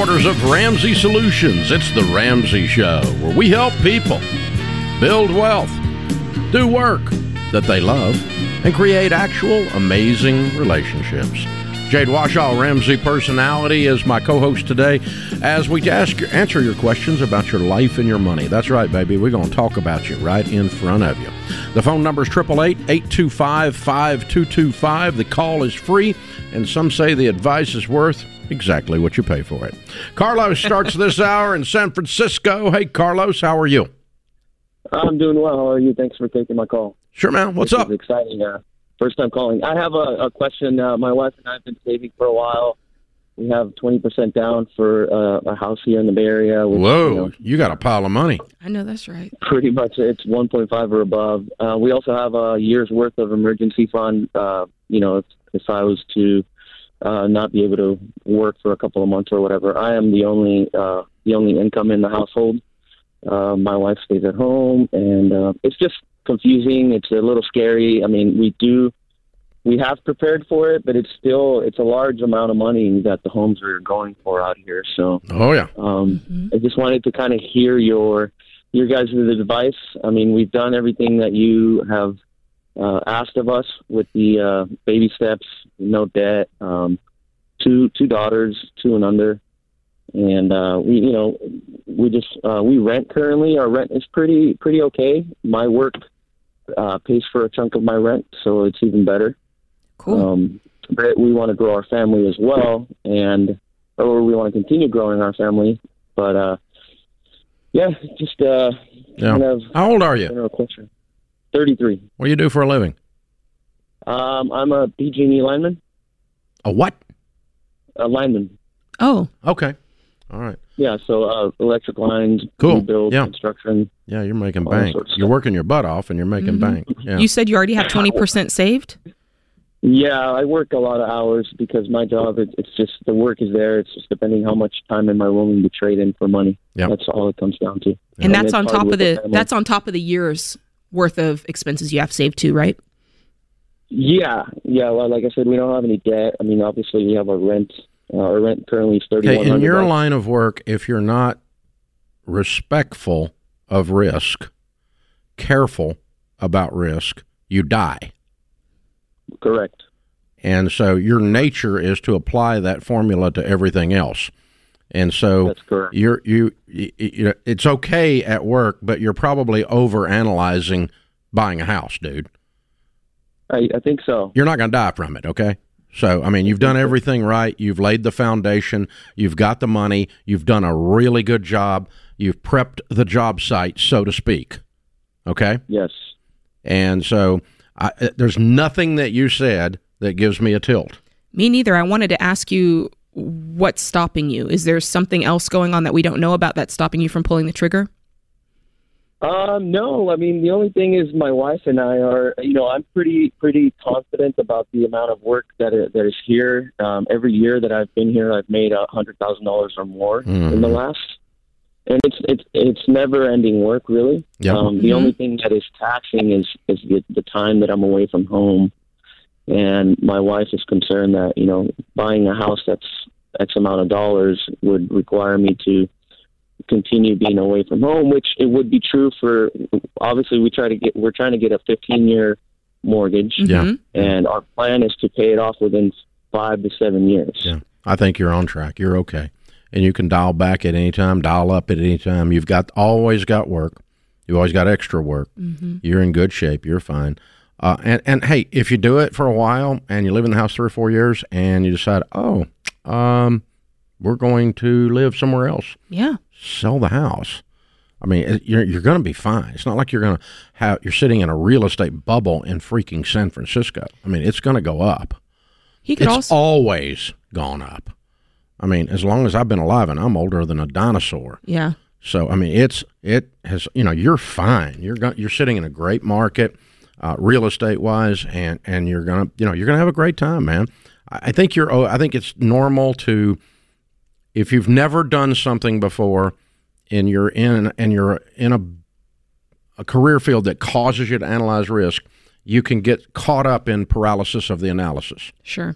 headquarters of Ramsey Solutions, it's The Ramsey Show, where we help people build wealth, do work that they love, and create actual amazing relationships. Jade Warshaw, Ramsey Personality, is my co host today as we ask, answer your questions about your life and your money. That's right, baby. We're going to talk about you right in front of you. The phone number is 888 825 5225. The call is free, and some say the advice is worth exactly what you pay for it. Carlos starts this hour in San Francisco. Hey, Carlos, how are you? I'm doing well. How are you? Thanks for taking my call. Sure, man. What's this up? exciting. Uh, first time calling. I have a, a question. Uh, my wife and I have been saving for a while. We have 20% down for uh, a house here in the Bay Area. Which, Whoa, you, know, you got a pile of money. I know that's right. pretty much it's 1.5 or above. Uh, we also have a year's worth of emergency fund. Uh, you know, if, if I was to uh, not be able to work for a couple of months or whatever, I am the only uh, the only income in the household. Uh, my wife stays at home, and uh, it's just confusing. It's a little scary. I mean, we do we have prepared for it, but it's still it's a large amount of money that the homes are going for out here. So, Oh, yeah. um, I just wanted to kind of hear your your guys' advice. I mean, we've done everything that you have uh, asked of us with the uh, baby steps, no debt, um, two two daughters, two and under, and uh, we you know we just uh, we rent currently. Our rent is pretty pretty okay. My work uh, pays for a chunk of my rent, so it's even better. Cool. Um, but we want to grow our family as well, and or we want to continue growing our family. But uh, yeah, just uh, Yeah. kind of How old are you? General question. Thirty-three. What do you do for a living? Um, I'm a PG&E lineman. A what? A lineman. oh, Okay. All right. Yeah, so uh, electric lines, Cool. build, Yeah. construction. Yeah, you're making All bank. You're working your butt off and you're making Mhm. bank. Yeah. you said you already have 20% saved? Yeah, I work a lot of hours because my job it, it's just the work is there. It's just depending how much time am I willing to trade in for money. Yeah. That's all it comes down to. And that's on top of the family. that's on top of the year's worth of expenses you have saved too, right? Yeah, yeah. Well, like I said, we don't have any debt. I mean, obviously, we have our rent. Uh, our rent currently is thirty one Okay, in hundred. your line of work, if you're not respectful of risk, careful about risk, you die. Correct. And so your nature is to apply that formula to everything else. And so That's correct. you're you, you, you know, it's okay at work, but you're probably over analyzing buying a house, dude. I, I think so. You're not going to die from it, okay? So, I mean, you've done everything right. You've laid the foundation. You've got the money. You've done a really good job. You've prepped the job site, so to speak. Okay? Yes. And so I, uh, there's nothing that you said that gives me a tilt. Me neither. I wanted to ask you what's stopping you. Is there something else going on that we don't know about that's stopping you from pulling the trigger? Um, no, I mean the only thing is my wife and I are, you know, I'm pretty pretty confident about the amount of work that is, that is here. Um, every year that I've been here, I've made a hundred thousand dollars or more in the Mhm. last, and it's it's it's never ending work really. Yep. Um, the Mhm. only thing that is taxing is is the, the time that I'm away from home, and my wife is concerned that you know buying a house that's X amount of dollars would require me to continue being away from home, which it would be true for. Obviously, we try to get we're trying to get a 15 year mortgage, Yeah. Mhm. and our plan is to pay it off within five to seven years. Yeah. I think you're on track. You're okay. And you can dial back at any time, dial up at any time. You've got always got work. You've always got extra work. You're in good shape. You're fine. Uh, and, and hey, if you do it for a while and you live in the house three or four years and you decide, oh, um, we're going to live somewhere else, Yeah. sell the house. I mean, you're you're going to be fine. It's not like you're going to have you're sitting in a real estate bubble in freaking San Francisco. I mean, it's going to go up. He could It's also always gone up. I mean, as long as I've been alive, and I'm older than a dinosaur. Yeah. So I mean, it's it has you know you're fine. You're go, you're sitting in a great market, uh, real estate wise, and and you're gonna you know you're gonna have a great time, man. I, think you're. oh, I think it's normal to if you've never done something before, and you're in and you're in a a career field that causes you to analyze risk, you can get caught up in paralysis of the analysis Sure.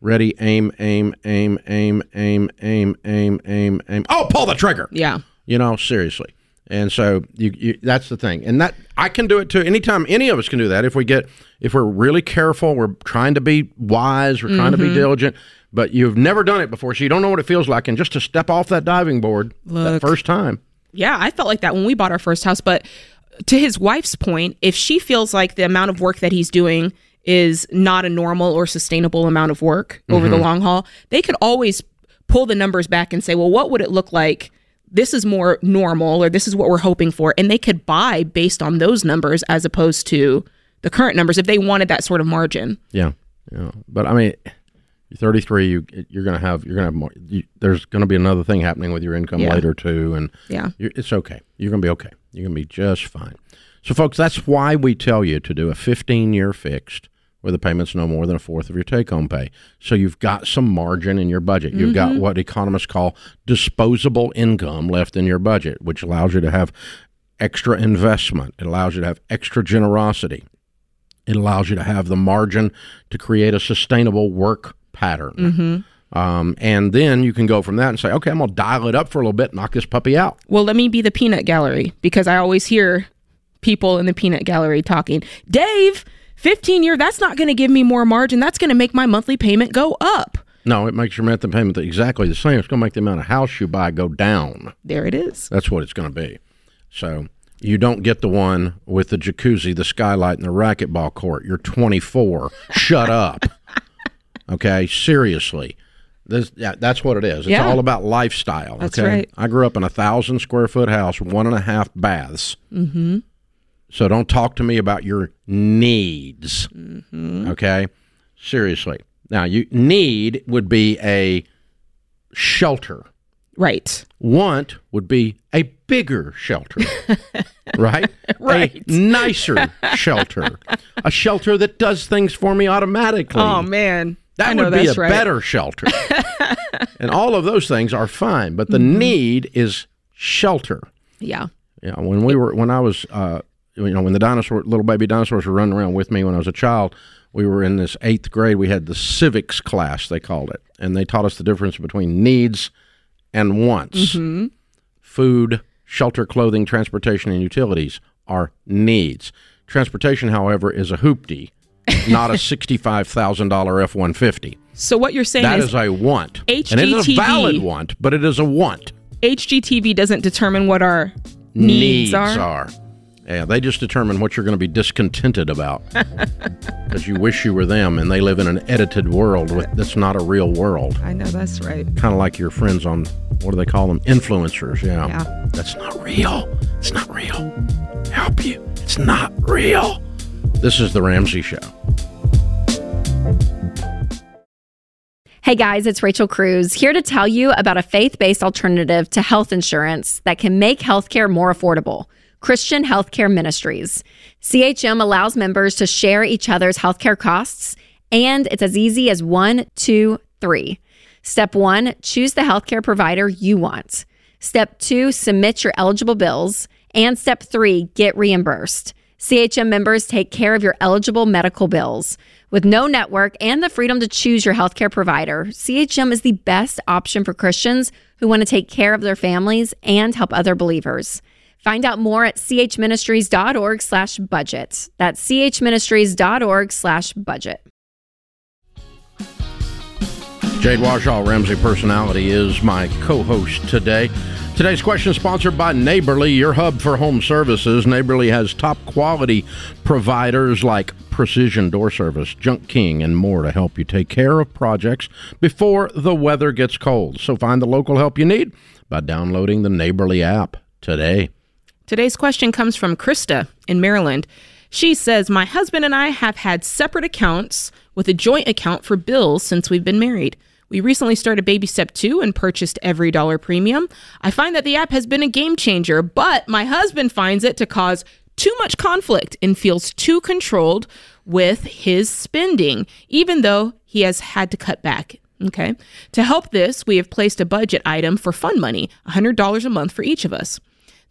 ready, aim, aim, aim, aim, aim, aim, aim, aim, aim. Oh, pull the trigger. Yeah. You know, seriously. And so you, you, that's the thing. And that I can do it too. Anytime any of us can do that if we get if we're really careful, we're trying to be wise, we're trying to be mm-hmm. diligent, but you've never done it before, so you don't know what it feels like and just to step off that diving board that first time. Yeah, I felt like that when we bought our first house. But to his wife's point, if she feels like the amount of work that he's doing is not a normal or sustainable amount of work over the mm-hmm. long haul, they could always pull the numbers back and say, well, what would it look like? This is more normal, or this is what we're hoping for. And they could buy based on those numbers as opposed to the current numbers if they wanted that sort of margin. Yeah, yeah. But I mean, you're 33. You you're gonna have you're gonna have more. You, there's gonna be another thing happening with your income Yeah. later too, and Yeah. you're, it's okay. You're gonna be okay. You're gonna be just fine. So, folks, that's why we tell you to do a 15 year fixed where the payment's no more than a fourth of your take home pay. So you've got some margin in your budget. You've got what economists call disposable income left in your budget, which allows you to have extra investment. It allows you to have extra generosity. It allows you to have the margin to create a sustainable work pattern. Um, and then you can go from that and say, okay, I'm going to dial it up for a little bit, knock this puppy out. Well, let me be the peanut gallery because I always hear people in the peanut gallery talking, Dave, 15 year, that's not going to give me more margin. That's going to make my monthly payment go up. No, it makes your monthly payment exactly the same. It's going to make the amount of house you buy go down. There it is. That's what it's going to be. So you don't get the one with the jacuzzi, the skylight, and the racquetball court. You're 24. Shut up. Okay, seriously. This, yeah, that's what it is. It's Yeah. all about lifestyle. That's okay? right. I grew up in a thousand square foot house, one and a half baths. Mm-hmm. So don't talk to me about your needs. Mm-hmm. Okay, seriously. Now, you need would be a shelter Right. want would be a bigger shelter, right? Right. A nicer shelter, a shelter that does things for me automatically. Oh, man. that would be a right. better shelter. and all of those things are fine, but the Mm-hmm. need is shelter. Yeah. Yeah, when we were when I was uh, you know when the dinosaur little baby dinosaurs were running around with me when I was a child, we were in this eighth grade. We had the civics class they called it, and they taught us the difference between needs and wants. Mm-hmm. Food, shelter, clothing, transportation, and utilities are needs. Transportation, however, is a hoopty, not a sixty-five thousand dollar F one fifty. So what you're saying is That is, is a want, and it is a valid want, but it is a want. HGTV doesn't determine what our needs, are. Yeah, they just determine what you're going to be discontented about because you wish you were them, and they live in an edited world with, that's not a real world. I know that's right. Kind of like your friends on what do they call them? Influencers. Yeah. Yeah. that's not real. It's not real. Help you. It's not real. This is the Ramsey Show. Hey guys, it's Rachel Cruz here to tell you about a faith based alternative to health insurance that can make healthcare more affordable Christian Healthcare Ministries. CHM allows members to share each other's healthcare costs, and it's as easy as one, two, three. Step one choose the healthcare provider you want. Step two submit your eligible bills. And step three get reimbursed. CHM members take care of your eligible medical bills. With no network and the freedom to choose your healthcare provider, CHM is the best option for Christians who want to take care of their families and help other believers. Find out more at chministries.org slash budget. That's chministries.org slash budget. Jade Warshaw, Ramsey Personality, is my co host today. Today's question is sponsored by Neighborly, your hub for home services. Neighborly has top quality providers like Precision Door Service, Junk King, and more to help you take care of projects before the weather gets cold. So find the local help you need by downloading the Neighborly app today. Today's question comes from Krista in Maryland. She says, My husband and I have had separate accounts with a joint account for bills since we've been married. We recently started Baby Step 2 and purchased Every Dollar Premium. I find that the app has been a game changer, but my husband finds it to cause too much conflict and feels too controlled with his spending, even though he has had to cut back. Okay. To help this, we have placed a budget item for fun money, $100 a month for each of us.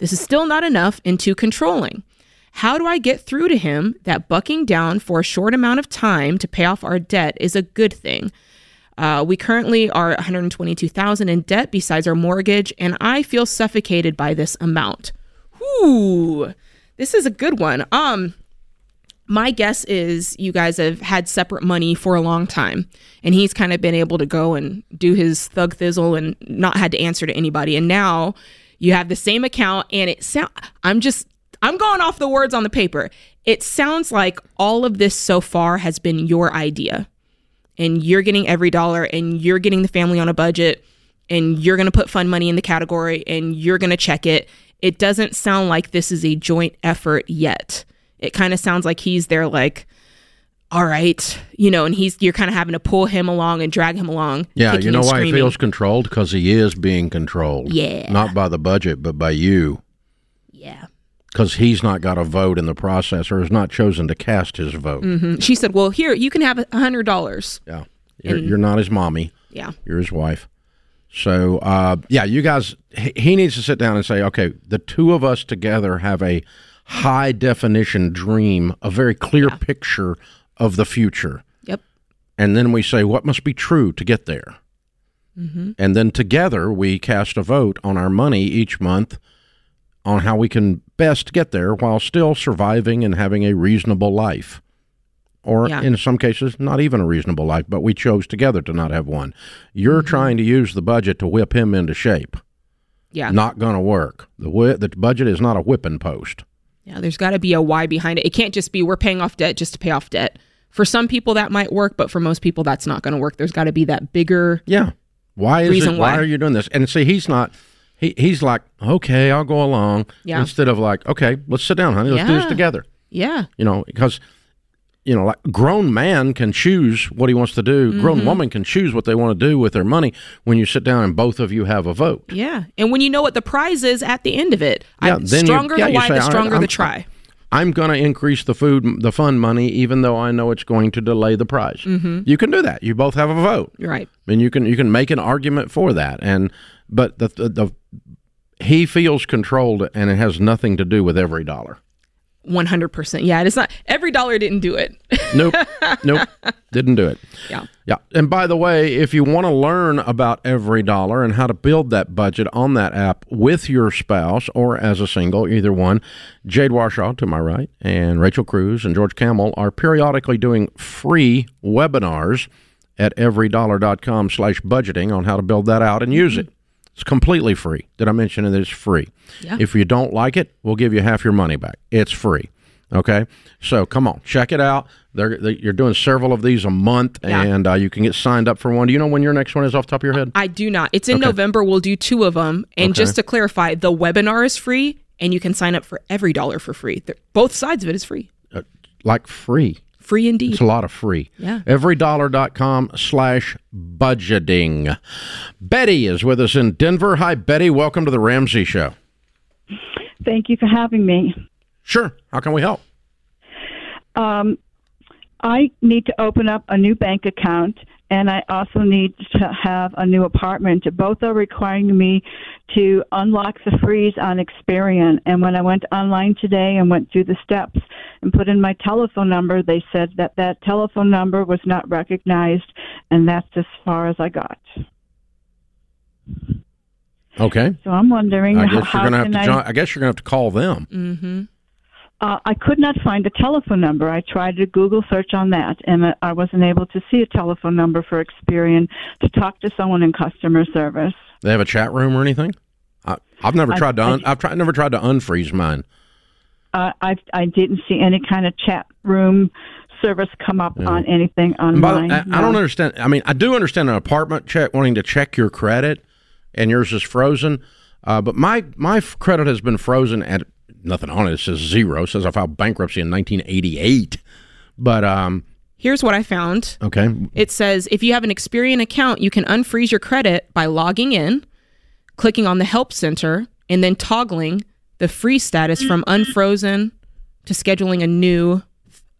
This is still not enough and too controlling. How do I get through to him that bucking down for a short amount of time to pay off our debt is a good thing? Uh, we currently are 122,000 in debt besides our mortgage, and I feel suffocated by this amount. Ooh, this is a good one. Um, my guess is you guys have had separate money for a long time, and he's kind of been able to go and do his thug thizzle and not had to answer to anybody. And now you have the same account, and it sound. I'm just I'm going off the words on the paper. It sounds like all of this so far has been your idea, and you're getting every dollar, and you're getting the family on a budget, and you're going to put fun money in the category, and you're going to check it. It doesn't sound like this is a joint effort yet it kind of sounds like he's there like all right you know and he's you're kind of having to pull him along and drag him along Yeah, you know and why he feels controlled? Because he is being controlled. Yeah. Not by the budget, but by you. yeah Because he's not got a vote in the process or has not chosen to cast his vote. Mhm. she said well here you can have a hundred dollars Yeah. You're, you're not his mommy. yeah You're his wife. So, uh, yeah, you guys, he, he needs to sit down and say, okay, the two of us together have a high definition dream, a very clear picture of the future. yep And then we say, what must be true to get there? Mm-hmm. And then together we cast a vote on our money each month on how we can best get there while still surviving and having a reasonable life. Or Yeah. in some cases, not even a reasonable life, but we chose together to not have one. You're mm-hmm. trying to use the budget to whip him into shape. yeah Not going to work. The, whi- the budget is not a whipping post. Yeah there's got to be a why behind it it can't just be we're paying off debt just to pay off debt for some people that might work but for most people that's not going to work there's got to be that bigger Yeah. Why is it, why why. are you doing this? And see, he's not. He he's like, okay, I'll go along. Yeah. Instead of like, okay, let's sit down, honey. Let's do this together. yeah You know, because you know, like grown man can choose what he wants to do. Mm-hmm. Grown woman can choose what they want to do with their money. When you sit down and both of you have a vote. yeah and when you know what the prize is at the end of it Yeah, I, then you- stronger yeah, the why say, the right, stronger I'm- the try I'm going to increase the food, the fund money, even though I know it's going to delay the prize. Mm-hmm. You can do that. You both have a vote. Right and you can you can make an argument for that and but the, the the he feels controlled and it has nothing to do with every dollar 100% yeah it's not every dollar didn't do it. Nope. Nope. Didn't do it. Yeah. Yeah. And by the way if you want to learn about every dollar and how to build that budget on that app with your spouse or as a single either one jade warshaw to my right and rachel cruz and george camel are periodically doing free webinars at everydollar.com slash budgeting on how to build that out and use mm-hmm. it It's completely free. Did I mention it? It's free. Yeah. If you don't like it, we'll give you half your money back. It's free. Okay, so come on, check it out. They're, they, you're doing several of these a month, Yeah. and uh, you can get signed up for one. Do you know when your next one is off the top of your head? I do not. It's in November. We'll do two of them. And Okay. just to clarify, the webinar is free and you can sign up for every dollar for free. They're- both sides of it is free. Uh, like free. Free indeed. It's a lot of free. Yeah. Everydollar.com slash budgeting. Betty is with us in Denver. Hi, Betty. Welcome to the Ramsey Show. Thank you for having me. Sure. How can we help? Um, I need to open up a new bank account, and I also need to have a new apartment. Both are requiring me to unlock the freeze on Experian. And when I went online today and went through the steps and put in my telephone number, they said that that telephone number was not recognized, and that's as far as I got. Okay. So I'm wondering I how, guess you're gonna have to. I. Join, I guess you're gonna have to call them. mm-hmm. Uh, I could not find a telephone number. I tried to Google search on that, and I- wasn't able to see a telephone number for Experian to talk to someone in customer service. They have a chat room or anything? I, I've never I- tried to. Un, I- I've tried, never tried to unfreeze mine. Uh, I I didn't see any kind of chat room service come up on anything the- online. I, I don't understand. I mean, I do understand an apartment check wanting to check your credit, and yours is frozen. Uh, but my my credit has been frozen at nothing on it. It says zero. It says I filed bankruptcy in 1988. But um, Here's what I found. okay, It says if you have an Experian account, you can unfreeze your credit by logging in, clicking on the Help Center, and then toggling the freeze status from unfrozen to scheduling a new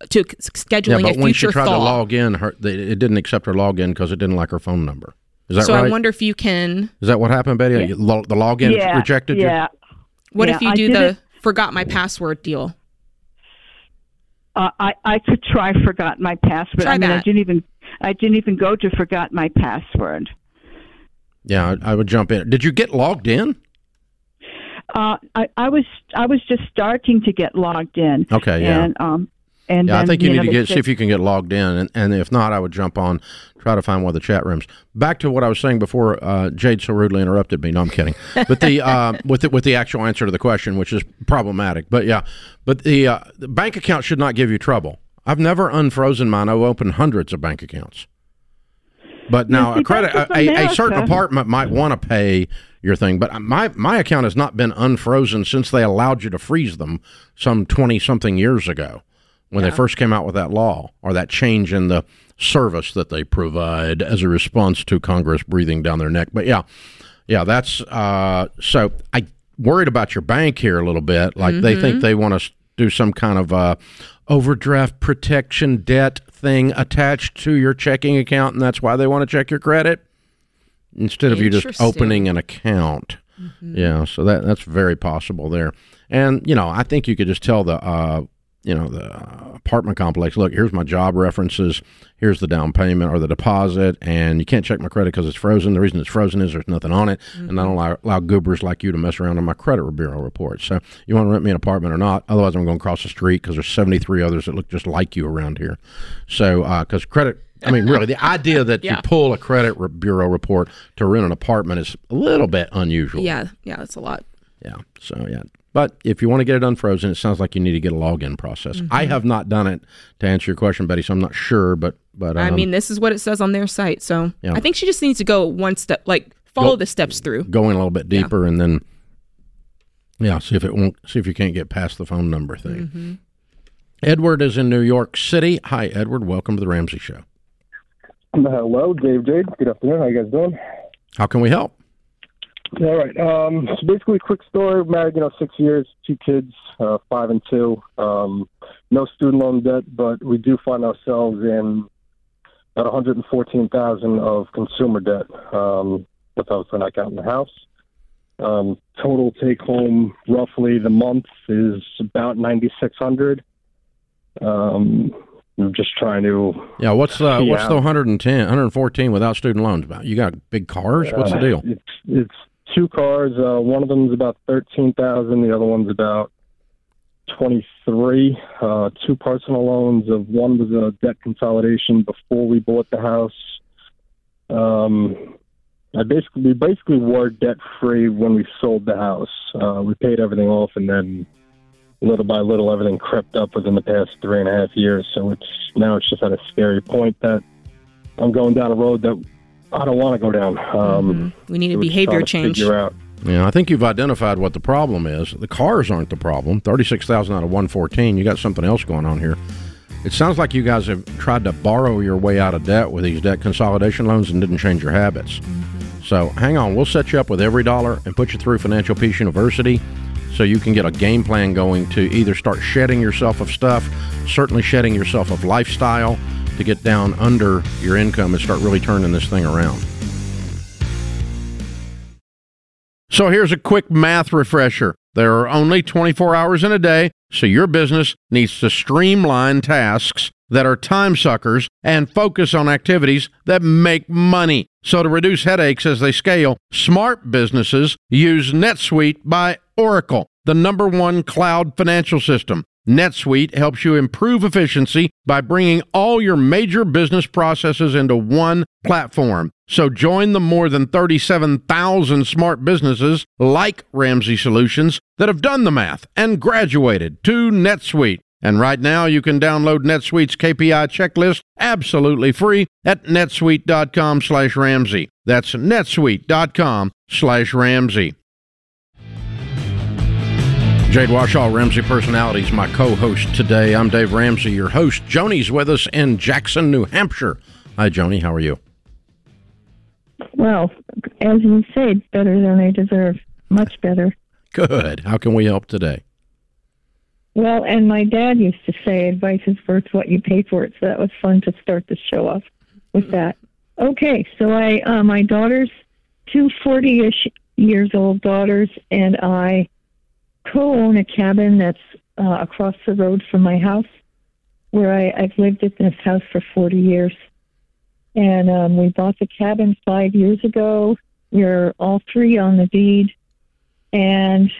to scheduling yeah. scheduling But a when she future tried thaw. to log in, her it didn't accept her login because it didn't like her phone number. Is that so right? I wonder if you can. is that what happened, Betty? You- lo- The login yeah, rejected you. yeah. What Yeah, if you do the it- forgot my password deal? Uh, I I could try forgot my password. Try I mean, I didn't even I didn't even go to forgot my password. Yeah, I, I would jump in. Did you get logged in? Uh, I, I was I was just starting to get logged in. Okay, yeah. And um, and Yeah, I think you, know, need to they get see if you can get logged in, and, and if not, I would jump on, try to find one of the chat rooms. Back to what I was saying before uh, Jade so rudely interrupted me. No, I'm kidding. But the uh, with the, with the actual answer to the question, which is problematic. But yeah, but the, uh, the bank account should not give you trouble. I've never unfrozen mine. I've opened hundreds of bank accounts. But now see, a credit a, a, certain apartment might want to pay your thing, but my my account has not been unfrozen since they allowed you to freeze them some twenty something years ago when they first came out with that law or that change in the service that they provide as a response to Congress breathing down their neck. But yeah, yeah, that's uh, so I worried about your bank here a little bit. Like they think they want to do some kind of uh, overdraft protection debt thing attached to your checking account, and that's why they want to check your credit instead of you just opening an account. Yeah, so that that's very possible there. And you know, I think you could just tell the uh, you know the uh, apartment complex, look, here's my job references, here's the down payment or the deposit, and you can't check my credit because it's frozen. The reason it's frozen is there's nothing on it, and I don't allow, allow goobers like you to mess around on my credit bureau report. So you want to rent me an apartment or not? Otherwise, I'm going to cross the street because there's 73 others that look just like you around here. So because credit. I mean, really, the idea that you pull a credit re- bureau report to rent an apartment is a little bit unusual. Yeah, yeah, that's a lot. Yeah. So yeah. But if you want to get it unfrozen, it sounds like you need to get a login process. Mm-hmm. I have not done it to answer your question, Betty, so I'm not sure. But but um, I mean, this is what it says on their site. So Yeah. I think she just needs to go one step, like follow Go- the steps through. going a little bit deeper, and then yeah, see if it won't. See if you can't get past the phone number thing. Mm-hmm. Edward is in New York City. Hi, Edward. Welcome to the Ramsey Show. Hello, Dave. Jade. Good afternoon. How are you guys doing? How can we help? All right. Um, so basically, quick story. Married, you know, six years, two kids, uh, five and two. Um, no student loan debt, but we do find ourselves in about 114,000 of consumer debt. Um, without we're not counting the house. Um, total take home roughly the month is about 9,600. Um, I'm just trying to Yeah. What's the what's the 110, 114 without student loans about? You got big cars? What's the Uh, deal? It's it's two cars. Uh, one of them is about thirteen thousand. The other one's about twenty three. Uh, two personal loans. Of one was a debt consolidation before we bought the house. Um, I basically we basically were debt free when we sold the house. Uh, we paid everything off, and then little by little, everything crept up within the past three and a half years. So it's now it's just at a scary point that I'm going down a road that I don't want to go down. Um, We need a so we're just behavior change. Figure out. Yeah, I think you've identified what the problem is. The cars aren't the problem. Thirty-six thousand out of one fourteen. You got something else going on here. It sounds like you guys have tried to borrow your way out of debt with these debt consolidation loans and didn't change your habits. So hang on, we'll set you up with every dollar and put you through Financial Peace University, so you can get a game plan going to either start shedding yourself of stuff, certainly shedding yourself of lifestyle, to get down under your income and start really turning this thing around. So here's a quick math refresher. There are only 24 hours in a day, so your business needs to streamline tasks that are time suckers and focus on activities that make money. So to reduce headaches as they scale, smart businesses use NetSuite by Oracle, the number one cloud financial system. NetSuite helps you improve efficiency by bringing all your major business processes into one platform. So join the more than 37,000 smart businesses like Ramsey Solutions that have done the math and graduated to NetSuite. And right now you can download NetSuite's KPI checklist absolutely free at netsuite.com slash Ramsey. That's netsuite.com slash Ramsey. Jade Warshaw, Ramsey Personalities, my co-host today. I'm Dave Ramsey, your host. Joni's with us in Jackson, New Hampshire. Hi, Joni. How are you? Well, as you say, better than I deserve. Much better. Good. How can we help today? Well, and my dad used to say, advice is worth what you pay for it. So that was fun to start the show off with that. Okay, so I, uh, my daughters, two 40 ish years old daughters, and I co own a cabin that's uh, across the road from my house where I, I've lived in this house for 40 years. And um, we bought the cabin five years ago. We're all three on the deed. And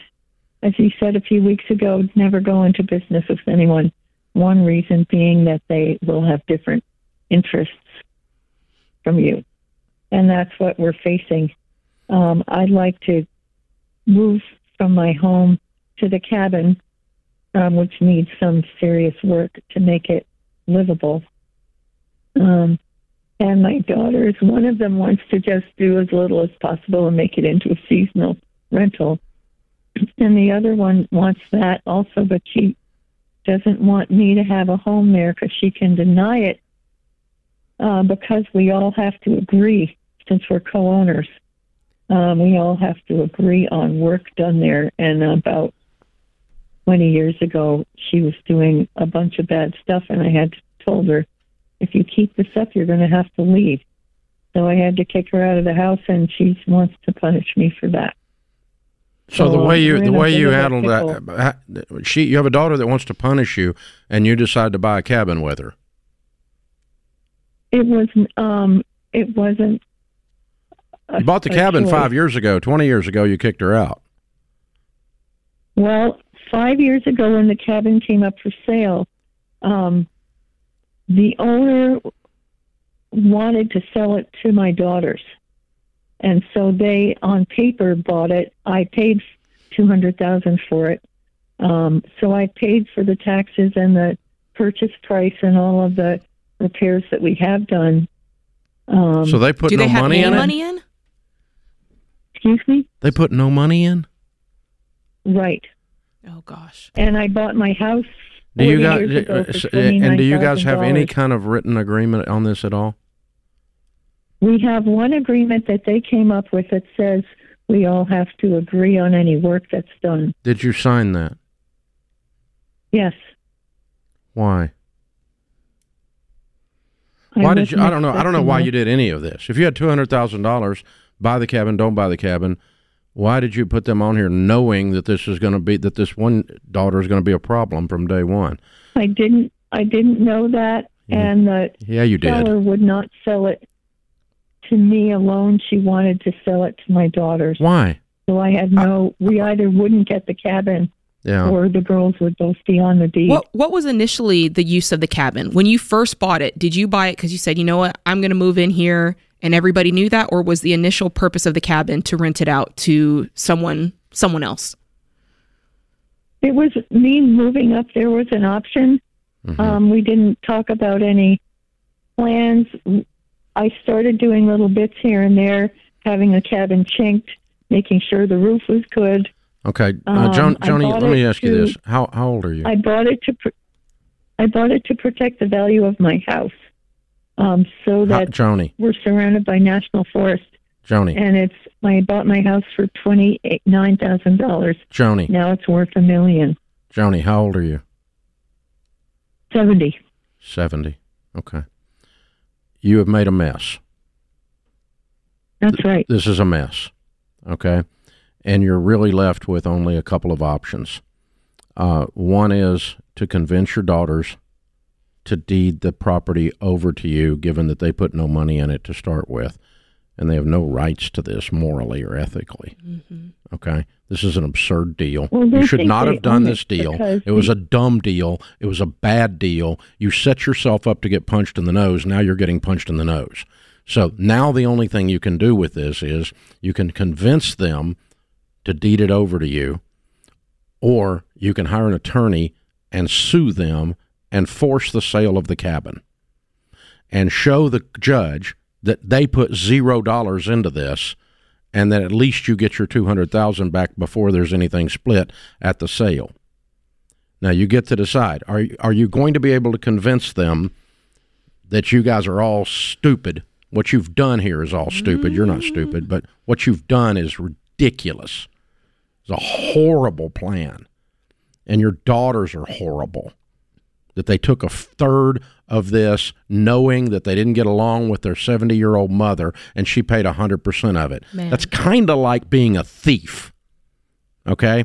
as you said a few weeks ago, never go into business with anyone. One reason being that they will have different interests from you. And that's what we're facing. Um, I'd like to move from my home to the cabin, um, which needs some serious work to make it livable. Um, and my daughters, one of them wants to just do as little as possible and make it into a seasonal rental. And the other one wants that also, but she doesn't want me to have a home there because she can deny it uh, because we all have to agree since we're co-owners. Um, we all have to agree on work done there. And about 20 years ago, she was doing a bunch of bad stuff, and I had told her, if you keep this up, you're going to have to leave. So I had to kick her out of the house, and she wants to punish me for that. So the way you the way you handled that, she you have a daughter that wants to punish you, and you decide to buy a cabin with her. It was um, it wasn't. a- You bought the cabin choice. five years ago. Twenty years ago, you kicked her out. Well, five years ago, when the cabin came up for sale, um, the owner wanted to sell it to my daughters, and so they, on paper, bought it. I paid two hundred thousand for it, um, so I paid for the taxes and the purchase price and all of the repairs that we have done. Um, so they put Do no they have money any in money in? excuse me, They put no money in. right? Oh gosh. And I bought my house. Do you guys years ago for uh, and do you guys have any kind of written agreement on this at all? We have one agreement that they came up with that says we all have to agree on any work that's done. Did you sign that? Yes. Why? I Why did you? I don't know. I don't know why that. you did any of this. If you had two hundred thousand dollars, buy the cabin. Don't buy the cabin. Why did you put them on here, knowing that this is going to be that this one daughter is going to be a problem from day one? I didn't. I didn't know that, Yeah. and the Yeah, you did. seller would not sell it to me alone. She wanted to sell it to my daughters. Why? So I had no. We uh, uh, either wouldn't get the cabin, Yeah. or the girls would both be on the deed. What what was initially the use of the cabin when you first bought it? Did you buy it because you said, you know what, I'm going to move in here, and everybody knew that, or was the initial purpose of the cabin to rent it out to someone someone else? It was me moving up there was an option. Mhm. Um, we didn't talk about any plans. I started doing little bits here and there, having a cabin chinked, making sure the roof was good. okay, uh, um, Joan, Joni, bought let me it ask you this: How how old are you? I bought it to pr- I bought it to protect the value of my house, um, so that Joni, we're surrounded by national forest. Joni, And it's I bought my house for twenty nine thousand dollars. Joni, Now it's worth a million Joni. How old are you? seventy. Seventy. Okay. You have made a mess. That's right. This is a mess. Okay. And you're really left with only a couple of options. Uh, one is to convince your daughters to deed the property over to you, given that they put no money in it to start with, and they have no rights to this morally or ethically. Okay, this is an absurd deal. Well, you should not have done this deal. It was a dumb deal. It was a bad deal. You set yourself up to get punched in the nose. Now you're getting punched in the nose. So now the only thing you can do with this is you can convince them to deed it over to you, or you can hire an attorney and sue them and force the sale of the cabin and show the judge that they put zero dollars into this and that at least you get your 200,000 back before there's anything split at the sale. Now you get to decide are you- are you going to be able to convince them that you guys are all stupid? What you've done here is all stupid. You're not stupid, but what you've done is ridiculous. It's a horrible plan. And your daughters are horrible. That they took a third of this knowing that they didn't get along with their 70 year old mother and she paid 100% of it. Man. That's kind of like being a thief. Okay?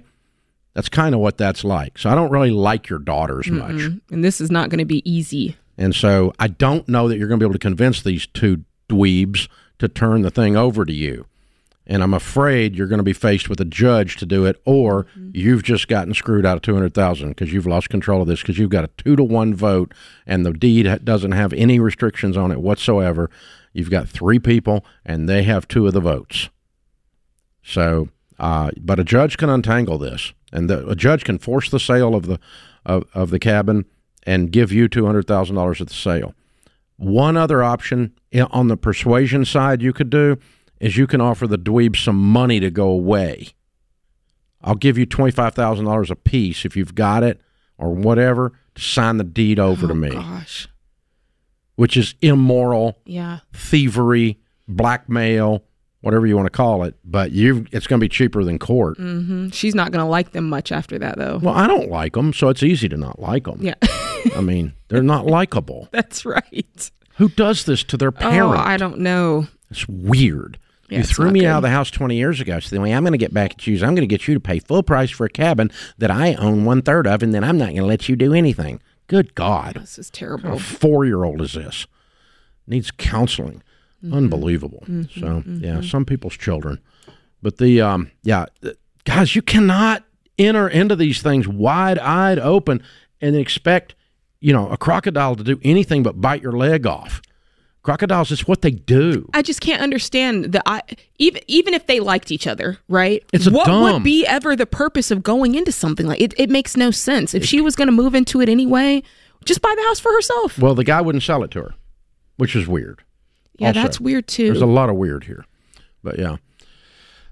That's kind of what that's like. So I don't really like your daughters much. Mm-mm. And this is not going to be easy. And so I don't know that you're going to be able to convince these two dweebs to turn the thing over to you. And I'm afraid you're going to be faced with a judge to do it, or you've just gotten screwed out of two hundred thousand because you've lost control of this because you've got a two to one vote, and the deed doesn't have any restrictions on it whatsoever. You've got three people, and they have two of the votes. So, uh, but a judge can untangle this, and the, a judge can force the sale of the of, of the cabin and give you two hundred thousand dollars at the sale. One other option on the persuasion side you could do is you can offer the dweeb some money to go away. I'll give you twenty five thousand dollars a piece if you've got it or whatever to sign the deed over to Oh, me, Gosh. which is immoral Yeah. thievery, blackmail, whatever you want to call it. But you, it's going to be cheaper than court. Mm-hmm. She's not going to like them much after that, though. Well, I don't like them, so it's easy to not like them. Yeah. I mean, they're not likable. That's right. Who does this to their Oh, parent? I don't know. it's weird. Yeah, you threw me good. out of the house 20 years ago. So then I'm going to get back at you. is I'm going to get you to pay full price for a cabin that I own one third of, and then I'm not going to let you do anything. Good God. This is What terrible. four year old is this? Needs counseling. Mm-hmm. Unbelievable. So yeah, some people's children. But the um yeah, guys, you cannot enter into these things wide eyed open and expect, you know, a crocodile to do anything but bite your leg off. Crocodiles, it's what they do. I just can't understand that. I even even if they liked each other, right? It's a what dumb. would be ever the purpose of going into something like it? It makes no sense. If she was going to move into it anyway, just buy the house for herself. Well, the guy wouldn't sell it to her, which is weird. Yeah, also. that's weird too. There's a lot of weird here. But yeah.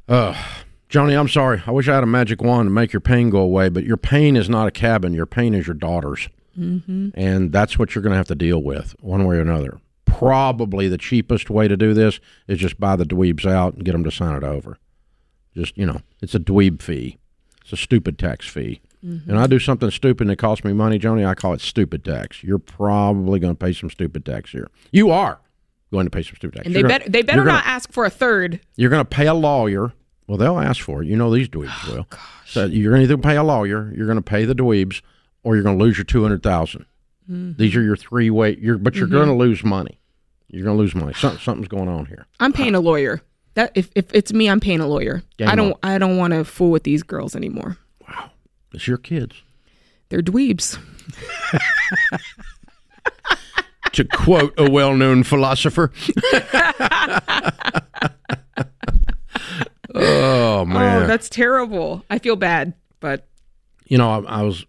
Uh Johnny, I'm sorry. I wish I had a magic wand to make your pain go away, but your pain is not a cabin. Your pain is your daughter's. Mm-hmm. And that's what you're going to have to deal with one way or another probably the cheapest way to do this is just buy the dweebs out and get them to sign it over. Just, you know, it's a dweeb fee. It's a stupid tax fee. Mm-hmm. And I do something stupid that costs me money, Joni, I call it stupid tax. You're probably going to pay some stupid tax here. You are going to pay some stupid tax. And they, gonna, better, they better not gonna, ask for a third. You're going to pay a lawyer. Well, they'll ask for it. You know these dweebs oh, will. Gosh. So you're going to either pay a lawyer, you're going to pay the dweebs, or you're going to lose your 200000 Mm-hmm. These are your three way. You're but you're mm-hmm. going to lose money. You're going to lose money. Something, something's going on here. I'm paying a lawyer. That if, if it's me, I'm paying a lawyer. Game I don't. I don't want to fool with these girls anymore. Wow, it's your kids. They're dweebs. to quote a well-known philosopher. Oh, oh man, oh, that's terrible. I feel bad, but you know, I, I was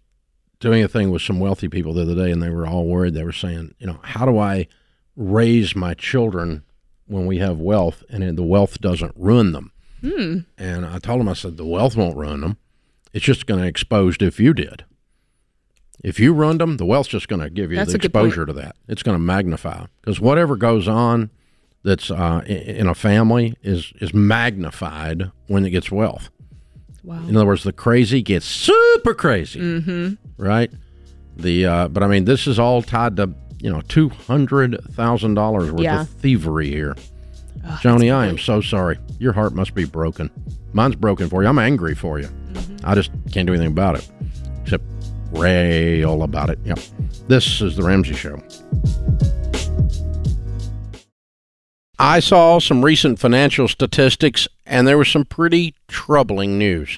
doing a thing with some wealthy people the other day, and they were all worried. They were saying, you know, how do I raise my children when we have wealth, and the wealth doesn't ruin them? And I told them, I said, the wealth won't ruin them. It's just going to expose if you did. If you ruined them, the wealth's just going to give you That's the a good point. exposure to that. It's going to magnify because whatever goes on that's uh, in a family is is magnified when it gets wealth. Wow. In other words, the crazy gets super crazy, mm-hmm. right? The uh, but I mean, this is all tied to you know two hundred thousand dollars worth Yeah. of thievery here. Joni, I am so sorry. Your heart must be broken. Mine's broken for you. I'm angry for you. I just can't do anything about it except rail about it. Yep. This is the Ramsey Show. I saw some recent financial statistics, and there was some pretty troubling news.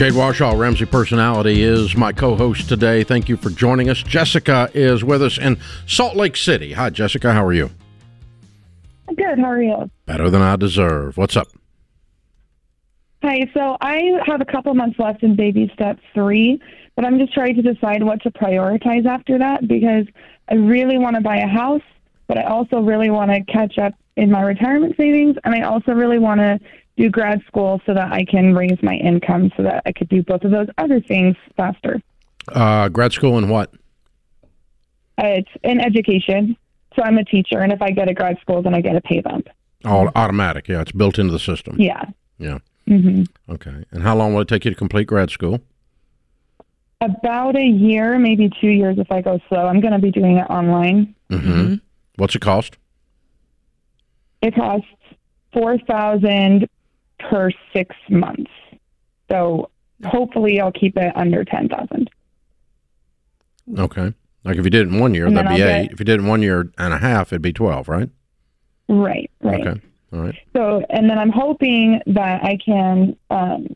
Jade Warshaw, Ramsey Personality, is my co host today. Thank you for joining us. Jessica is with us in Salt Lake City. Hi, Jessica. How are you? Good. How are you? Better than I deserve. What's up? Hi. So I have a couple months left in baby step three, but I'm just trying to decide what to prioritize after that because I really want to buy a house, but I also really want to catch up in my retirement savings, and I also really want to do grad school so that I can raise my income so that I could do both of those other things faster. Uh, grad school in what? Uh, it's in education. So I'm a teacher, and if I get a grad school, then I get a pay bump. All automatic. Yeah, it's built into the system. Yeah. Yeah. hmm Okay. And how long will it take you to complete grad school? About a year, maybe two years if I go slow. I'm going to be doing it online. Mm-hmm. What's it cost? It costs four thousand per six months. So hopefully I'll keep it under ten thousand. Okay. Like if you did it in one year, And that'd be I'll eight. get- If you did it in one year and a half, it'd be twelve, right? Right, right. Okay. All right. So and then I'm hoping that I can um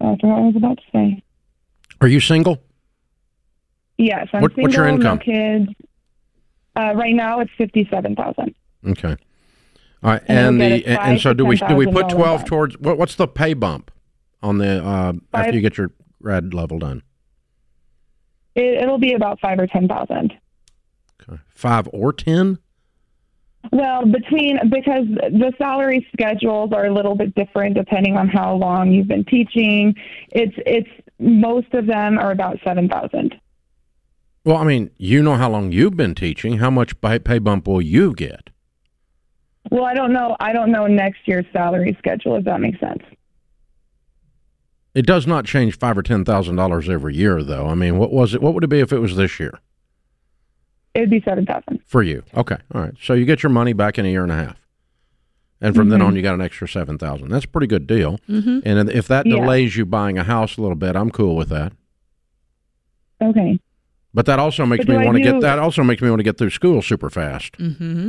I forgot what I was about to say. Are you single? Yes, I'm What- single, what's your income? no kids. Uh, right now it's fifty seven thousand. Okay. All right. And And, the and, so do we do we put twelve towards what, what's the pay bump on the uh, after you get your grad level done? It, it'll be about five or ten thousand. Okay. Five or ten? Well, between because the salary schedules are a little bit different depending on how long you've been teaching. It's it's most of them are about seven thousand. Well, I mean, you know how long you've been teaching. How much pay, pay bump will you get? Well, I don't know. I don't know next year's salary schedule. If that makes sense. It does not change five or ten thousand dollars every year, though. I mean, what was it? What would it be if it was this year It would be seven thousand. for you? Okay, all right. So you get your money back in a year and a half, and from then Mhm. on, you got an extra seven thousand. That's a pretty good deal. Mm-hmm. And if that Yeah. delays you buying a house a little bit, I'm cool with that. Okay. But that also makes But me want to get that also makes me want to get through school super fast. Mm-hmm.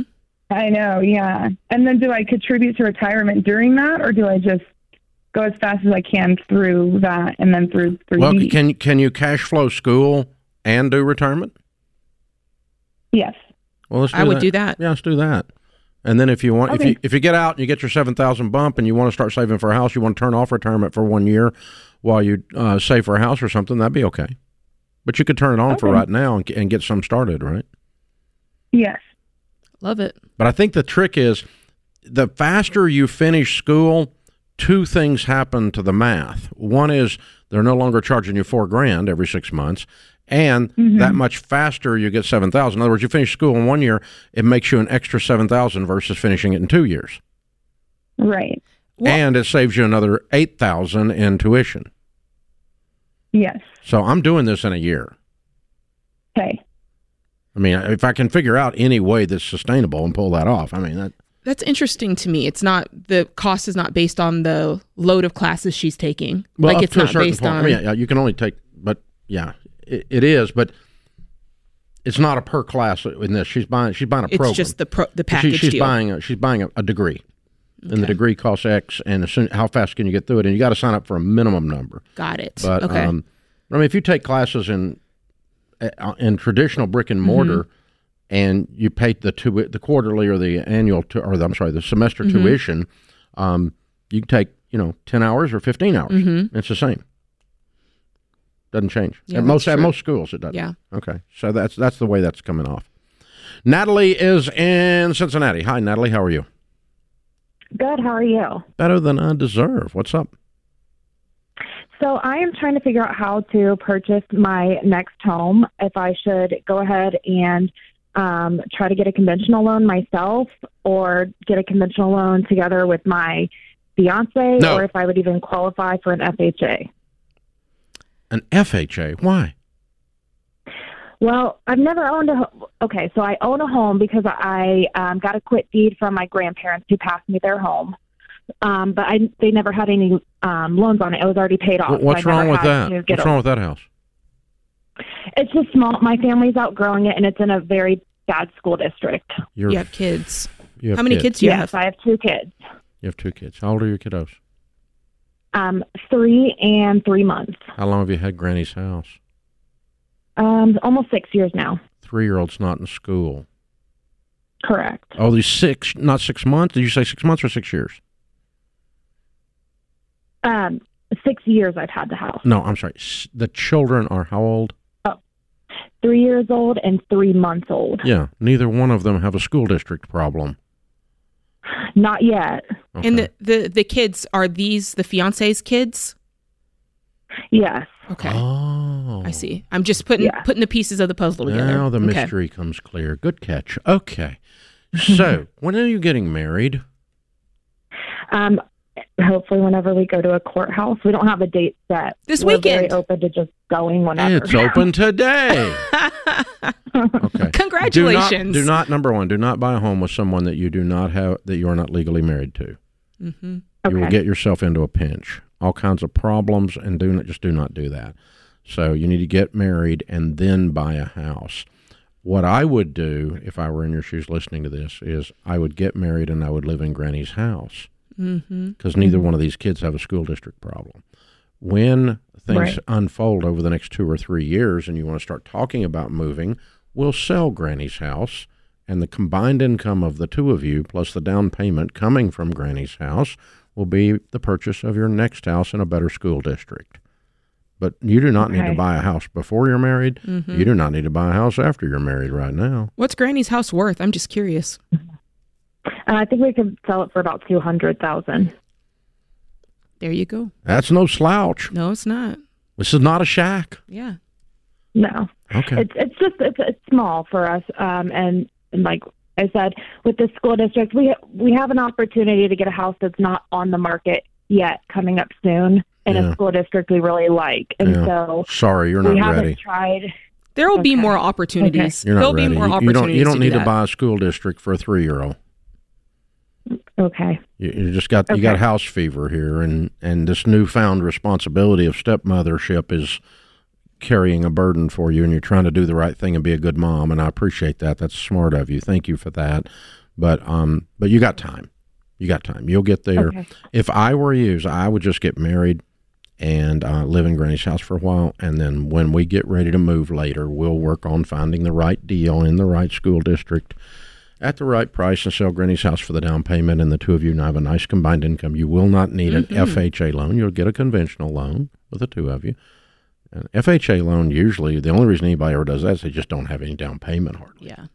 I know. Yeah. And then do I contribute to retirement during that, or do I just go as fast as I can through that and then through through Well, D? can can you cash flow school and do retirement? yes. Well, let's do I would that. do that. Yeah, let's do that. And then if you want, if you if you get out and you get your seven thousand bump and you want to start saving for a house, you want to turn off retirement for one year while you uh, save for a house or something, that'd be okay. But you could turn it on for right now and, and get some started, right? Yes. Love it. But I think the trick is the faster you finish school, two things happen to the math. One is they're no longer charging you four grand every six months, and Mm-hmm. that much faster you get seven thousand. In other words, you finish school in one year, it makes you an extra seven thousand versus finishing it in two years, Right. Well- and it saves you another eight thousand in tuition. Yes. So I'm doing this in a year. Okay. I mean, if I can figure out any way that's sustainable and pull that off, I mean that. That's interesting to me. It's not the cost is not based on the load of classes she's taking. Well, like it's not based point. on. I mean, yeah, you can only take, but yeah, it, it is. But it's not a per class in this. She's buying. She's buying a it's program. It's just the pro, the She- package she's deal. buying. A, she's buying a, a degree, and the degree costs X. And as soon, how fast can you get through it? And you got to sign up for a minimum number. Got it. But okay. um, I mean, if you take classes in in traditional brick and Mm-hmm. mortar, and you pay the two the quarterly or the annual tu- or the, I'm sorry the semester Mm-hmm. tuition, um, you can take you know ten hours or fifteen hours. Mhm. It's the same. Doesn't change. Yeah, at most that's at most schools it doesn't. Yeah. Okay. So that's that's the way that's coming off. Natalie is in Cincinnati. Hi, Natalie. How are you? Good. How are you? Better than I deserve. What's up? So I am trying to figure out how to purchase my next home. If I should go ahead and um, try to get a conventional loan myself, or get a conventional loan together with my fiance, No. or if I would even qualify for an FHA. An FHA. Why? Well, I've never owned a home. Okay, so I own a home because I um, got a quit deed from my grandparents who passed me their home. Um, but I, they never had any um, loans on it. It was already paid off. What's I never wrong with that? What's a- wrong with that house? It's just small. My family's outgrowing it, and it's in a very bad school district. You're, you have kids. you have How many kids do you yes, have? I have two kids, You have two kids. How old are your kiddos? um, three and three months, How long have you had Granny's house? um, almost six years now. Three year old's not in school. Correct. Oh, these six, not six months. Did you say six months or six years? Um, six years I've had the house. No, I'm sorry. The children are how old? Three years old and three months old. Yeah, neither one of them have a school district problem. Not yet. Okay. And the, the the kids are these the fiance's kids? Yes. Okay. Oh. I see. I'm just putting Yeah. putting the pieces of the puzzle together. Now the Okay. mystery comes clear. Good catch. Okay. So, when are you getting married? Um, hopefully, whenever we go to a courthouse, we don't have a date set. This We're weekend. very open to just going whenever. It's open today. Okay. Congratulations. Do not, do not number one. Do not buy a home with someone that you do not have that you are not legally married to. Mm-hmm. You will get yourself into a pinch, all kinds of problems, and do not just do not do that. So you need to get married and then buy a house. What I would do if I were in your shoes listening to this is I would get married and I would live in Granny's house hmm because neither one of these kids have a school district problem. When things Right. unfold over the next two or three years and you want to start talking about moving, we'll sell Granny's house and the combined income of the two of you plus the down payment coming from Granny's house will be the purchase of your next house in a better school district. But you do not need to buy a house before you're married. Mhm. You do not need to buy a house after you're married right now. What's Granny's house worth? I'm just curious. And I think we could sell it for about two hundred thousand. There you go. That's no slouch. No, it's not. This is not a shack. Yeah. No, Okay. it's it's just it's it's small for us. Um, and, and like I said, with the school district, we we have an opportunity to get a house that's not on the market yet, coming up soon in Yeah. a school district we really like. And Yeah. so Sorry, you're not we not haven't ready. tried. There will be more opportunities. You're not There'll ready. be more You- you opportunities. don't. You don't to need do to buy a school district for a three-year-old. Okay. You, you just got you got house fever here, and and this newfound responsibility of stepmothership is carrying a burden for you, and you're trying to do the right thing and be a good mom, and I appreciate that. That's smart of you. Thank you for that. But um, but you got time. You got time. You'll get there. Okay. If I were you, I would just get married and uh, live in Granny's house for a while, and then when we get ready to move later, we'll work on finding the right deal in the right school district at the right price and sell Granny's house for the down payment, and the two of you now have a nice combined income. You will not need an FHA loan. You'll get a conventional loan with the two of you. An FHA loan usually the only reason anybody ever does that is they just don't have any down payment hardly. Yeah.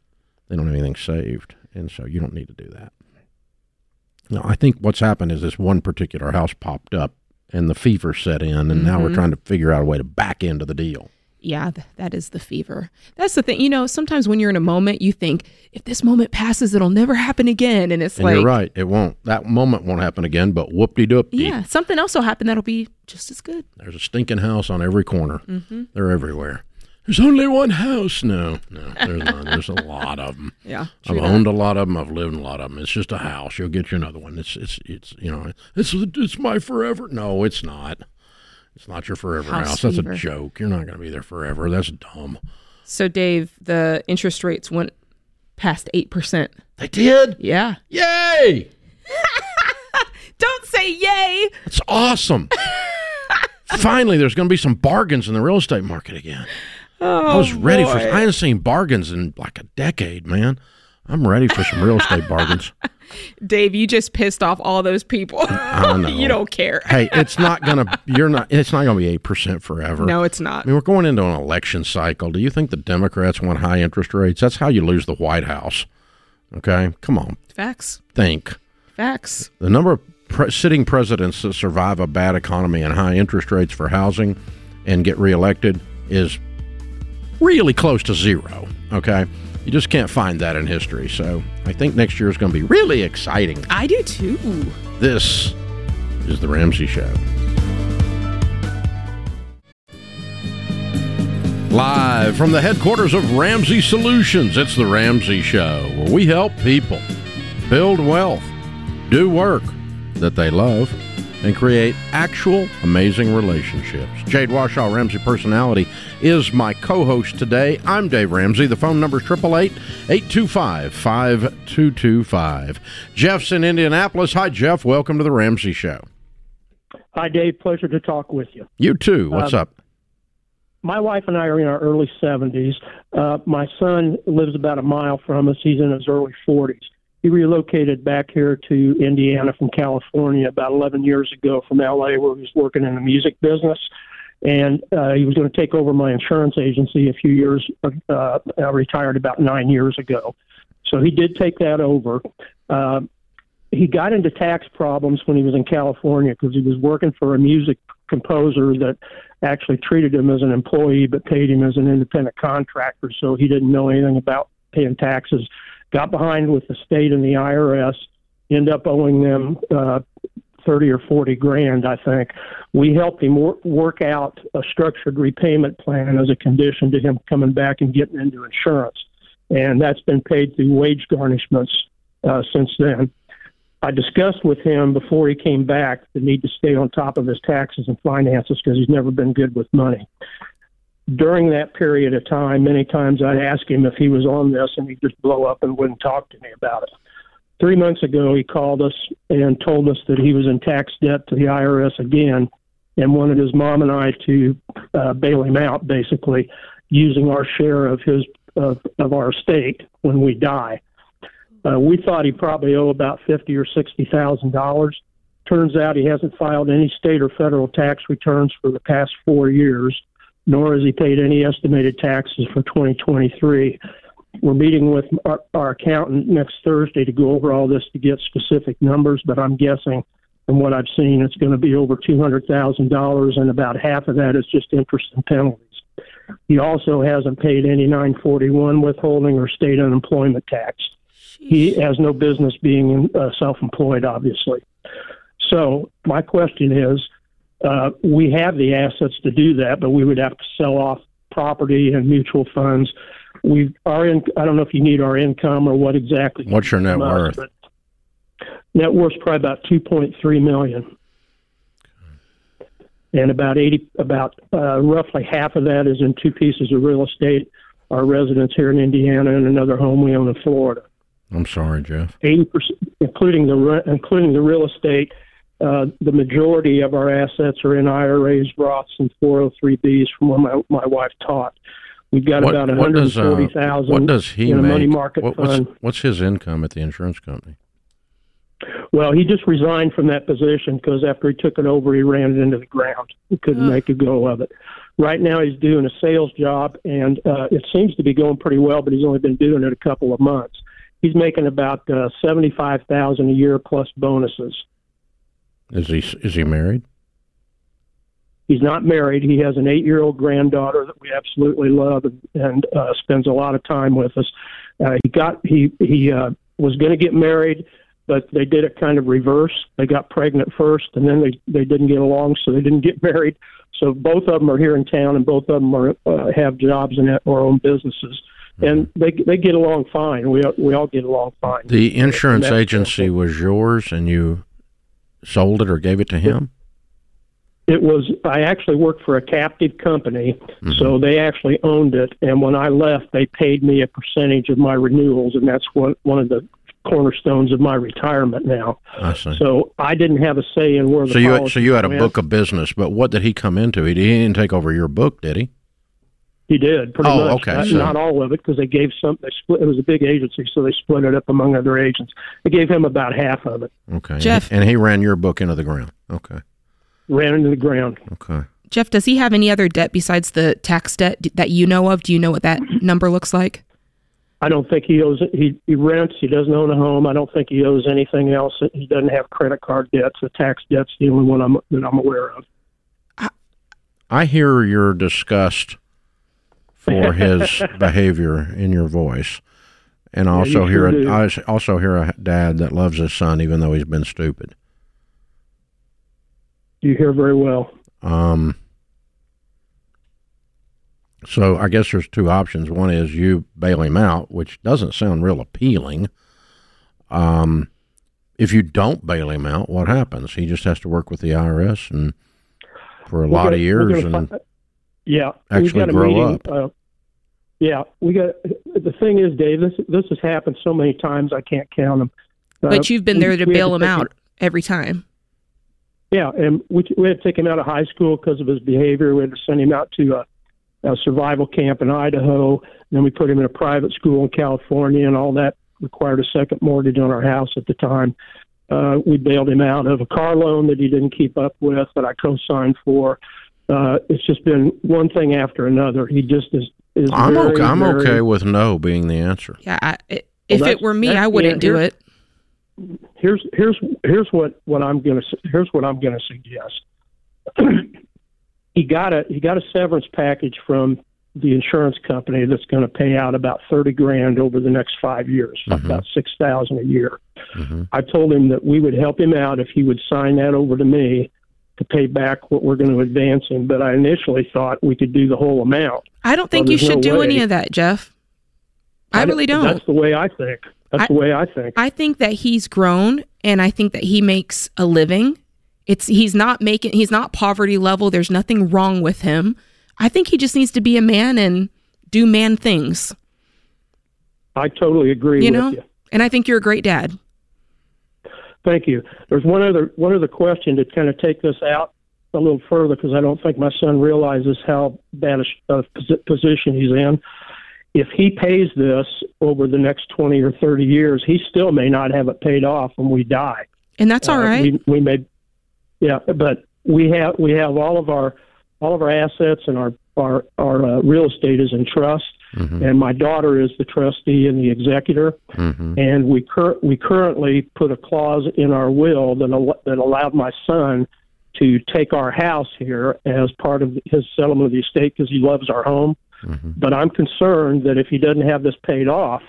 They don't have anything saved, and so you don't need to do that. No, I think what's happened is this one particular house popped up, and the fever set in, and now we're Mhm. trying to figure out a way to back into the deal. Yeah, that is the fever. That's the thing. You know, sometimes when you're in a moment, you think, if this moment passes, it'll never happen again. And it's And like, you're right; it won't. That moment won't happen again. But whoop de doop yeah, something else will happen that'll be just as good. There's a stinking house on every corner. Mm-hmm. They're everywhere. There's only one house. No, no, there's not. There's a lot of them. Yeah. I've that. owned a lot of them. I've lived in a lot of them. It's just a house. You'll get you another one. It's it's it's you know it's it's my forever. No, it's not. It's not your forever House house. That's a joke. You're not going to be there forever. That's dumb. So, Dave, the interest rates went past 8%. They did. Yeah. Yay! Don't say yay. That's awesome. Finally, there's going to be some bargains in the real estate market again. Oh, I was oh, ready for. I hadn't seen bargains in like a decade, man. I'm ready for some real estate bargains. Dave, you just pissed off all those people. You don't care. Hey, it's not gonna. You're not. It's not gonna be eight percent forever. No, it's not. I mean, we're going into an election cycle. Do you think the Democrats want high interest rates? That's how you lose the White House. Okay, come on, Facts. think. Facts. The number of pre- sitting presidents that survive a bad economy and high interest rates for housing and get reelected is really close to zero. Okay, you just can't find that in history. So I think next year is going to be really exciting. I do too. This is the Ramsey Show. Live from the headquarters of Ramsey Solutions, it's the Ramsey Show, where we help people build wealth, do work that they love, and create actual amazing relationships. Jade Warshaw, Ramsey Personality, is my co host today. I'm Dave Ramsey. The phone number is 888 825 5225. Jeff's in Indianapolis. Hi, Jeff. Welcome to the Ramsey Show. Hi, Dave. Pleasure to talk with you. You too. What's Um, up? my wife and I are in our early 70s. Uh, my son lives about a mile from us. He's in his early 40s. He relocated back here to Indiana from California about 11 years ago from LA, where he was working in the music business. And uh, he was going to take over my insurance agency a few years. Uh, I retired about nine years ago, so he did take that over. Uh, he got into tax problems when he was in California because he was working for a music composer that actually treated him as an employee but paid him as an independent contractor. So he didn't know anything about paying taxes got behind with the state and the IRS, end up owing them uh, 30 or 40 grand, I think. We helped him wor- work out a structured repayment plan as a condition to him coming back and getting into insurance. And that's been paid through wage garnishments uh, since then. I discussed with him before he came back the need to stay on top of his taxes and finances because he's never been good with money during that period of time, many times I'd ask him if he was on this, and he'd just blow up and wouldn't talk to me about it. Three months ago, he called us and told us that he was in tax debt to the IRS again and wanted his mom and I to uh, bail him out, basically, using our share of his of, of our estate when we die. Uh, we thought he probably owe about fifty or sixty thousand dollars. Turns out he hasn't filed any state or federal tax returns for the past four years nor has he paid any estimated taxes for 2023. We're meeting with our, our accountant next Thursday to go over all this to get specific numbers, but I'm guessing from what I've seen, it's going to be over $200,000, and about half of that is just interest and penalties. He also hasn't paid any 941 withholding or state unemployment tax. He has no business being uh, self employed, obviously. So, my question is uh, we have the assets to do that, but we would have to sell off property and mutual funds. We our in, I don't know if you need our income or what exactly. What's your net worth? Net worth's probably about two point three million, and about eighty, about uh, roughly half of that is in two pieces of real estate. Our residence here in Indiana and another home we own in Florida. I'm sorry, Jeff. Eighty percent, including the including the real estate uh, the majority of our assets are in IRAs, Roths, and 403bs from where my, my wife taught. We've got what, about what does, 140,000 uh, what does he in a make? money market what, fund. what's, what's his income at the insurance company? Well, he just resigned from that position because after he took it over, he ran it into the ground. He couldn't Ugh. make a go of it. Right now, he's doing a sales job, and uh, it seems to be going pretty well. But he's only been doing it a couple of months. He's making about uh, seventy-five thousand a year plus bonuses. Is he is he married? He's not married. He has an eight-year-old granddaughter that we absolutely love and, and uh, spends a lot of time with us. Uh, he got he he uh, was going to get married, but they did it kind of reverse. They got pregnant first, and then they they didn't get along, so they didn't get married. So both of them are here in town, and both of them are uh, have jobs and or own businesses, and they they get along fine. We we all get along fine. The insurance agency was yours, and you sold it or gave it to him. It was I actually worked for a captive company, Mm-hmm. so they actually owned it. And when I left, they paid me a percentage of my renewals, and that's what one of the cornerstones of my retirement now. I see. So I didn't have a say in where the So you so you had a went. book of business, but what did he come into? He didn't take over your book, did he? He did pretty Oh, much. okay, Not, so- not all of it because they gave some. They split. It was a big agency, so they split it up among other agents. They gave him about half of it. Okay. Jeff- and he ran your book into the ground. Okay. Ran into the ground. Okay. Jeff, does he have any other debt besides the tax debt that you know of? Do you know what that number looks like? I don't think he owes. He he rents. He doesn't own a home. I don't think he owes anything else. He doesn't have credit card debts. The tax debt's the only one I'm, that I'm aware of. I hear your disgust for his behavior in your voice, and I Yeah, also you hear sure a. I also hear a dad that loves his son even though he's been stupid. You hear very well. Um, so I guess there's two options. One is you bail him out, which doesn't sound real appealing. Um, if you don't bail him out, what happens? He just has to work with the IRS and for a We're lot gonna- of years and fi- yeah, actually grow meeting, up. Uh, yeah, we got. The thing is, Dave, this this has happened so many times I can't count them. Uh, But you've been there to bail him out every time. Yeah, and we we had to take him out of high school because of his behavior. We had to send him out to a, a survival camp in Idaho. Then we put him in a private school in California, and all that required a second mortgage on our house at the time. Uh, we bailed him out of a car loan that he didn't keep up with that I co-signed for. Uh, it's just been one thing after another. He just is. Is I'm very, okay. I'm very- okay with no being the answer. Yeah, I, it, if that's- it were me, I wouldn't end. do it. here's here's here's what what I'm gonna here's what I'm gonna suggest. he got a he got a severance package from the insurance company that's going to pay out about thirty grand over the next five years, mm-hmm. about six thousand a year. Mm-hmm. I told him that we would help him out if he would sign that over to me to pay back what we're going to advance him. But I initially thought we could do the whole amount. I don't think Well, you should no do way. any of that, Jeff. I, really don't. That's the way I think. That's I- the way I think. I think that he's grown and I think that he makes a living. It's he's not making he's not poverty level. There's nothing wrong with him. I think he just needs to be a man and do man things. I totally agree You with know? you. And I think you're a great dad. Thank you. There's one other one other question to kind of take this out a little further because I don't think my son realizes how bad a a position he's in. If he pays this over the next 20 or 30 years, he still may not have it paid off when we die. And that's all Uh, right. We, we may, yeah, but we have we have all of our all of our assets and our our our uh, real estate is in trust, Mm-hmm. and my daughter is the trustee and the executor, mm-hmm. and we cur- we currently put a clause in our will that al- that allowed my son to take our house here as part of his settlement of the estate because he loves our home. Mm-hmm. But I'm concerned that if he doesn't have this paid off,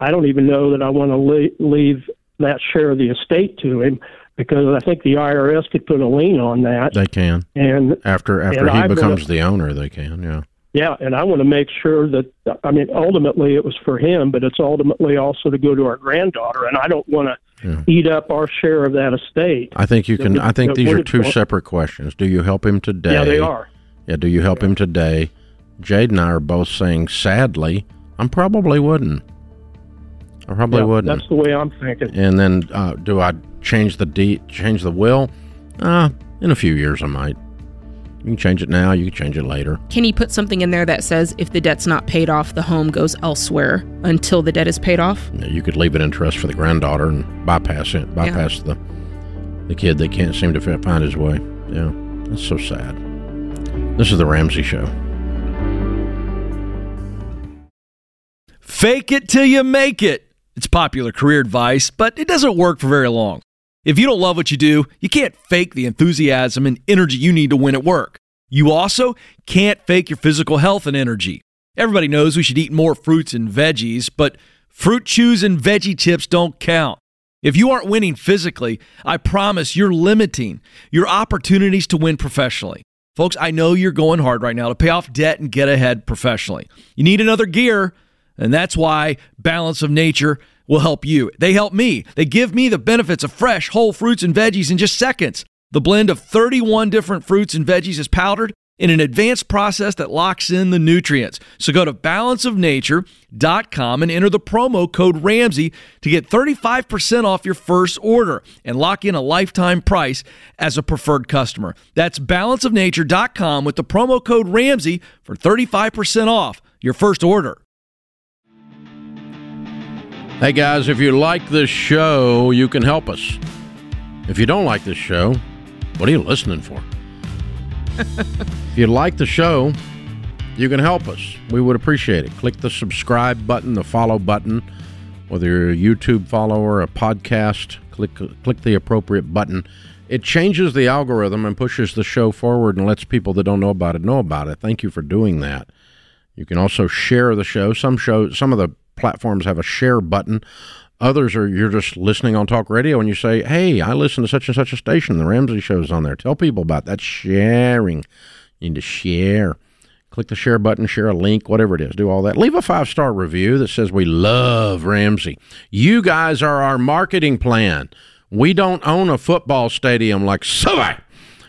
I don't even know that I want to le- leave that share of the estate to him because I think the IRS could put a lien on that. They can And after after and he gonna- becomes the owner. They can. Yeah. Yeah, and I want to make sure that I mean ultimately it was for him, but it's ultimately also to go to our granddaughter, and I don't want to Yeah. eat up our share of that estate. I think you can. I think these are two separate questions. Do you help him today? Yeah, they are. Yeah. Do you help him today? Jade and I are both saying, sadly, I'm probably wouldn't. I probably Yeah, wouldn't. That's the way I'm thinking. And then, uh, do I change the deed, change the will? Uh, in a few years, I might. You can change it now. You can change it later. Can he put something in there that says if the debt's not paid off, the home goes elsewhere until the debt is paid off? You, know, you could leave it in trust for the granddaughter and bypass it, bypass the the kid that can't seem to find his way. Yeah, that's so sad. This is the Ramsey Show. Fake it till you make it. It's popular career advice, but it doesn't work for very long. If you don't love what you do, you can't fake the enthusiasm and energy you need to win at work. You also can't fake your physical health and energy. Everybody knows we should eat more fruits and veggies, but fruit chews and veggie tips don't count. If you aren't winning physically, I promise you're limiting your opportunities to win professionally. Folks, I know you're going hard right now to pay off debt and get ahead professionally. You need another gear, and that's why Balance of Nature will help you. They help me. They give me the benefits of fresh, whole fruits and veggies in just seconds. The blend of 31 different fruits and veggies is powdered in an advanced process that locks in the nutrients. So go to balanceofnature.com and enter the promo code Ramsey to get 35% off your first order and lock in a lifetime price as a preferred customer. That's balanceofnature.com with the promo code Ramsey for 35% off your first order. Hey guys, if you like this show, you can help us. If you don't like this show, what are you listening for? if you like the show, you can help us. We would appreciate it. Click the subscribe button, the follow button, whether you're a YouTube follower, a podcast, click click the appropriate button. It changes the algorithm and pushes the show forward and lets people that don't know about it know about it. Thank you for doing that. You can also share the show. Some show some of the platforms have a share button. Others are you're just listening on talk radio and you say, "Hey, I listen to such and such a station. The Ramsey show's on there." Tell people about that. Sharing. You need to share. Click the share button, share a link, whatever it is. Do all that. Leave a five star review that says we love Ramsey. You guys are our marketing plan. We don't own a football stadium like Subway.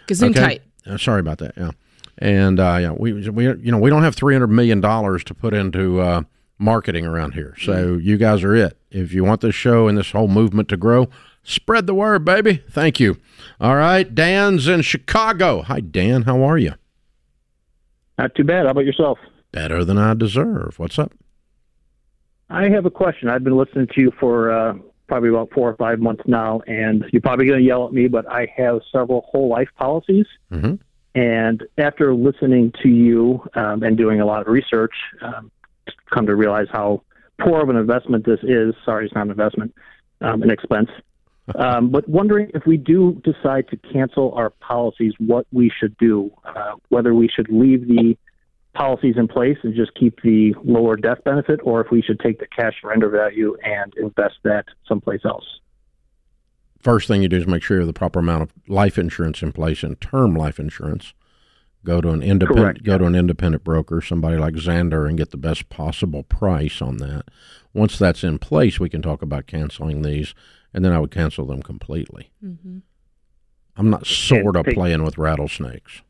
Gesundheit. Uh, sorry about that. Yeah, and uh, yeah, we we you know we don't have three hundred million dollars to put into uh, marketing around here. So you guys are it. If you want this show and this whole movement to grow, spread the word, baby. Thank you. All right, Dan's in Chicago. Hi, Dan. How are you? Not too bad. How about yourself? Better than I deserve. What's up? I have a question. I've been listening to you for uh, probably about four or five months now, and you're probably going to yell at me, but I have several whole life policies. Mm-hmm. And after listening to you um, and doing a lot of research, um, come to realize how poor of an investment this is. Sorry, it's not an investment, um, an expense. Um, but wondering if we do decide to cancel our policies, what we should do, uh, whether we should leave the policies in place and just keep the lower death benefit, or if we should take the cash surrender value and invest that someplace else. First thing you do is make sure you have the proper amount of life insurance in place and term life insurance. Go to an independent go to an independent broker, somebody like Zander, and get the best possible price on that. Once that's in place, we can talk about canceling these, and then I would cancel them completely. Mm-hmm. I'm not sort of playing with rattlesnakes.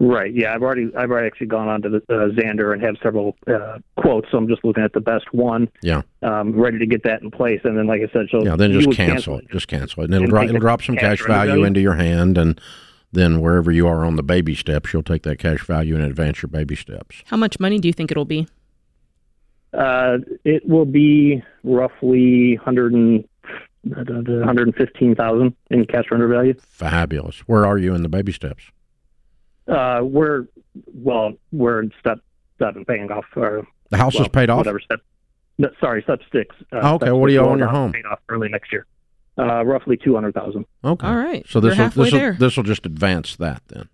Right. Yeah, I've already I've already actually gone on to the uh, Zander and have several uh, quotes. So I'm just looking at the best one. Yeah. Um, ready to get that in place, and then like I said, so Yeah, then just would cancel it. Just cancel it, and it'll And drop. It'll drop some cash cash surrender value value? into your hand, and then wherever you are on the baby steps, you'll take that cash value and advance your baby steps. How much money do you think it'll be? Uh, it will be roughly 100 and, 115,000 in cash surrender value. Fabulous. Where are you in the baby steps? Uh, we're well, we're in step seven, paying off. Our, The house is paid off? Whatever step. No, sorry, step six. Uh, Oh, okay. step What do you owe loan on your home? Paid off early next year. Uh, roughly two hundred thousand. Okay. All right. So this We're will halfway this will there. this will just advance that then.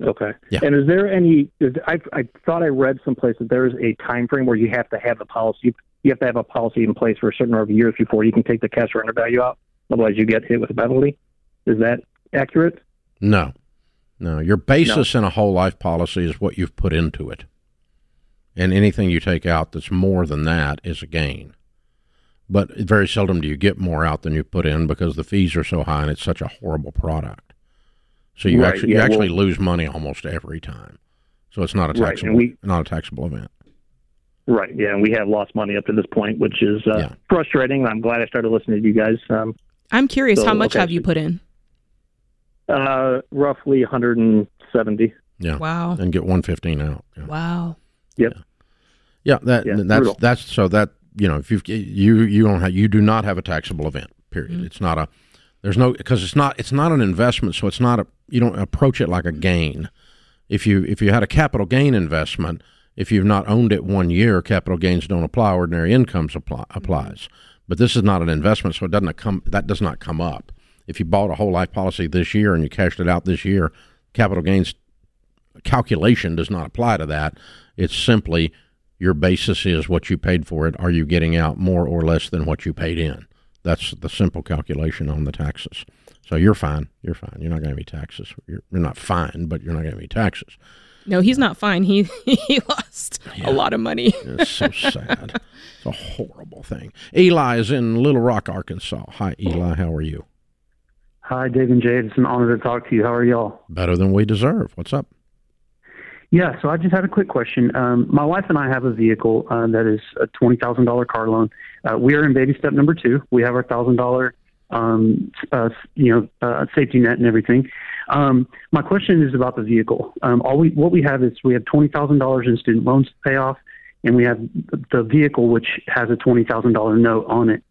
Okay. Yeah. And is there any? Is, I I thought I read someplace that there is a time frame where you have to have the policy. You have to have a policy in place for a certain number of years before you can take the cash surrender value out. Otherwise, you get hit with a penalty. Is that accurate? No, no. Your basis in a whole life policy is what you've put into it, and anything you take out that's more than that is a gain. But very seldom do you get more out than you put in because the fees are so high and it's such a horrible product. So you Right, actually you actually well- lose money almost every time. So it's not a Right, taxable we- not a taxable event. Right. Yeah. And we have lost money up to this point, which is uh, Yeah. frustrating. I'm glad I started listening to you guys. Um, I'm curious, So, how much okay, have you put in? uh, roughly 170. Yeah. Wow. And get one fifteen out. Yeah. Wow. Yep. Yeah, that Yeah, that's brutal. that's so that you know if you you you don't have you do not have a taxable event. Period. Mm-hmm. It's not a there's no because it's not it's not an investment, so it's not a you don't approach it like a gain. If you if you had a capital gain investment, if you've not owned it one year, capital gains don't apply. Ordinary incomes apply, applies. But this is not an investment, so it doesn't come that does not come up. If you bought a whole life policy this year and you cashed it out this year, capital gains calculation does not apply to that. It's simply your basis is what you paid for it. Are you getting out more or less than what you paid in? That's the simple calculation on the taxes. So you're fine. You're fine. You're not going to be taxes. You're, you're not fine, but you're not going to be taxes. No, he's not fine. He he lost a lot of money. It's so sad. It's a horrible thing. Eli is in Little Rock, Arkansas. Hi, Eli. How are you? Hi, Dave and Jade. It's an honor to talk to you. How are y'all? Better than we deserve. What's up? Yeah, so I just had a quick question. Um, my wife and I have a vehicle uh, that is a twenty thousand dollar car loan. Uh, we are in baby step number two. We have our thousand dollar, um, uh, you know, uh, safety net and everything. Um, my question is about the vehicle. Um, all we what we have is we have twenty thousand dollars in student loans to pay off, and we have the vehicle which has a twenty thousand dollar note on it.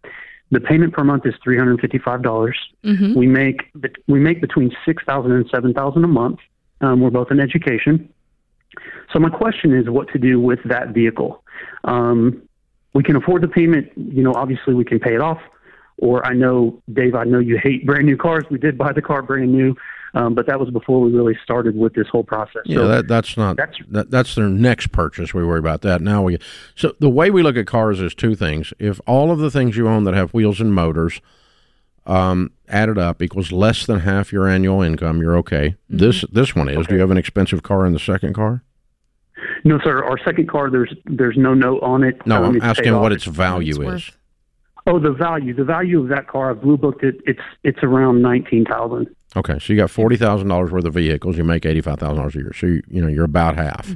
The payment per month is three hundred fifty five dollars. Mm-hmm. We make we make between six thousand and seven thousand a month. Um, we're both in education. So my question is what to do with that vehicle. Um, we can afford the payment. You know, obviously we can pay it off. Or I know, Dave, I know you hate brand new cars. We did buy the car brand new, um, but that was before we really started with this whole process. Yeah, so that, that's not that, that's their next purchase. We worry about that. Now we so the way we look at cars is two things. If all of the things you own that have wheels and motors um, added up equals less than half your annual income, you're okay. This this one is. Do you have an expensive car in the second car? No, sir. Our second car, there's there's no note on it. No, Um, I'm asking what its value is. Oh, the value. The value of that car, I blue booked it. It's it's around nineteen thousand. Okay, so you got forty thousand dollars worth of vehicles. You make eighty five thousand dollars a year. So you, you know you're about half.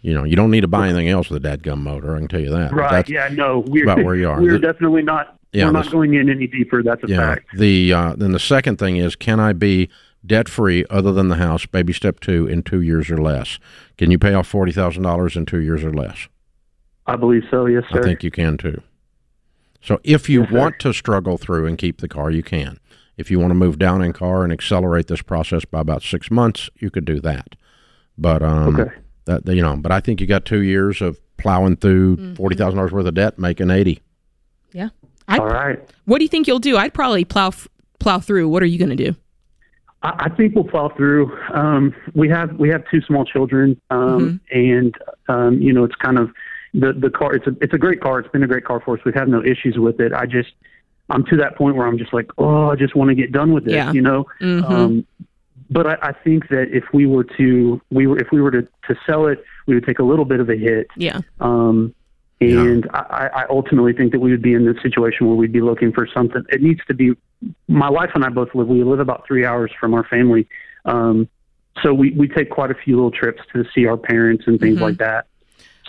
You know you don't need to buy anything else with a dadgum motor. I can tell you that. Right. that's Yeah. No. We're about where you are. We're The- definitely not. Yeah, we're not this- going in any deeper. That's a yeah. fact. The uh, then the second thing is, can I be debt free, other than the house, baby step two, in two years or less. Can you pay off forty thousand dollars in two years or less? I believe so. Yes, sir. I think you can too. So if you want to struggle through and keep the car, you can. If you want to move down in car and accelerate this process by about six months, you could do that. But um, Okay. that you know, but I think you got two years of plowing through Mhm. forty thousand dollars worth of debt, making eighty. Yeah. I'd, All right. What do you think you'll do? I'd probably plow plow through. What are you going to do? I, I think we'll plow through. Um, we have we have two small children, um, and um, you know it's kind of the the car. It's a it's a great car. It's been a great car for us. We've had no issues with it. I just I'm to that point where I'm just like, oh, I just want to get done with it. Yeah. You know. Mhm. Um, but I, I think that if we were to we were if we were to, to sell it, we would take a little bit of a hit. Yeah. Um, and I, I ultimately think that we would be in this situation where we'd be looking for something. It needs to be. My wife and I both live. We live about three hours from our family, um, so we we take quite a few little trips to see our parents and things Mhm. like that.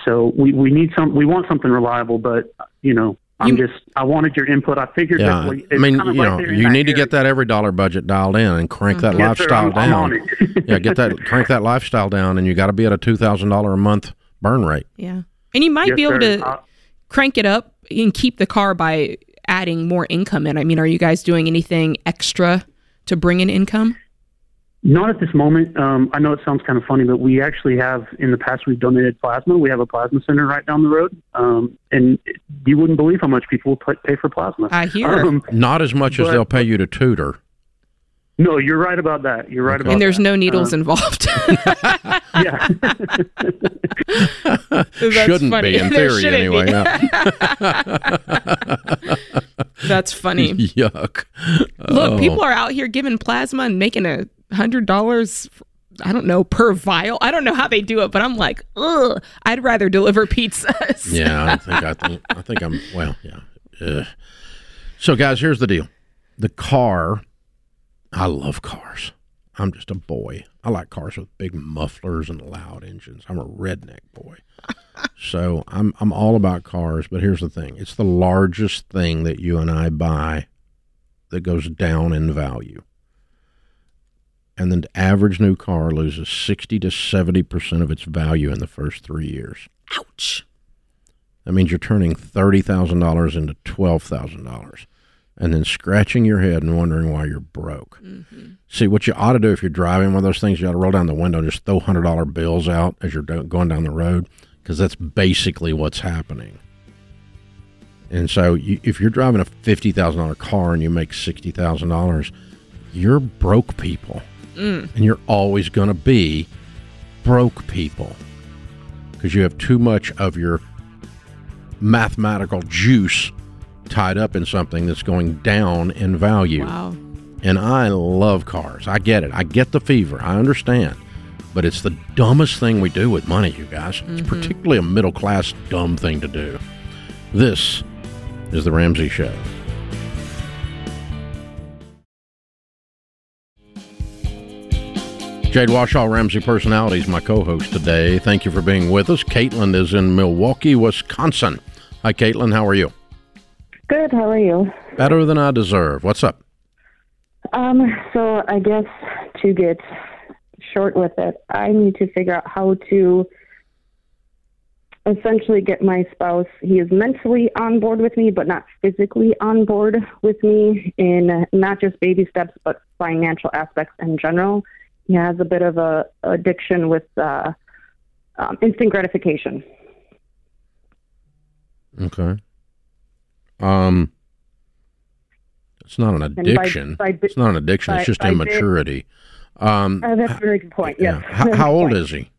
So we we need some. We want something reliable, but you know, I'm just. I wanted your input. I figured Yeah, that. we- I mean, kind of you right know, you that need to get that EveryDollar budget dialed in and crank that Yes, sir. lifestyle I'm- I'm down. on it. yeah, get that crank that lifestyle down, and you got to be at a two thousand dollar a month burn rate. Yeah. And you might Yes, be able sir. to Uh, crank it up and keep the car by adding more income in. I mean, are you guys doing anything extra to bring in income? Not at this moment. Um, I know it sounds kind of funny, but we actually have in the past we've donated plasma. We have a plasma center right down the road, um, and you wouldn't believe how much people pay pay for plasma. I hear. Um, Not as much as they'll pay you to tutor. No, you're right about that. You're right about that. and there's that. no needles Um, involved. yeah. That's Shouldn't funny. be in theory shouldn't anyway. yeah. That's funny. Yuck. Look, Oh. people are out here giving plasma and making a hundred dollars. I don't know per vial. I don't know how they do it, but I'm like, ugh. I'd rather deliver pizzas. yeah, I think I think I think I'm well. Yeah. Ugh. So, guys, here's the deal: the car. I love cars. I'm just a boy. I like cars with big mufflers and loud engines. I'm a redneck boy. so I'm I'm all about cars. But here's the thing: it's the largest thing that you and I buy that goes down in value. And the average new car loses 60 to 70% of its value in the first three years. Ouch. That means you're turning thirty thousand dollars into twelve thousand dollars, and then scratching your head and wondering why you're broke. See what you ought to do if you're driving one of those things, you ought to roll down the window and just throw hundred dollar bills out as you're going down the road, because that's basically what's happening. And so, you, if you're driving a fifty thousand dollar car and you make sixty thousand dollars, you're broke people, Mm. and you're always going to be broke people because you have too much of your mathematical juice tied up in something that's going down in value. Wow. And I love cars. I get it. I get the fever. I understand. But it's the dumbest thing we do with money, you guys. It's Mhm. particularly a middle class dumb thing to do. This is The Ramsey Show. Jade Warshaw, Ramsey Personalities, my co host today. Thank you for being with us. Caitlin is in Milwaukee, Wisconsin. Hi, Caitlin. How are you? Good. How are you? Better than I deserve. What's up? Um, so I guess to get short with it, I need to figure out how to essentially get my spouse. He is mentally on board with me, but not physically on board with me in not just baby steps, but financial aspects in general. He has a bit of a addiction with uh, um, instant gratification. Okay. Um, it's not an addiction. by bit- it's not an addiction. by- it's just immaturity. Um, Uh, that's a very good point. Yes. yeah. How, how old is he?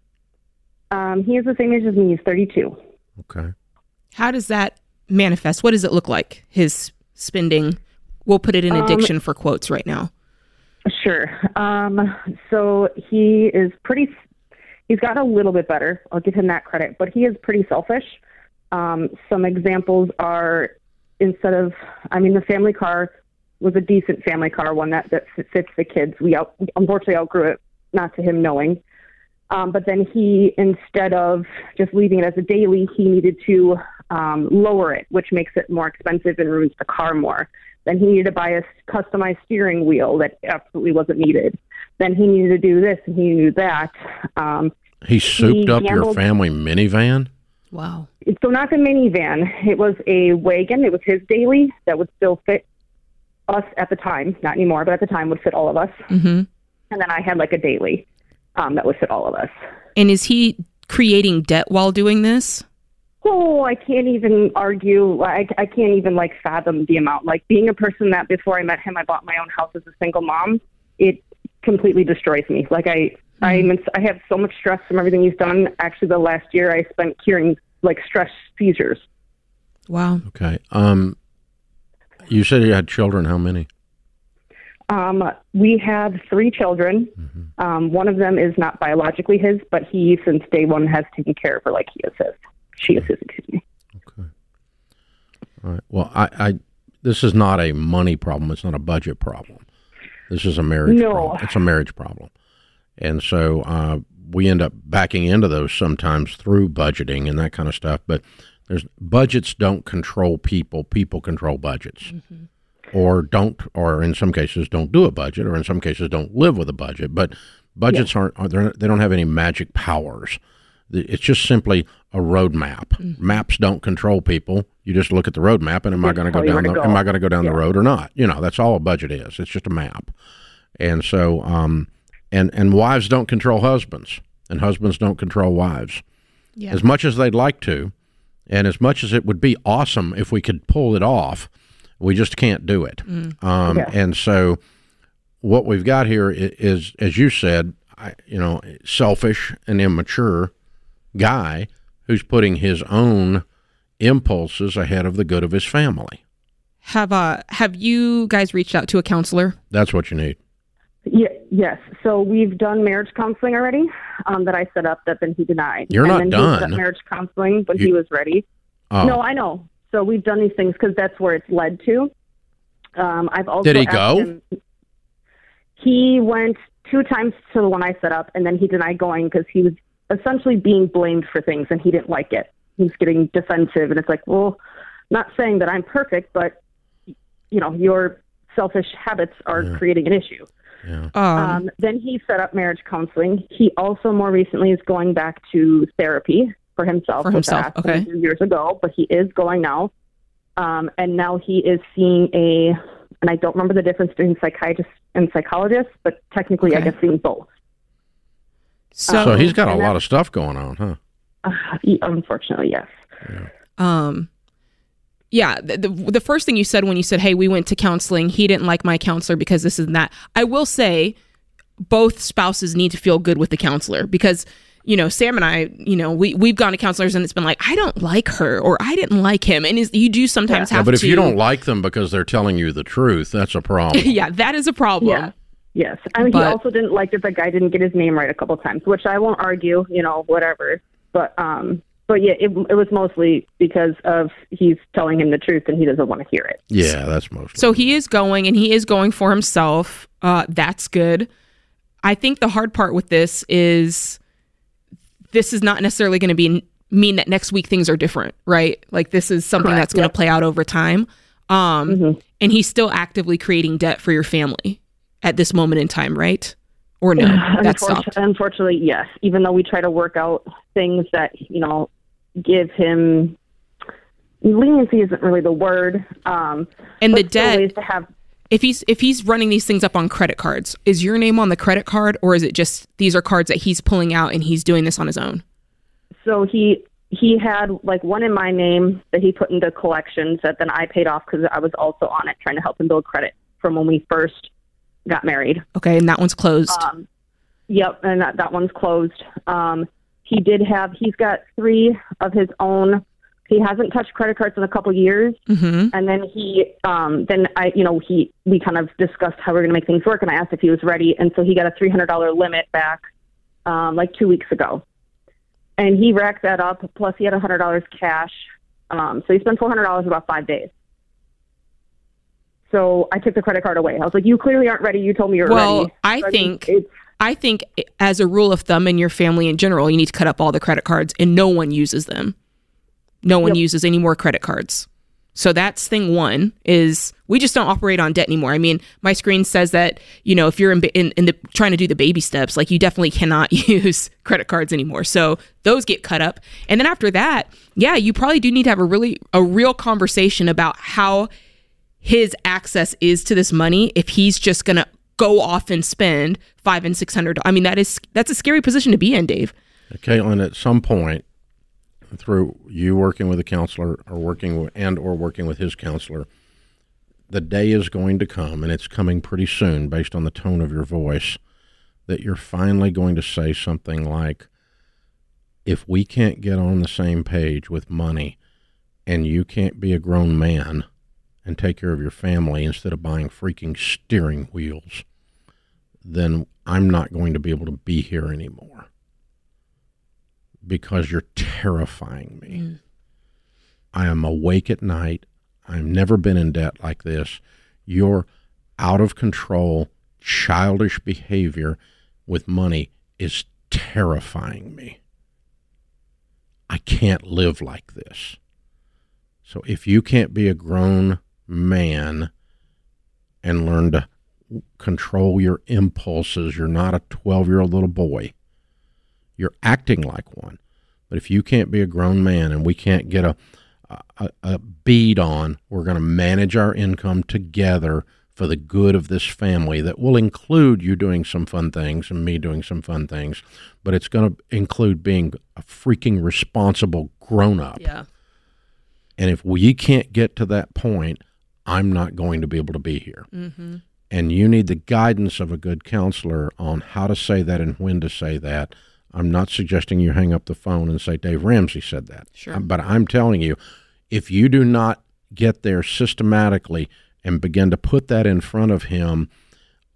Um, he is the same age as me. He's 32. Okay. How does that manifest? What does it look like? His spending. We'll put it in Um, addiction for quotes right now. Sure. Um, so he is pretty. He's gotten a little bit better. I'll give him that credit, but he is pretty selfish. Um, some examples are instead of, I mean, the family car was a decent family car, one that that fits the kids. We out, unfortunately outgrew it, not to him knowing. Um, but then he, instead of just leaving it as a daily, he needed to um, lower it, which makes it more expensive and ruins the car more. Then he needed to buy a customized steering wheel that absolutely wasn't needed. then he needed to do this and he knew that. Um, He souped He up your family minivan. Wow. so not the minivan. It was a wagon. It was his daily that would still fit us at the time. Not anymore, but at the time would fit all of us. Mm-hmm. And then I had like a daily um, that would fit all of us. And is he creating debt while doing this? Oh, I can't even argue. I, I can't even like fathom the amount. Like being a person that before I met him, I bought my own house as a single mom. It completely destroys me. Like I, I'm, in, I have so much stress from everything he's done. Actually, the last year I spent curing like stress seizures. Wow. Okay. Um, you said you had children. How many? Um, we have three children. Um, one of them is not biologically his, but he, since day one, has taken care of her like he is his. She is his, excuse me. Okay. All right. Well, I, I this is not a money problem. It's not a budget problem. This is a marriage No. problem. It's a marriage problem. And so uh, we end up backing into those sometimes through budgeting and that kind of stuff. But there's budgets don't control people. People control budgets. Or don't, or in some cases, don't do a budget, or in some cases, don't live with a budget. But budgets aren't, are they're- don't have any magic powers. It's just simply a roadmap. Maps don't control people. You just look at the roadmap, and am I going to go down the go. am I going to go down the road or not? You know, that's all a budget is. It's just a map. And so, um, and and wives don't control husbands, and husbands don't control wives. Yeah. As much as they'd like to, and as much as it would be awesome if we could pull it off, we just can't do it. Um, Yeah. And so, what we've got here is, is, as you said, I, you know, selfish and immature guy who's putting his own impulses ahead of the good of his family. Have uh have you guys reached out to a counselor? That's what you need. Yeah, yes. So we've done marriage counseling already um, that I set up that then he denied. You're and not then He done. set marriage counseling when You- he was ready. Oh. No, I know. So we've done these things because that's where it's led to. Um, I've also Did he go? him- he went two times to the one I set up, and then he denied going because he was essentially being blamed for things, and he didn't like it. He's getting defensive, and it's like, well, not saying that I'm perfect, but you know, your selfish habits are creating an issue. Yeah. Um, then he set up marriage counseling. He also more recently is going back to therapy for himself. For which himself, I him okay. to do Years ago, but he is going now. Um, and now he is seeing a, and I don't remember the difference between psychiatrist and psychologist, but technically I Okay. guess seeing both. So, So he's got a lot of stuff going on, huh? Uh, he- unfortunately, yes. um yeah, the, the the first thing you said when you said, "Hey, we went to counseling. He didn't like my counselor because this and that." I will say both spouses need to feel good with the counselor because you know, Sam and I, you know, we we've gone to counselors and it's been like, "I don't like her" or "I didn't like him." And is, you do sometimes Yeah, have but if to you don't like them because they're telling you the truth, that's a problem. yeah, that is a problem. Yeah. Yes. I mean, he also didn't like that the guy didn't get his name right a couple times, which I won't argue, you know, whatever. But, um, but yeah, it, it was mostly because of he's telling him the truth and he doesn't want to hear it. Yeah, that's mostly. So he is going and he is going for himself. Uh, that's good. I think the hard part with this is this is not necessarily going to be mean that next week things are different, right? Like this is something Correct, that's going to yep. play out over time. Um, Mhm. and he's still actively creating debt for your family at this moment in time, right? Or no, that's Unfortu- Unfortunately, yes. Even though we try to work out things that, you know, give him leniency isn't really the word. Um, And the debt- to have If he's if he's running these things up on credit cards, is your name on the credit card, or is it just these are cards that he's pulling out and he's doing this on his own? so he he had like one in my name that he put into collections that then I paid off because I was also on it trying to help him build credit from when we first got married. Okay, and that one's closed. Um, yep, and that that one's closed. Um, he did have he's got three of his own. He hasn't touched credit cards in a couple years, mm-hmm. and then he um, then I you know he we kind of discussed how we are going to make things work, and I asked if he was ready, and so he got a three hundred dollar limit back um, like two weeks ago, and he racked that up. Plus, he had a hundred dollars cash, um, so he spent four hundred dollars about five days. So I took the credit card away. I was like, "You clearly aren't ready. You told me you're well, ready." I So think it's I think as a rule of thumb in your family in general, you need to cut up all the credit cards, and no one uses them. No one Yep. uses any more credit cards. So that's thing one is we just don't operate on debt anymore. I mean, my screen says that, you know, if you're in, in, in the trying to do the baby steps, like you definitely cannot use credit cards anymore. So those get cut up. And then after that, yeah, you probably do need to have a really, a real conversation about how his access is to this money if he's just going to go off and spend five and 600. I mean, that is, that's a scary position to be in, Dave. Caitlin, at some point, through you working with a counselor or working with, and or working with his counselor, the day is going to come, and it's coming pretty soon, based on the tone of your voice, that you're finally going to say something like, "If we can't get on the same page with money, and you can't be a grown man." And take care of your family instead of buying freaking steering wheels, then I'm not going to be able to be here anymore because you're terrifying me. Mm. I am awake at night. I've never been in debt like this. Your out of control, childish behavior with money is terrifying me. I can't live like this. So if you can't be a grown man and learn to control your impulses, you're not a 12 year old little boy you're acting like one. But if you can't be a grown man and we can't get a a, a bead on, we're going to manage our income together for the good of this family. That will include you doing some fun things and me doing some fun things, but it's going to include being a freaking responsible grown up. Yeah. And if we can't get to that point, I'm not going to be able to be here. Mm-hmm. And you need the guidance of a good counselor on how to say that and when to say that I'm not suggesting you hang up the phone and say Dave Ramsey said that. Sure. But I'm telling you, if you do not get there systematically and begin to put that in front of him,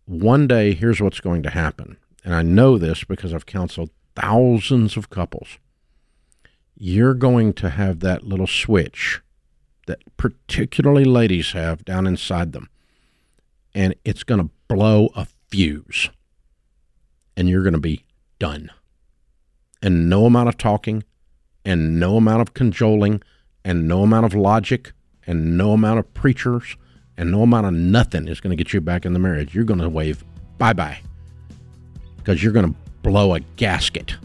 one day here's what's going to happen. And I know this because I've counseled thousands of couples. You're going to have that little switch that particularly ladies have down inside them. And it's going to blow a fuse. And you're going to be done and no amount of talking and no amount of cajoling and no amount of logic and no amount of preachers and no amount of nothing is going to get you back in the marriage. You're going to wave bye bye because you're going to blow a gasket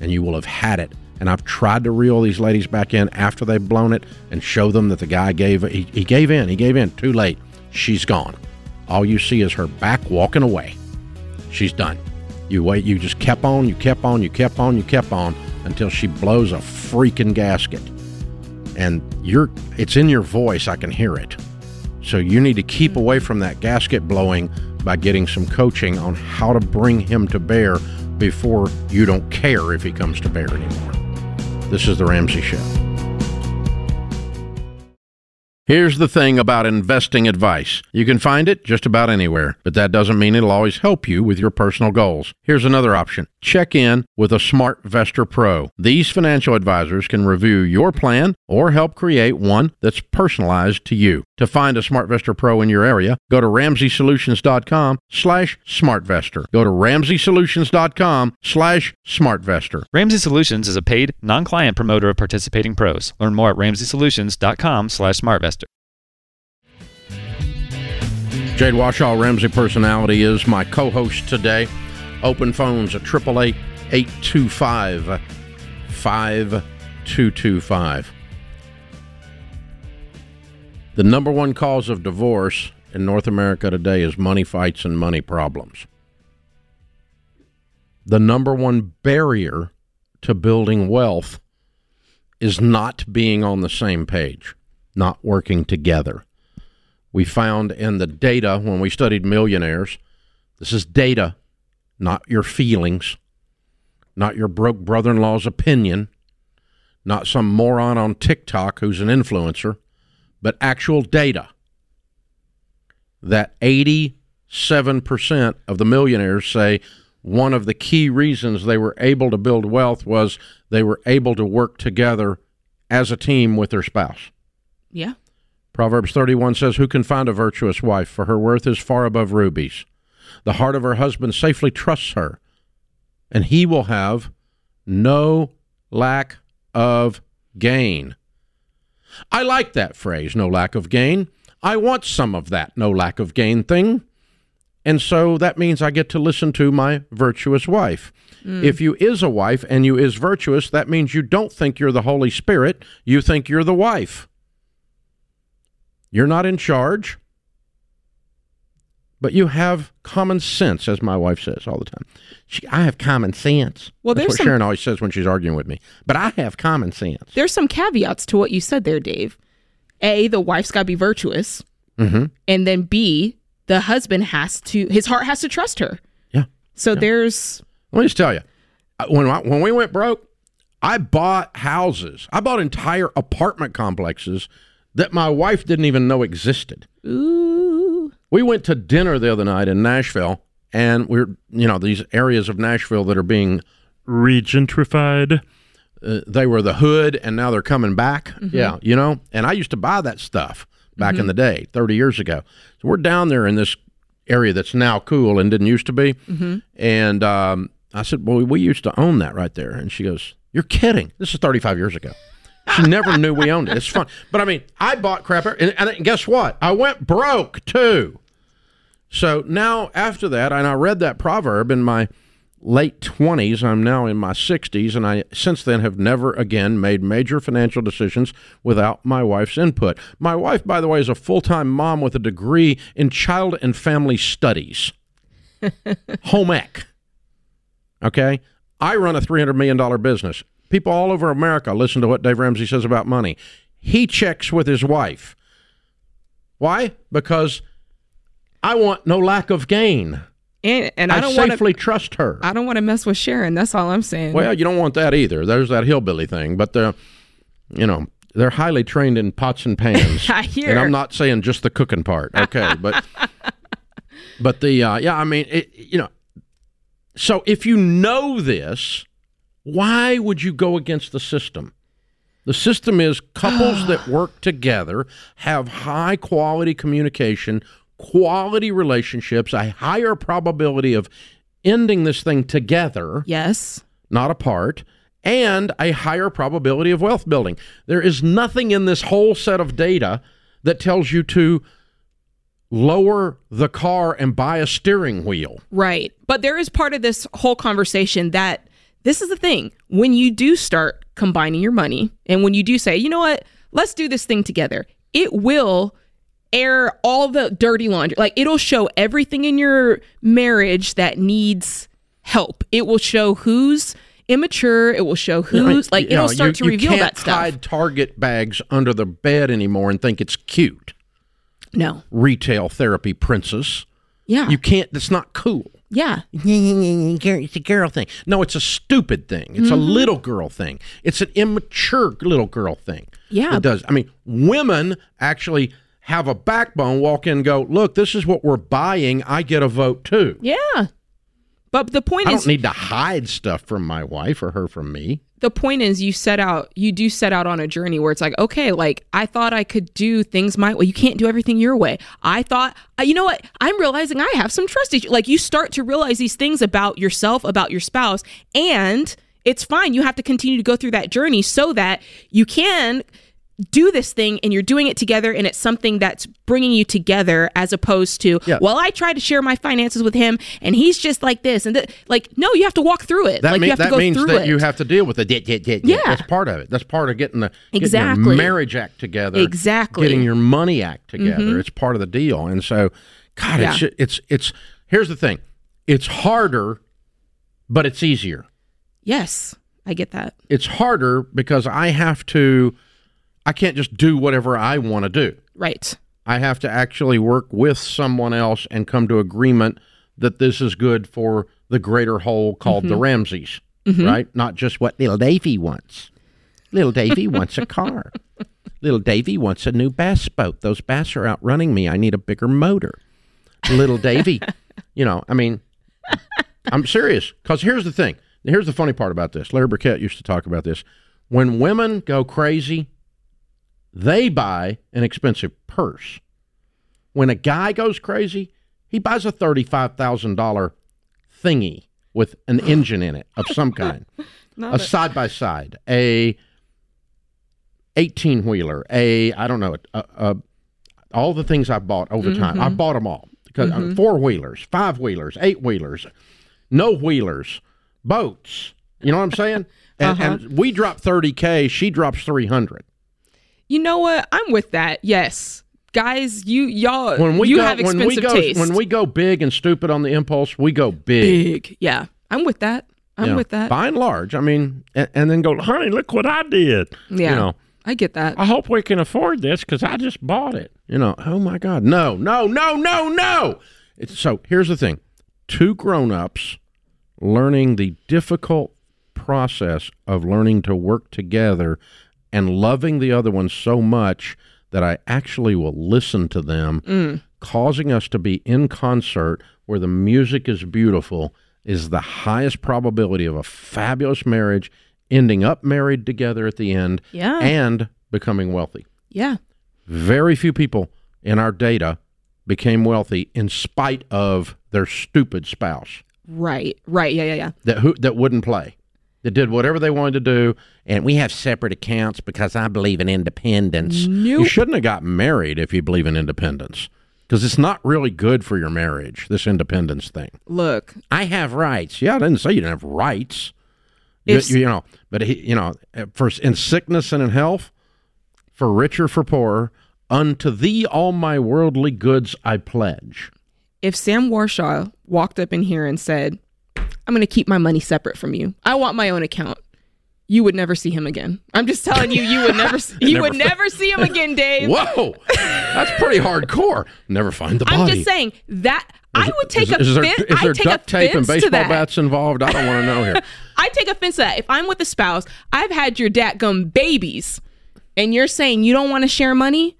and you will have had it. And I've tried to reel these ladies back in after they've blown it and show them that the guy gave, he, he gave in. He gave in too late. She's gone. All you see is her back walking away. She's done. You wait, you just kept on, you kept on, you kept on, you kept on until she blows a freaking gasket. And you're it's in your voice, I can hear it. So you need to keep away from that gasket blowing by getting some coaching on how to bring him to bear before you don't care if he comes to bear anymore. This is the Ramsey Show. Here's the thing about investing advice. You can find it just about anywhere, but that doesn't mean it'll always help you with your personal goals. Here's another option. Check in with a SmartVestor Pro. These financial advisors can review your plan or help create one that's personalized to you. To find a SmartVestor Pro in your area, go to RamseySolutions.com slash SmartVestor. Go to RamseySolutions.com slash SmartVestor. Ramsey Solutions is a paid, non-client promoter of participating pros. Learn more at RamseySolutions.com slash SmartVestor. Jade Warshaw, Ramsey Personality, is my co-host today. Open phones at 888 825 5225. The number one cause of divorce in North America today is money fights and money problems. The number one barrier to building wealth is not being on the same page, not working together. We found in the data when we studied millionaires, this is data, not your feelings, not your broke brother in law's opinion, not some moron on TikTok who's an influencer but actual data that 87% of the millionaires say one of the key reasons they were able to build wealth was they were able to work together as a team with their spouse. Yeah. Proverbs 31 says, Who can find a virtuous wife? For her worth is far above rubies. The heart of her husband safely trusts her, and he will have no lack of gain. I like that phrase, no lack of gain. I want some of that no lack of gain thing. And so that means I get to listen to my virtuous wife. Mm. If you is a wife and you is virtuous, that means you don't think you're the Holy Spirit, you think you're the wife. You're not in charge, but you have common sense, as my wife says all the time. She, I have common sense. Well, That's there's what some- Sharon always says when she's arguing with me. But I have common sense. There's some caveats to what you said there, Dave. A, the wife's got to be virtuous, Mm-hmm. and then B, the husband has to his heart has to trust her. Yeah. So there's Let me just tell you, uh, when I, when we went broke, I bought houses. I bought entire apartment complexes that my wife didn't even know existed. Ooh. We went to dinner the other night in Nashville, and we're you know these areas of Nashville that are being regentrified. Uh, they were the hood, and now they're coming back. Mhm. Yeah, you know. And I used to buy that stuff back in Mhm. the day, thirty years ago. So we're down there in this area that's now cool and didn't used to be. Mhm. And um, I said, "Well, we used to own that right there." And she goes, "You're kidding? This is 35 years ago." She never knew we owned it. It's fun, but I mean, I bought crap, and, and guess what? I went broke too. So now, after that, and I read that proverb in my late 20s. I'm now in my 60s, and I since then have never again made major financial decisions without my wife's input. My wife, by the way, is a full time mom with a degree in child and family studies, home ec. Okay. I run a $300 million business. People all over America listen to what Dave Ramsey says about money. He checks with his wife. Why? Because I want no lack of gain. and and I, I, don't safely to trust her. I don't want to mess with Sharon. That's all I'm saying. Well, you don't want that either. There's that hillbilly thing, but the, you know, they're highly trained in pots and pans. I hear. And I'm not saying just the cooking part. Okay, but but the uh, yeah, I mean, it, you know, so if you know this, why would you go against the system? The system is couples that work together have high quality communication, quality relationships, a higher probability of ending this thing together. Yes. Not apart. And a higher probability of wealth building. There is nothing in this whole set of data that tells you to lower the car and buy a steering wheel. Right. But there is part of this whole conversation that this is the thing. When you do start combining your money and when you do say, you know what, let's do this thing together, it will air all the dirty laundry. Like it'll show everything in your marriage that needs help. It will show who's immature. It will show who's like You it'll start you- to reveal that stuff. hide Target bags under the bed anymore and think it's cute. No. Retail therapy princess. Yeah. You can't. That's not cool. Yeah. It's a girl thing. No, it's a stupid thing. It's a Mhm. little girl thing. It's an immature little girl thing. Yeah. It does. I mean, women actually have a backbone, walk in and go, look, this is what we're buying. I get a vote too. Yeah. But the point I is I don't need to hide stuff from my wife or her from me. the point is you set out you do set out on a journey where it's like okay like i thought i could do things my way you can't do everything your way i thought uh, you know what i'm realizing i have some trust issues like you start to realize these things about yourself about your spouse and it's fine you have to continue to go through that journey so that you can do this thing and you're doing it together and it's something that's bringing you together as opposed to Yeah. well i try to share my finances with him and he's just like this and th- like no you have to walk through it That, like mean- you have that to go means through that it you have to deal with it. Yeah, yeah, yeah, Yeah. That's part of it. That's part of getting the getting Exactly. marriage act together. Exactly. Getting your money act together. Mhm. It's part of the deal. And so, God, it's it's it's. Here's the thing. It's harder, but it's easier. yes i get that It's harder because I have to. I can't just do whatever I want to do. right I have to actually work with someone else and come to agreement that this is good for the greater whole called the Mhm. Ramseys, Mhm. right? Not just what little Davy wants. Little Davy wants a car. Little Davy wants a new bass boat. Those bass are outrunning me. I need a bigger motor. Little Davy, you know, I mean, I'm serious. Because here's the thing. Here's the funny part about this. Larry Burkett used to talk about this. When women go crazy, they buy an expensive purse. When a guy goes crazy, he buys a $35,000 thingy with an engine in it of some kind, a side by side, a eighteen wheeler, a I don't know, a, a, all the things I've bought over time. Mhm. I've bought them all because Mhm. four wheelers, five wheelers, eight wheelers, no wheelers, boats. You know what I'm saying? And, Uh-huh. and we drop thirty k, she drops three hundred. You know what? I'm with that. Yes, guys, you y'all When we you go, have when expensive we go, taste. when we go big and stupid on the impulse, we go big. big, yeah, I'm with that. I'm Yeah. with that. By and large, I mean, and, and then go, honey, look what I did. Yeah, You know, I get that. I hope we can afford this because I just bought it. You know, oh my God. No, no, no, no, no. It's, so here's the thing two grown ups learning the difficult process of learning to work together and loving the other one so much that I actually will listen to them, Mm. causing us to be in concert where the music is beautiful is the highest probability of a fabulous marriage ending up married together at the end Yeah. and becoming wealthy. Yeah, Very few people in our data became wealthy in spite of their stupid spouse right, right. Yeah, yeah, yeah. that who that wouldn't play. That did whatever they wanted to do, and we have separate accounts because I believe in independence. You shouldn't have got married if you believe in independence, because it's not really good for your marriage. This independence thing. Look, I have rights. Yeah, I didn't say you didn't have rights. You, you know, but he, you know, for in sickness and in health, for richer for poorer, unto thee all my worldly goods I pledge. if Sam Warshaw walked up in here and said, "I'm going to keep my money separate from you. I want my own account." You would never see him again. I'm just telling you, you would never, you Never would fi- never see him again, Dave. Whoa, that's pretty hardcore. Never find the body. I'm just saying that I would take is, is there, offense. is there duct tape and baseball bats involved? I don't want to know here. I take offense to that. If I'm with a spouse, I've had your dad gum babies, and you're saying you don't want to share money.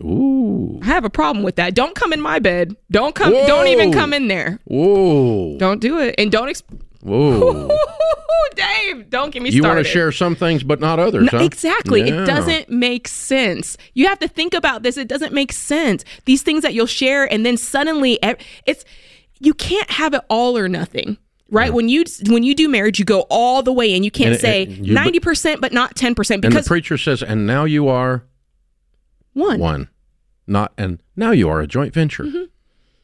Ooh, I have a problem with that. Don't come in my bed. Don't come. Don't even come in there. whoa, Don't do it, and don't. Exp- whoa. Dave, don't get me you started. want to share some things, but not others, No, huh? Exactly. Yeah. It doesn't make sense. You have to think about this. It doesn't make sense. These things that you'll share and then suddenly it's you can't have it all or nothing. Right? When you when you do marriage, you go all the way and you can't And say it- you- 90% but not 10% And the because preacher says, and now you are one. one, not, and now you are a joint venture. Mm-hmm.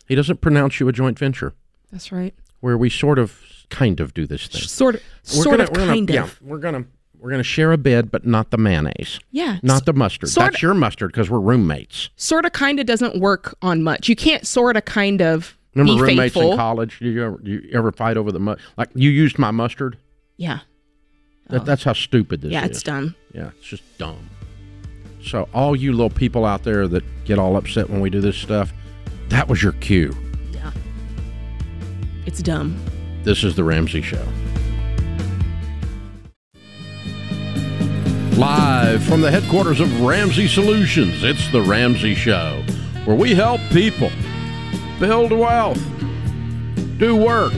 He doesn't pronounce you a joint venture, That's right. where we sort of, kind of do this thing. Sort of We're sort gonna- of we're gonna- kind yeah, we're gonna we're gonna share a bed, but not the mayonnaise. Yeah. Not the mustard. sort That's your mustard because we're roommates. Sort of kind of doesn't work on much. You can't sort of kind of Remember be roommates faithful. in college? Did you ever, you ever fight over the like you used my mustard? Yeah. That, That's how stupid this Oh. Yeah, is. it's dumb. Yeah, it's just dumb. So all you little people out there that get all upset when we do this stuff, that was your cue. Yeah. It's dumb. This is the Ramsey Show. Live from the headquarters of Ramsey Solutions, it's the Ramsey Show, where we help people build wealth, do work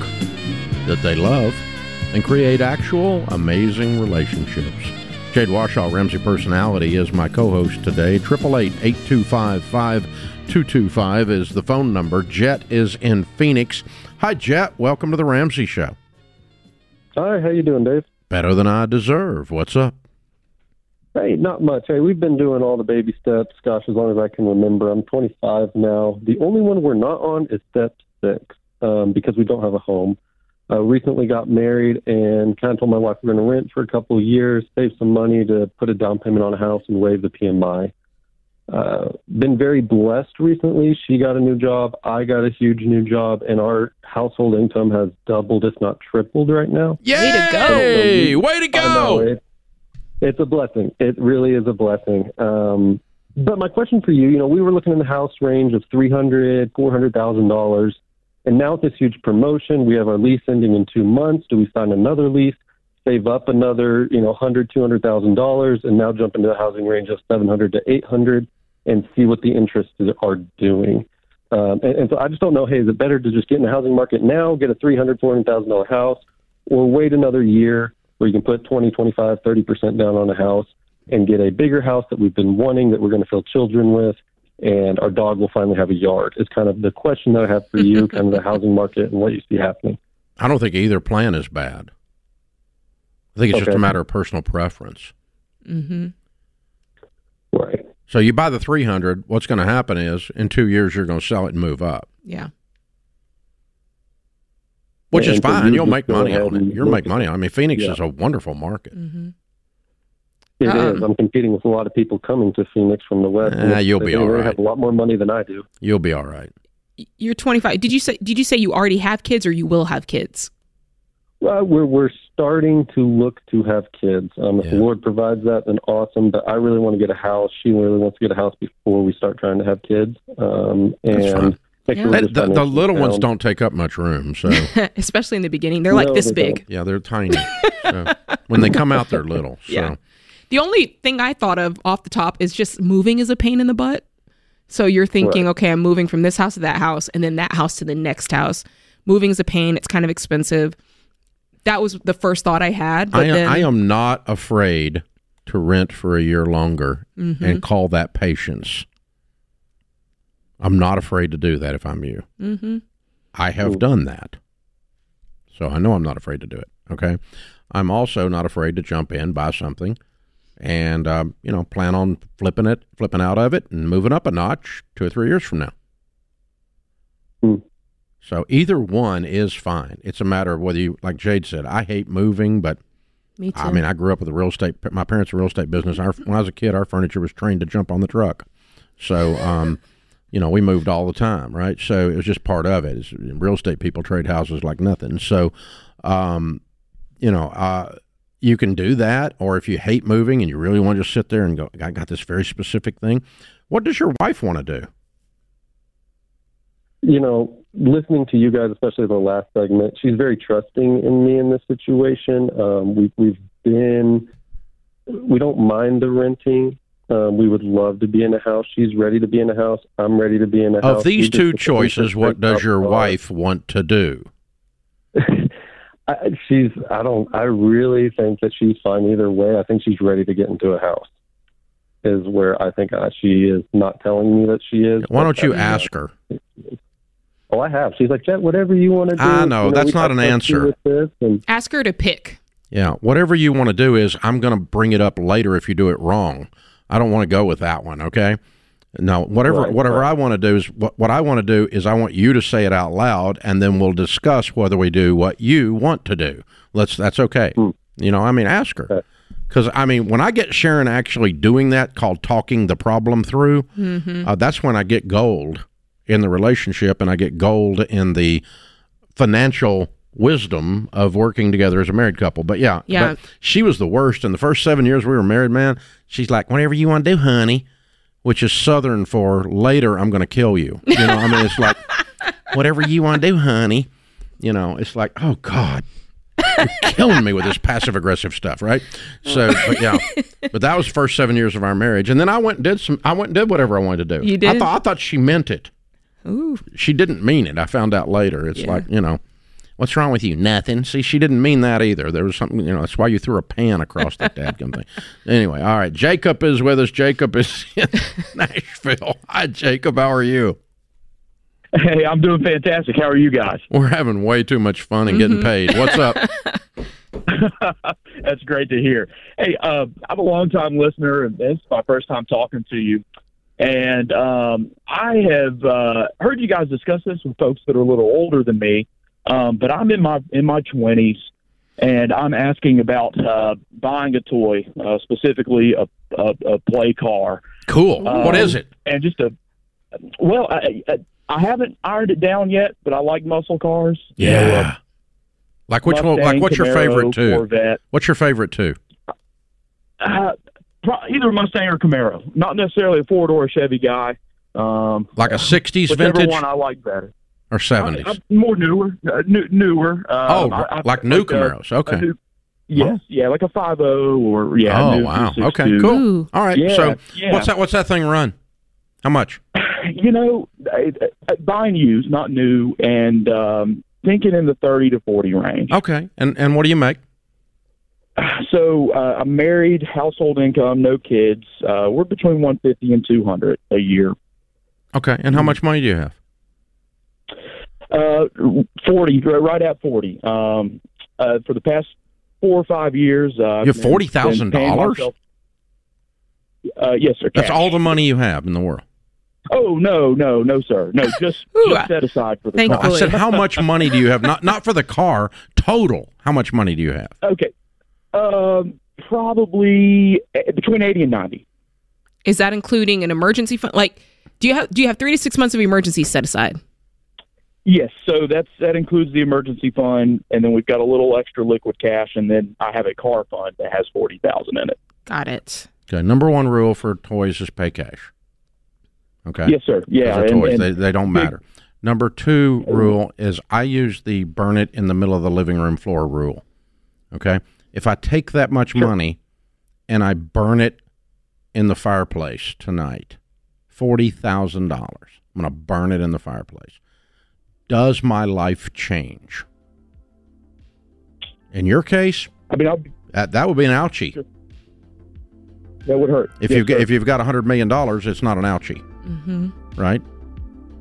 that they love, and create actual amazing relationships. Jade Warshaw, Ramsey Personality, is my co host today. 888 825 5225 is the phone number. Jet is in Phoenix. Hi, Jet. Welcome to the Ramsey Show. Hi, how you doing, Dave? Better than I deserve. What's up? Hey, not much. Hey, we've been doing all the baby steps, gosh, as long as I can remember. I'm 25 now. The only one we're not on is step six um, because we don't have a home. Uh, recently got married and kind of told my wife we're going to rent for a couple of years, save some money to put a down payment on a house and waive the PMI. Uh, been very blessed recently. She got a new job. I got a huge new job, and our household income has doubled, if not tripled, right now. Way to go. Hey, way to I know, go! it, it's a blessing. It really is a blessing. Um, but my question for you, you know, we were looking in the house range of three hundred, four hundred thousand dollars, and now with this huge promotion, we have our lease ending in two months. Do we sign another lease, save up another, you know, hundred, two hundred thousand dollars, and now jump into the housing range of seven hundred to eight hundred, and see what the interests are doing? Um, and, and so I just don't know. Hey, is it better to just get in the housing market now, get a three hundred, four hundred thousand dollar house, or wait another year where you can put 20, 25, 30% down on a house and get a bigger house that we've been wanting that we're going to fill children with and our dog will finally have a yard is kind of the question that I have for you, kind of the housing market and what you see happening. I don't think either plan is bad. I think it's just a matter of personal preference. Mm-hmm. Right. So you buy the 300, what's going to happen is in 2 years you're going to sell it and move up. Yeah. Which is And so fine. you You'll make money on it. You'll look make at- money. I mean, Phoenix Yeah. is a wonderful market. Mm-hmm. It Um, is. I'm competing with a lot of people coming to Phoenix from the west. Eh, you'll they, be they all right. have a lot more money than I do. You'll be all right. You're 25. Did you say did you say you already have kids or you will have kids? Well, we're we're starting to look to have kids. Um, if the Lord provides that, then awesome. But I really want to get a house. She really wants to get a house before we start trying to have kids. Um, That's fine. and make sure we're They- just the, the little ones don't take up much room, so Especially in the beginning. They're like this they big. don't. yeah, they're tiny. So when they come out, they're little. So Yeah. The only thing I thought of off the top is just moving is a pain in the butt. So you're thinking, Right. okay, I'm moving from this house to that house and then that house to the next house. Moving is a pain. It's kind of expensive. That was the first thought I had. But I, then, I am not afraid to rent for a year longer Mhm. and call that patience. I'm not afraid to do that if I'm you. Mhm. I have done that. So I know I'm not afraid to do it. Okay. I'm also not afraid to jump in, buy something, and, um, you know, plan on flipping it, flipping out of it, and moving up a notch two or three years from now. So either one is fine. It's a matter of whether you, like Jade said, I hate moving, but Me too. I mean, I grew up with a real estate. My parents were real estate business. Our, when I was a kid, our furniture was trained to jump on the truck. So, um, you know, we moved all the time, right? So it was just part of it. It's, real estate people trade houses like nothing. So, um, you know, uh, you can do that, or if you hate moving and you really want to just sit there and go, I got this very specific thing. What does your wife want to do? you know, listening to you guys, especially the last segment, she's very trusting in me in this situation. Um, we, we've been, we don't mind the renting. Um, we would love to be in a house. She's ready to be in a house. I'm ready to be in a house. Of these two choices, what does your wife want to do? I, she's. I don't. I really think that she's fine either way. I think she's ready to get into a house. Is where I think uh, she is not telling me that she is. Why don't you I- ask her? Oh, I have. She's like, Jet, whatever you want to do. I know, You that's not an answer. and Ask her to pick. Yeah, whatever you want to do is I'm going to bring it up later if you do it wrong. I don't want to go with that one, okay? No, whatever Right, whatever I want to do is what what I want to do is I want you to say it out loud and then we'll discuss whether we do what you want to do. Let's that's okay. Hmm. You know, I mean ask her. Cuz I mean when I get Sharon actually doing that called talking the problem through, Mhm. uh, that's when I get gold in the relationship and I get gold in the financial wisdom of working together as a married couple. But yeah, Yeah. but she was the worst in the first seven years we were married, man. She's like, whatever you want to do, honey, which is Southern for later, I'm going to kill you. You know, I mean, it's like, whatever you want to do, honey. You know, it's like, oh God, you're killing me with this passive aggressive stuff, right? So, but yeah, but that was the first seven years of our marriage, and then I went and did some. I went and did whatever I wanted to do. You I thought I thought she meant it. Ooh. She didn't mean it. I found out later. It's Yeah. like you know, what's wrong with you? Nothing. See, she didn't mean that either. There was something. You know, that's why you threw a pan across that dadgum thing. Anyway, all right. Jacob is with us. Jacob is in Nashville. Hi, Jacob. How are you? Hey, I'm doing fantastic. How are you guys? We're having way too much fun and getting paid. What's up? That's great to hear. Hey, uh, I'm a longtime listener, and this is my first time talking to you. And um, I have uh, heard you guys discuss this with folks that are a little older than me, um, but I'm in my in my 20s, and I'm asking about uh, buying a toy, uh, specifically a, a, a play car. Cool. what Um, is it? And just a well, I, I, I haven't ironed it down yet, but I like muscle cars. You know, uh, Yeah. Like which one? Like Mustang, what's your Camaro, favorite two? Corvette. What's your favorite too? Uh, either Mustang or Camaro. Not necessarily a Ford or a Chevy guy. Um, Like a '60s whichever vintage one I like better. Or '70s? I, I, more newer, uh, new, newer. oh, Um, I- I- like new a- Camaros. Okay. a new- yes, yeah, like a five zero or yeah. oh new wow. 262. Okay. Cool. All right. Yeah, so yeah. what's that? What's that thing run? How much? You know, uh, uh, buying used, not new, and um, thinking in the thirty to forty range. Okay. And and what do you make? So uh, I'm married, household income, no kids. Uh, we're between one fifty and two hundred a year. Okay. And how much money do you have? Uh, forty, right at forty. Um, uh, for the past four or five years, uh, You have $40,000? Uh, yes, sir. That's all the money you have in the world. Oh no, no, no, sir. No, just, just set aside for the No, car. I said, how much money do you have? Not not for the car. Total. How much money do you have? Okay. Um, probably eh, between eighty and ninety. Is that including an emergency fund? Like, do you have do you have three to six months of emergency set aside? Yes, so that's that includes the emergency fund, and then we've got a little extra liquid cash, and then I have a car fund that has forty thousand in it. Got it. Okay. Number one rule for toys is pay cash. Okay. Yes, sir. Yeah, 'Cause they're and- toys. and they they don't big- matter. Number two rule is I use the burn it in the middle of the living room floor rule. Okay. If I take that much money and I burn it in the fireplace tonight, forty thousand dollars. I'm going to burn it in the fireplace. Does my life change? In your case, I mean, I'll, that that would be an ouchie. that would hurt. If Yes, you sir. if you've got a hundred million dollars, it's not an ouchie, Mm-hmm. right?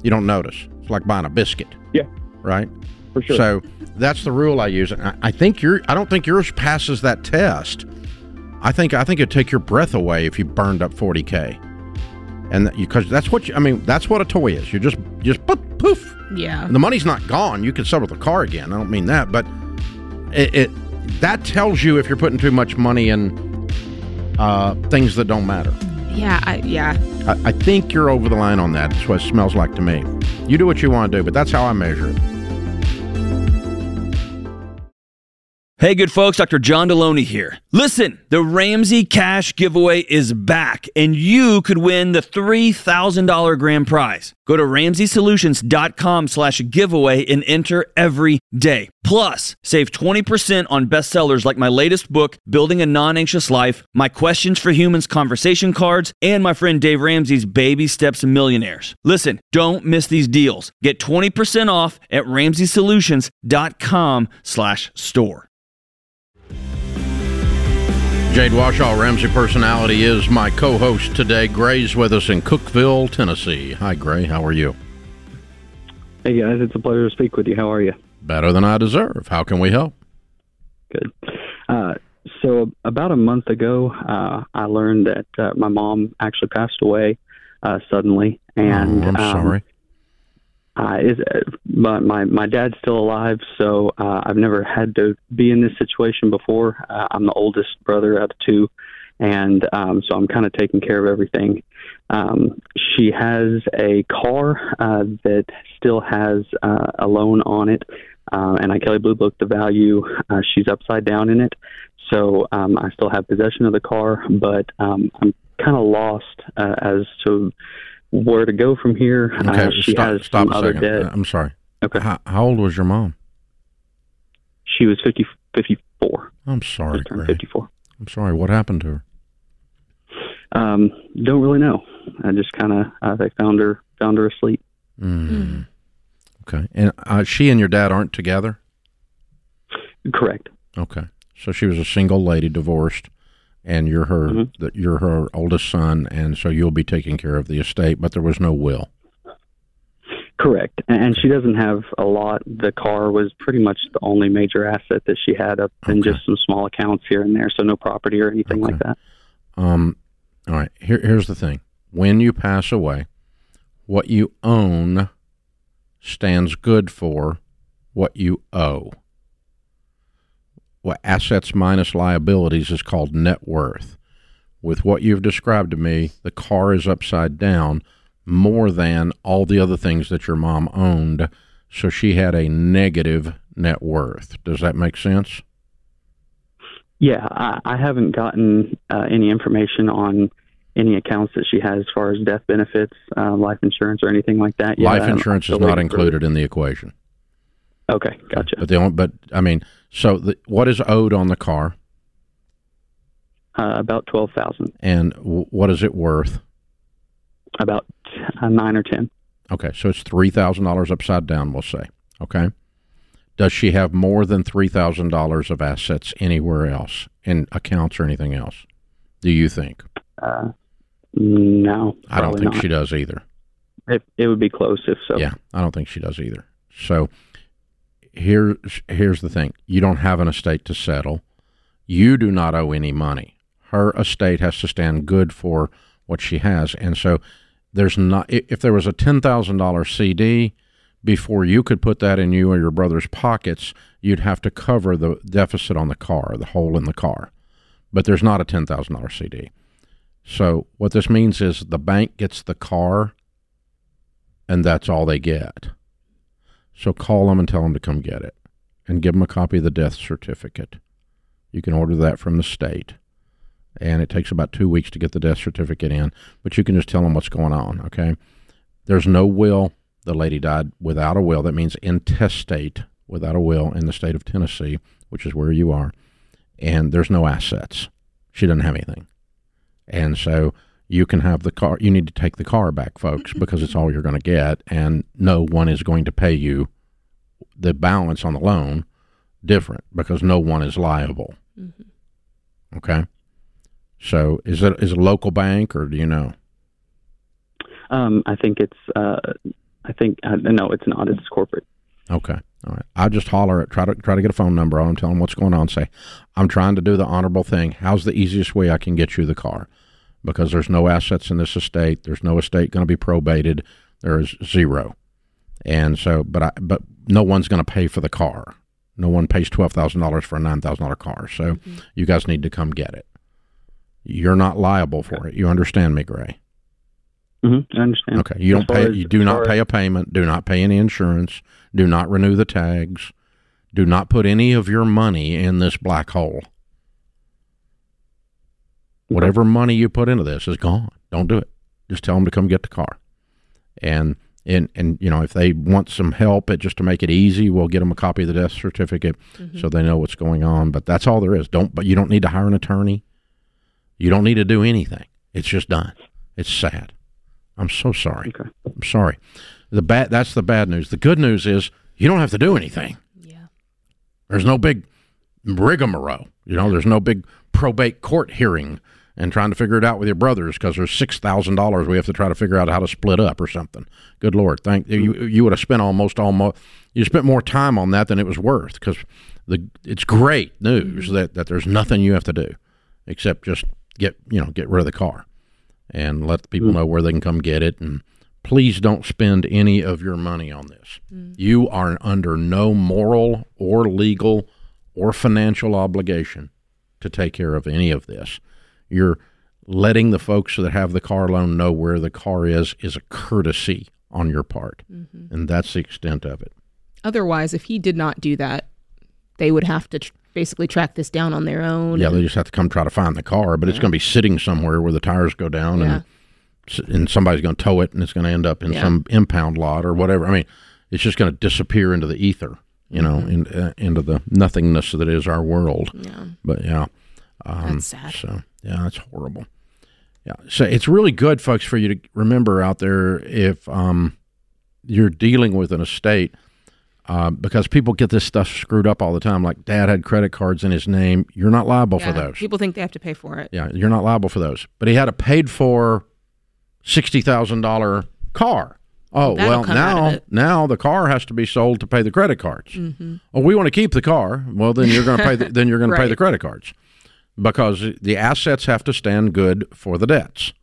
You don't notice. It's like buying a biscuit. Yeah. Right. For sure. So that's the rule I use. And I, I think your I don't think yours passes that test. I think I think it'd take your breath away if you burned up forty k. And because that's what you, I mean, that's what a toy is. You're just just poof, poof. Yeah. The money's not gone. You can settle the car again. I don't mean that, but it, it that tells you if you're putting too much money in uh, things that don't matter. Yeah. I, yeah. I, I think you're over the line on that. That's what it smells like to me. You do what you want to do, but that's how I measure it. Hey, good folks, Dr. John Deloney here. Listen, the Ramsey Cash giveaway is back, and you could win the $3,000 grand prize. Go to RamseySolutions.com slash giveaway and enter every day. Plus, save 20% on bestsellers like my latest book, Building a Non-Anxious Life, my Questions for Humans conversation cards, and my friend Dave Ramsey's Baby Steps Millionaires. Listen, don't miss these deals. Get 20% off at RamseySolutions.com slash store. Jade Warshaw, Ramsey Personality, is my co host today. Gray's with us in Cookeville, Tennessee. Hi, Gray. How are you? Hey guys, it's a pleasure to speak with you. How are you? Better than I deserve. How can we help? Good. Uh, so about a month ago, uh, I learned that uh, my mom actually passed away uh, suddenly, and Oh, I'm um, sorry. Uh, is my, my my dad's still alive, so uh, I've never had to be in this situation before. Uh, I'm the oldest brother out of two, and um, so I'm kind of taking care of everything. Um, she has a car uh, that still has uh, a loan on it, uh, and I Kelley Blue booked the value. Uh, she's upside down in it, so um, I still have possession of the car, but um, I'm kind of lost uh, as to where to go from here. Okay, uh, she stop, has stop some a other second. debt. Uh, I'm sorry. Okay. How, how old was your mom? She was 50, 54. I'm sorry, Just turned Gray. 54. I'm sorry. What happened to her? Um, don't really know. I just kind of uh, they found her found her asleep. Mm. Okay. And uh, she and your dad aren't together? Correct. Okay. So she was a single lady, divorced, and you're her Mm-hmm. that you're her oldest son, and so you'll be taking care of the estate, but there was no will. Correct. And she doesn't have a lot. The car was pretty much the only major asset that she had, up and just some small accounts here and there. So no property or anything like that. Um, all right. Here, here's the thing: when you pass away, what you own stands good for what you owe. What assets minus liabilities is called net worth. With what you've described to me, the car is upside down more than all the other things that your mom owned. So she had a negative net worth. Does that make sense? Yeah, I, I haven't gotten uh, any information on any accounts that she has as far as death benefits, uh, life insurance, or anything like that. yet. Life insurance is not included in the equation. Okay, gotcha. But the only, but I mean, so the, what is owed on the car, Uh, about twelve thousand, and w- what is it worth? about uh, nine or ten. Okay, so it's three thousand dollars upside down. We'll say. Okay. Does she have more than three thousand dollars of assets anywhere else in accounts or anything else? Do you think? Uh, no, I don't think not. she does either. It, it would be close if so. Yeah, I don't think she does either. So here's here's the thing: you don't have an estate to settle. You do not owe any money. Her estate has to stand good for what she has, and so there's not. If there was a ten thousand dollar CD, before you could put that in you or your brother's pockets, you'd have to cover the deficit on the car, the hole in the car. But there's not a ten thousand dollar CD. So what this means is the bank gets the car, and that's all they get. So call them and tell them to come get it, and give them a copy of the death certificate. You can order that from the state, and it takes about two weeks to get the death certificate in. But you can just tell them what's going on. Okay, there's no will. The lady died without a will. That means intestate, without a will, in the state of Tennessee, which is where you are, and there's no assets. She doesn't have anything, and so you can have the car. You need to take the car back, folks, because it's all you're going to get, and no one is going to pay you the balance on the loan different because no one is liable. Okay. So is it is it a local bank or do you know? Um, I think it's. Uh, I think uh, no, it's not. It's corporate. Okay. All right. I'll just holler at try to try to get a phone number on them, tell them what's going on. Say, I'm trying to do the honorable thing. How's the easiest way I can get you the car? Because there's no assets in this estate. There's no estate going to be probated. There is zero. And so, but I, but no one's going to pay for the car. No one pays twelve thousand dollars for a nine thousand dollar car. So you guys need to come get it. You're not liable for it. You understand me, Gray? Mm-hmm, I understand. Okay. You As don't pay. as- You do not pay a payment. Do not pay any insurance. Do not renew the tags. Do not put any of your money in this black hole. Whatever money you put into this is gone. Don't do it. Just tell them to come get the car. And and and you know if they want some help, it just to make it easy, we'll get them a copy of the death certificate mm-hmm. so they know what's going on. But that's all there is. Don't. But you don't need to hire an attorney. You don't need to do anything. It's just done. It's sad. I'm so sorry. I'm sorry. The bad that's the bad news. The good news is you don't have to do anything. Yeah. There's no big rigmarole. You know, there's no big probate court hearing and trying to figure it out with your brothers because there's six thousand dollars we have to try to figure out how to split up or something. Good lord, thank you. You would have spent almost almost you spent more time on that than it was worth because the it's great news mm-hmm. that that there's nothing you have to do except just get you know get rid of the car and let the people mm-hmm. know where they can come get it. And please don't spend any of your money on this. Mm-hmm. You are under no moral or legal or financial obligation to take care of any of this you're letting the folks that have the car loan know where the car is is a courtesy on your part and that's the extent of it Otherwise, if he did not do that, they would have to tr- basically track this down on their own. yeah and- they just have to come try to find the car but it's going to be sitting somewhere where the tires go down Yeah. and and somebody's going to tow it and it's going to end up in Yeah. some impound lot or whatever i mean it's just going to disappear into the ether you know in, uh, into the nothingness that is our world Yeah. but yeah um, That's sad. so yeah that's horrible yeah so it's really good folks for you to remember out there if um, you're dealing with an estate uh, because people get this stuff screwed up all the time like dad had credit cards in his name you're not liable for those People think they have to pay for it. yeah, you're not liable for those. But he had a paid for sixty thousand dollar car. Oh That'll well, come out of now now the car has to be sold to pay the credit cards. Mhm. Oh, we want to keep the car. Well, then you're going to pay. The, then you're going to pay the credit cards because the assets have to stand good for the debts.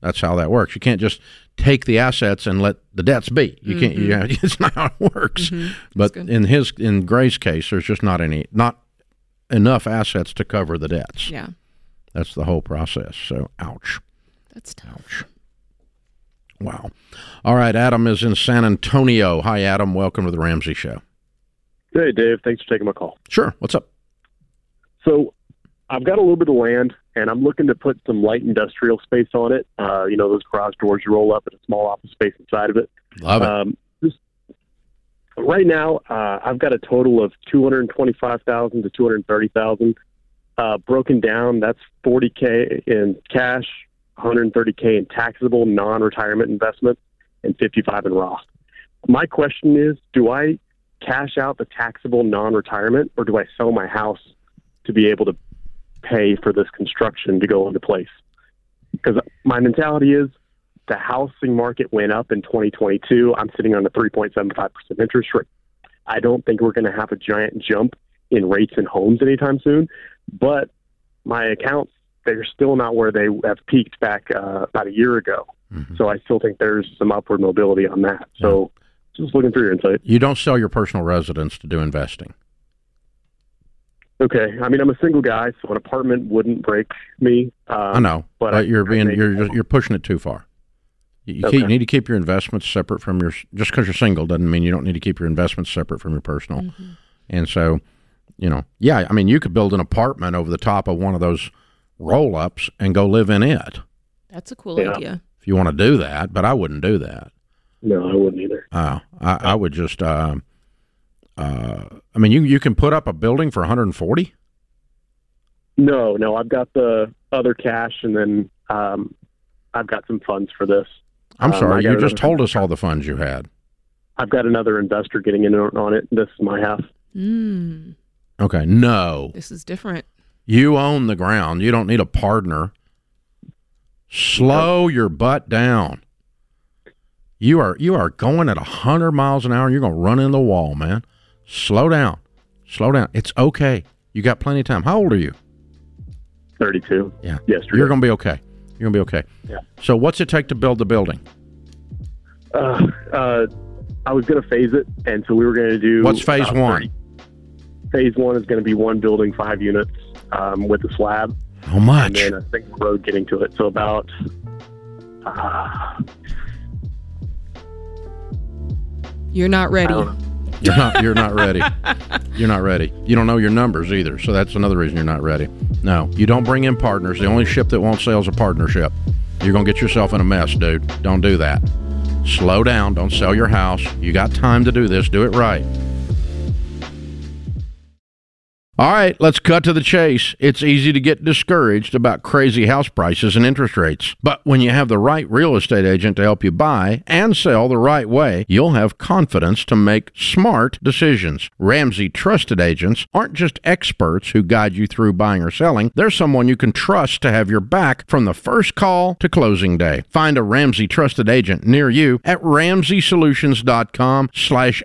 That's how that works. You can't just take the assets and let the debts be. You can't. You, Mhm. it's not how it works. Mhm. But in his in Gray's case, there's just not any not enough assets to cover the debts. Yeah. That's the whole process. So, ouch. That's tough. Ouch. Wow. All right, Adam is in San Antonio. Hi, Adam. Welcome to the Ramsey Show. Hey, Dave. Thanks for taking my call. Sure. What's up? So, I've got a little bit of land, and I'm looking to put some light industrial space on it. Uh, you know, those garage doors you roll up and a small office space inside of it. Love it. Um, just, right now, uh, I've got a total of two hundred twenty-five thousand to two hundred thirty thousand. Uh, broken down, that's forty k in cash, one hundred thirty k in taxable non-retirement investments, and fifty-five in Roth. My question is, do I cash out the taxable non-retirement, or do I sell my house to be able to pay for this construction to go into place? Because my mentality is the housing market went up in 2022. I'm sitting on a 3.75% interest rate. I don't think we're going to have a giant jump in rates and homes anytime soon, but my account's they're still not where they have peaked back uh, about a year ago. Mm-hmm. So I still think there's some upward mobility on that. So just looking through your insight. You don't sell your personal residence to do investing. Okay, I mean I'm a single guy, so an apartment wouldn't break me. Um, I know, but, but, I, you're being you're you're pushing it too far. You, you, Okay. keep, you need to keep your investments separate from your. Just because you're single doesn't mean you don't need to keep your investments separate from your personal. Mm-hmm. And so, you know, yeah, I mean, you could build an apartment over the top of one of those roll ups and go live in it That's a cool Yeah. idea. if you want to do that. But I wouldn't do that. No, I wouldn't either. Uh, I, I would just. Uh, uh, I mean, you you can put up a building for 140. No, no, I've got the other cash, and then um, I've got some funds for this. I'm Um, sorry, got you just told us all the funds you had. I've got another investor getting in on it. This is my half. Mm, Okay, no. this is different. You own the ground. You don't need a partner. Slow your butt down. You are you are going at hundred miles an hour. and You're going to run in the wall, man. Slow down. Slow down. It's okay. You got plenty of time. How old are you? Thirty-two. Yeah. Yesterday. You're going to be okay. You're going to be okay. Yeah. So what's it take to build the building? Uh, uh, I was going to phase it, and so we were going to do. What's phase uh, one? Phase one is going to be one building, five units, um, with a slab. How much? And then a single road getting to it. So about. Uh, You're not ready. You're not you're not ready. You're not ready. You don't know your numbers either. So that's another reason you're not ready. No, you don't bring in partners. The only ship that won't sail is a partnership. You're to get yourself in a mess, dude. Don't do that. Slow down. Don't sell your house. You got time to do this. Do it right. All right, let's cut to the chase. It's easy to get discouraged about crazy house prices and interest rates. But when you have the right real estate agent to help you buy and sell the right way, you'll have confidence to make smart decisions. Ramsey trusted agents aren't just experts who guide you through buying or selling, they're someone you can trust to have your back from the first call to closing day. Find a Ramsey trusted agent near you at ramseysolutions.com slash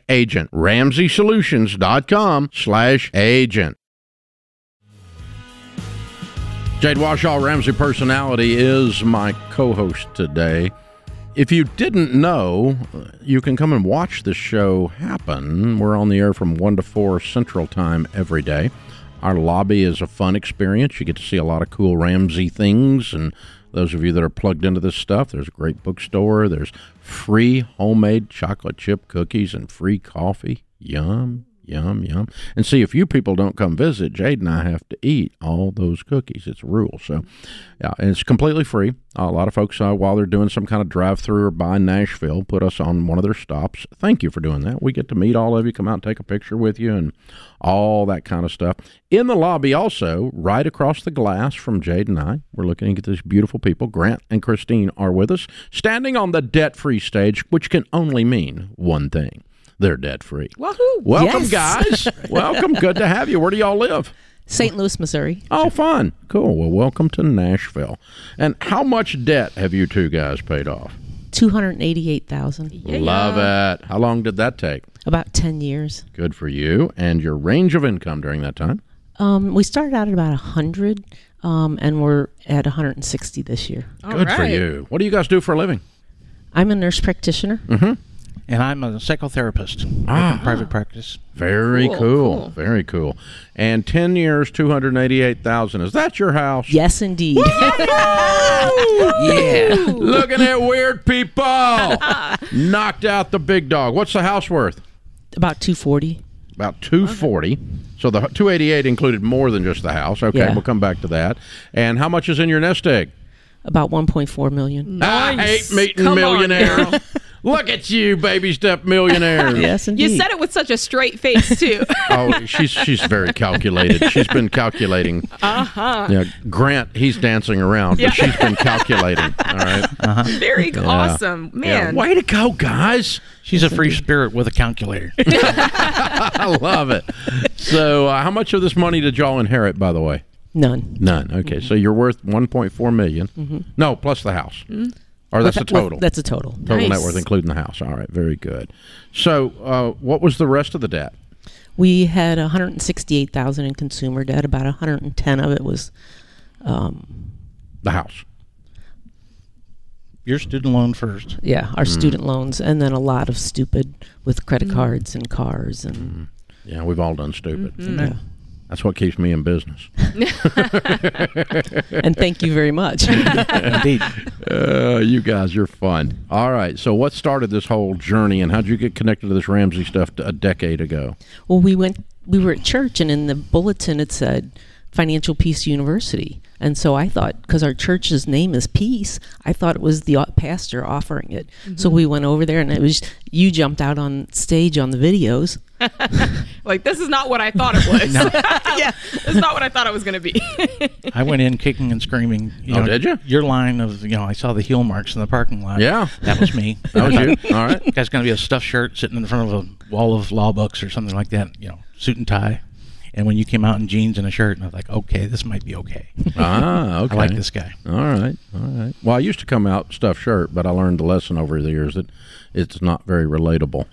Jade Warshaw, Ramsey Personality, is my co host today. If you didn't know, uh, you can come and watch the show happen. We're on the air from 1 to 4 Central Time every day. Our lobby is a fun experience. You get to see a lot of cool Ramsey things. And those of you that are plugged into this stuff, there's a great bookstore. There's free homemade chocolate chip cookies and free coffee. Yum, yum, yum. And see, if you people don't come visit, Jade and I have to eat all those cookies. It's a rule. So, yeah, and it's completely free. Uh, a lot of folks, uh, while they're doing some kind of drive through or by Nashville, put us on one of their stops. Thank you for doing that. We get to meet all of you, come out and take a picture with you, and all that kind of stuff. In the lobby, also, right across the glass from Jade and I, we're looking at these beautiful people. Grant and Christine are with us, standing on the debt free stage, which can only mean one thing they're debt free. Woohoo! Welcome, Yes. guys. Welcome. Good to have you. Where do y'all live? St. Louis, Missouri. Oh, fun. Cool. Well, welcome to Nashville. And how much debt have you two guys paid off? Two hundred eighty-eight thousand. Love it. How long did that take? About ten years. Good for you. And your range of income during that time? Um, we started out at about hundred, um, and we're at one hundred and sixty this year. Good for you. What do you guys do for a living? I'm a nurse practitioner. Mm-hmm. And I'm a psychotherapist. Ah. in private practice. Very Cool, cool, cool. Very cool. And 10 years, 288,000. Is that your house? Yes, indeed. yeah. Looking at weird people. Knocked out the big dog. What's the house worth? About two forty. About 240. So the 288 included more than just the house. Okay, Yeah. we'll come back to that. And how much is in your nest egg? About one point four million. I hate meeting Come on, millionaires. girl. Look at you, baby step millionaire. yes, indeed. You said it with such a straight face too. Oh, she's she's very calculated. She's been calculating. uh huh. Yeah, Grant, he's dancing around, but Yeah. she's been calculating. All right. Uh-huh. Very Yeah. awesome, man. Way to go, guys. She's a free spirit with a calculator. I love it. So, uh, how much of this money did y'all inherit, by the way? None. None. Okay, so you're worth 1.4 million. Mhm. No, plus the house. Mhm. Or that's a With- with- total. that's a total. Total net worth, including the house. All right, very good. So, uh, what was the rest of the debt? We had one hundred and sixty-eight thousand in consumer debt. About one hundred and ten of it was Um, The house. Your student loan first. yeah, our Mm. student loans, and then a lot of stupid with credit Mm. cards and cars and. Yeah, we've all done stupid. Mm-hmm. Mhm. Yeah. That's what keeps me in business. And thank you very much. Indeed. Uh, you guys, you're fun. All right. So, what started this whole journey, and how did you get connected to this Ramsey stuff a decade ago? Well, we went. We were at church, and in the bulletin it said Financial Peace University, and so I thought because our church's name is Peace, I thought it was the pastor offering it. So Mhm. we went over there, and it was you jumped out on stage on the videos. like this is not what I thought it was. yeah, it's not what I thought it was going to be. I went in kicking and screaming. You Oh, know, did you? Your line of, you know, I saw the heel marks in the parking lot. Yeah. That was me. That was you. All right. Guy's going to be a stuffed shirt sitting in front of a wall of law books or something like that, you know, suit and tie. And when you came out in jeans and a shirt, and I was like, okay, this might be okay. Ah, okay. I like this guy. All right, all right. Well, I used to come out stuffed shirt, but I learned the lesson over the years that it's not very relatable.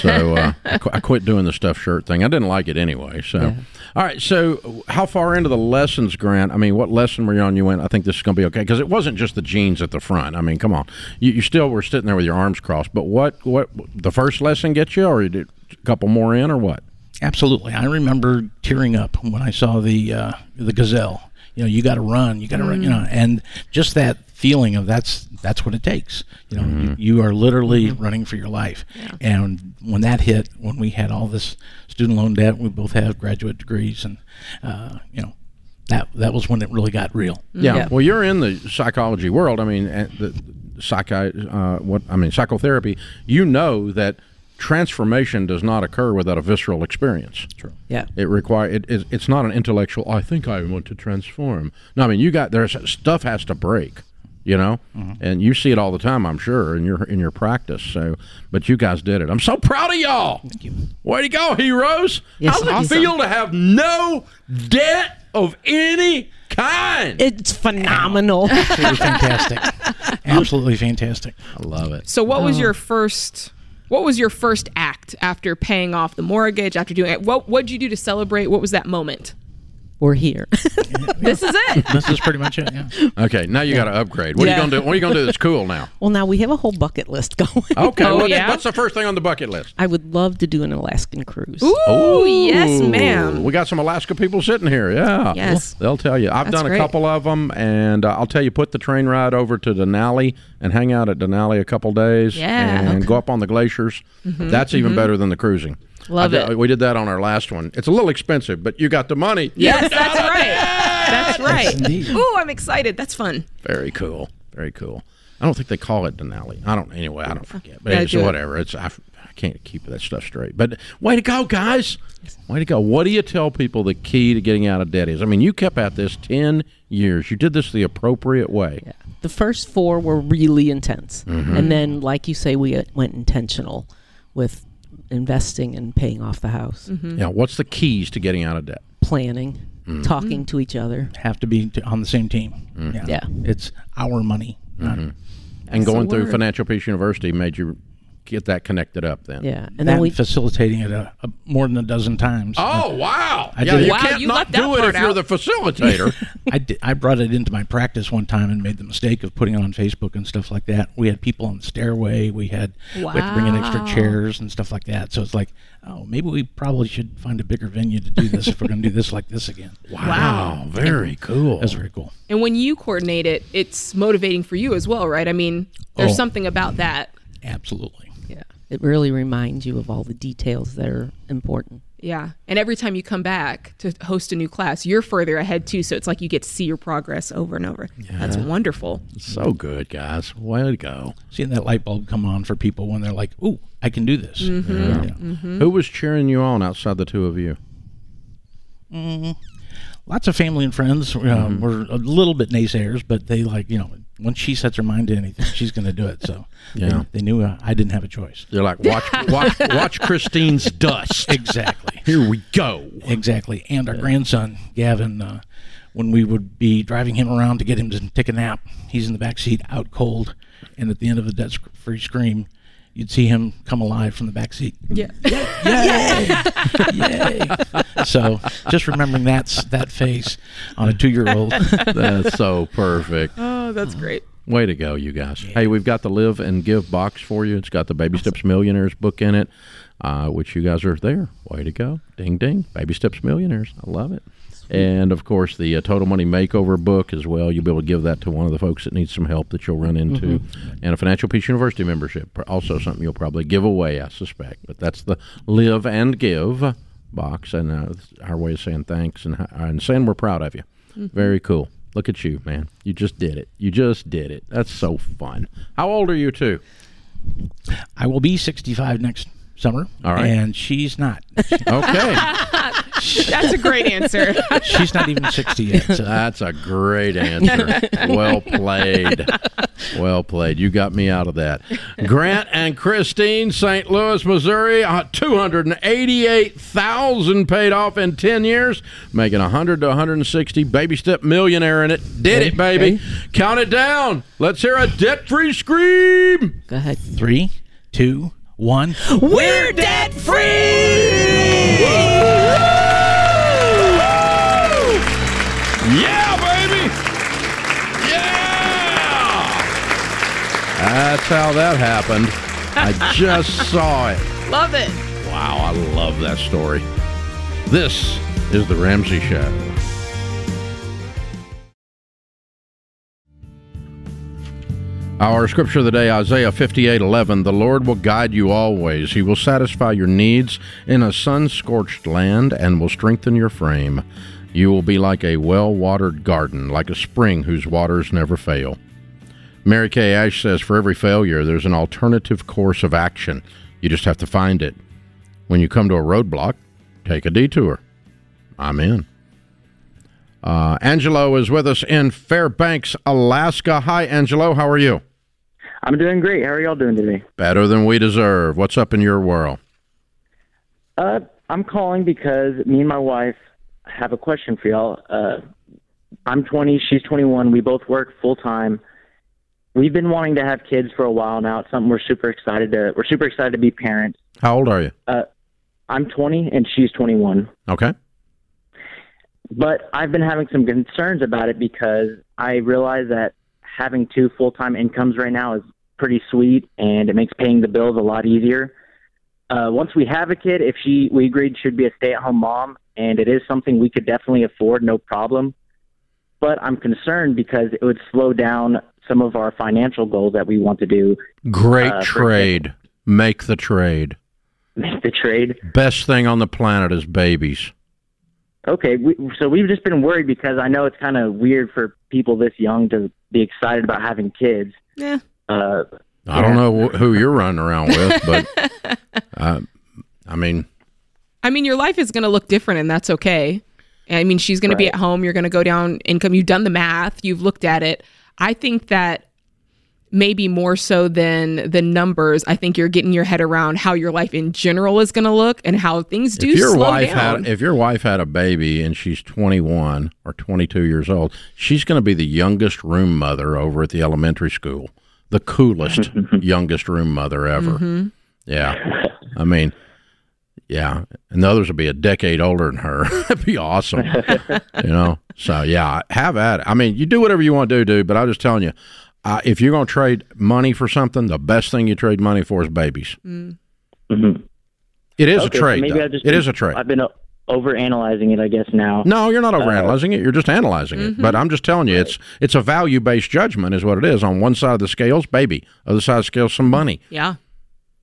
So uh, I, qu- I quit doing the stuffed shirt thing. I didn't like it anyway. So, Yeah. all right. So, how far into the lessons, Grant? I mean, what lesson were you on? You went. I think this is going to be okay because it wasn't just the jeans at the front. I mean, come on. You, you still were sitting there with your arms crossed. But what? What? The first lesson get you, or you did a couple more in, or what? Absolutely. I remember tearing up when I saw the uh, the gazelle. You know, you got to run, you got to run. You know, and just that feeling of that's that's what it takes. You know, you, you are literally running for your life. And when that hit, when we had all this student loan debt, we both have graduate degrees, and uh, you know, that that was when it really got real. Yeah. Well, you're in the psychology world. I mean, uh, the psychi, uh, what I mean, psychotherapy. You know that transformation does not occur without a visceral experience. True. Yeah. It require it, it, It's not an intellectual. I think I want to transform. No, I mean, you got there's stuff has to break. You know, mm-hmm. and you see it all the time. I'm sure in your in your practice. So, but you guys did it. I'm so proud of y'all. Thank you. Way to go, heroes! Yes, How's it feel to have no debt of any kind? It's phenomenal. Absolutely fantastic. Absolutely fantastic. I love it. so, what was Oh. your first? What was your first act after paying off the mortgage? After doing it, what what did you do to celebrate? What was that moment? We're here. This is it. This is pretty much it. Yeah. Okay, now you got to upgrade. What are Yeah. you gonna do? What are you gonna do that's cool now? well, now we have a whole bucket list going. Okay, Oh, what- yeah? what's the first thing on the bucket list? I would love to do an Alaskan cruise. Ooh, yes, ma'am. We got some Alaska people sitting here. Yeah, Yes. they'll tell you. I've That's done a great. couple of them, and uh, I'll tell you. Put the train ride over to Denali and hang out at Denali a couple days, Yeah. and go up on the glaciers. That's even better than the cruising. Love I did- it. We did that on our last one. It's a little expensive, but you got the money. Yes, that's right. That's right. indeed. Ooh, I'm excited. That's fun. Very cool. Very cool. I don't think they call it Denali. I don't. Anyway, I don't forget. But it's whatever. It's I can't keep that stuff straight. But way to go, guys! Way to go. What do you tell people the key to getting out of debt is? I mean, you kept at this ten years. You did this the appropriate way. Yeah. The first four were really intense. Mhm. And then, like you say, we uh, went intentional with investing and paying off the house, Mm-hmm. Yeah. What's the keys to getting out of debt? planning, Mm. talking to each other. Have to be t- on the same team. Mm. Yeah. It's our money. not- And going through. Financial Peace University made you get that connected up. Then. Yeah. And And then that we facilitating it a, a, more than a dozen times. Oh wow! I yeah, you Wow, can't you not do it part if you're the facilitator. I, did, I brought it into my practice one time and made the mistake of putting it on Facebook and stuff like that. We had people on the stairway. We had wow. we had to bring in extra chairs and stuff like that. So it's like, oh, maybe we probably should find a bigger venue to do this if we're going to do this like this again. wow, very cool. That's very cool. And when you coordinate it, it's motivating for you as well, right? I mean, there's Oh. something about that. Absolutely. Yeah, it really reminds you of all the details that are important. Yeah. And every time you come back to host a new class, you're further ahead too. So it's like you get to see your progress over and over. Yeah. That's wonderful. So good, guys. Way to go. Seeing that light bulb come on for people when they're like, "Ooh, I can do this." Mm-hmm. Yeah. Who was cheering you on outside the two of you? Mm, lots of family and friends uh, were a little bit naysayers, but they like you know once she sets her mind to anything, she's going to do it. So Yeah. they, they knew uh, I didn't have a choice. They're like, watch, watch, watch Christine's dust. Exactly. Here we go. Exactly. And our grandson, Gavin, uh, when we would be driving him around to get him to take a nap, he's in the back seat, out cold, and at the end of the debt free scream, you'd see him come alive from the back seat. Yeah. Yay! Yay. So just remembering that that face on a two-year-old. That's so perfect. Oh, that's great. Way to go, you guys. Hey, we've got the Live and Give box for you. It's got the Baby Steps Millionaires book in it, uh, which you guys are there. Way to go. Ding, ding. Baby Steps Millionaires. I love it. And of course, the uh, Total Money Makeover book as well. You'll be able to give that to one of the folks that needs some help that you'll run into. Mhm. And a Financial Peace University membership. Pr- Also, something you'll probably give away, I suspect. But that's the Live and Give box. And uh, our way of saying thanks and, and saying we're proud of you. Mhm. Very cool. Look at you, man. You just did it. You just did it. That's so fun. How old are you, too? I will be 65 next summer. All right. And she's not. Okay. That's a great answer. she's not even 60 yet. So. That's a great answer. well played. Well played. You got me out of that. Grant and Christine, St. Louis, Missouri, uh, 288,000 paid off in 10 years, making 100 to 160 baby step millionaire in it. Did it, baby. Count it down. Let's hear a debt-free scream. Go ahead. Three, two, one. We're debt free. That's how that happened. I just saw it. Love it. Wow, I love that story. This is The Ramsey Show. Our scripture of the day, Isaiah 58 11. The Lord will guide you always. He will satisfy your needs in a sun scorched land and will strengthen your frame. You will be like a well watered garden, like a spring whose waters never fail. Mary Kay Ash says, For every failure, there's an alternative course of action. You just have to find it. When you come to a roadblock, take a detour. I'm in. Uh, Angelo is with us in Fairbanks, Alaska. Hi, Angelo. How are you? I'm doing great. How are y'all doing today? Better than we deserve. What's up in your world? Uh, I'm calling because me and my wife have a question for y'all. Uh, I'm 20, she's 21. We both work full time. We've been wanting to have kids for a while now. It's something we're super excited to. We're super excited to be parents. How old are you? Uh, I'm 20 and she's 21. Okay. But I've been having some concerns about it because I realize that having two full time incomes right now is pretty sweet and it makes paying the bills a lot easier. Uh, once we have a kid, if she we agreed should be a stay at home mom, and it is something we could definitely afford, no problem. But I'm concerned because it would slow down some of our financial goals that we want to do. Great Uh, for trade. Make the trade. Make the trade. Best thing on the planet is babies. Okay, we, so we've just been worried because I know it's kind of weird for people this young to be excited about having kids. Yeah. Uh, I don't know who you're running around with, but uh, I mean, I mean, your life is going to look different, and that's okay. I mean, she's going to be at home. You're going to go down income. You've done the math. You've looked at it. I think that maybe more so than the numbers. I think you're getting your head around how your life in general is going to look and how things do if your slow wife down. had if your wife had a baby and she's 21 or 22 years old, she's going to be the youngest room mother over at the elementary school. The coolest youngest room mother ever. Mhm. Yeah. I mean, yeah. And the others will be a decade older than her. That'd be awesome. you know? So, yeah, have at it. I mean, you do whatever you want to do, dude, but I'm just telling you, uh, if you're going to trade money for something, the best thing you trade money for is babies. Mm. It is okay, a so trade. maybe though. I just it is a trade. I've been over analyzing it, I guess now. No, you're not Uh, overanalyzing it. You're just analyzing it. Mhm. But I'm just telling you, it's it's a value based judgment, is what it is. On one side of the scales, baby. Other side of the scales, some money. Yeah.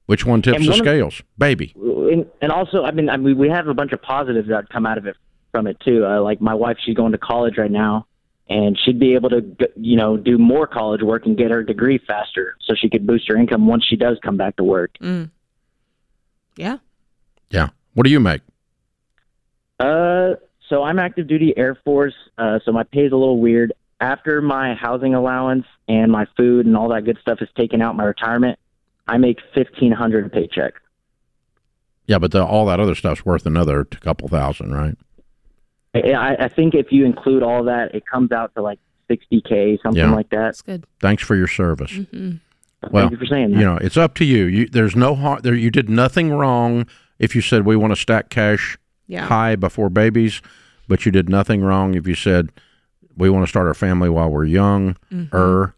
Which one tips And the one of- scales? Baby. and, and also, I mean, I mean, we have a bunch of positives that come out of it from it too. Uh, like my wife, she's going to college right now, and she'd be able to, you know, do more college work and get her degree faster, so she could boost her income once she does come back to work. Mm. Yeah. Yeah. What do you make? Uh, so I'm active duty Air Force, uh, so my pay is a little weird. After my housing allowance and my food and all that good stuff is taken out, my retirement, I make fifteen hundred a paycheck. Yeah, but the, all that other stuff's worth another couple thousand, right? I, I I think if you include all that, it comes out to like sixty k, something Yeah. like that. That's good. Thanks for your service. Mhm. Well, Thank you for saying that. you know, it's up to you. You there's no harm there. You did nothing wrong if you said we want to stack cash Yeah. high before babies, but you did nothing wrong if you said we want to start our family while we're young, Mhm. er,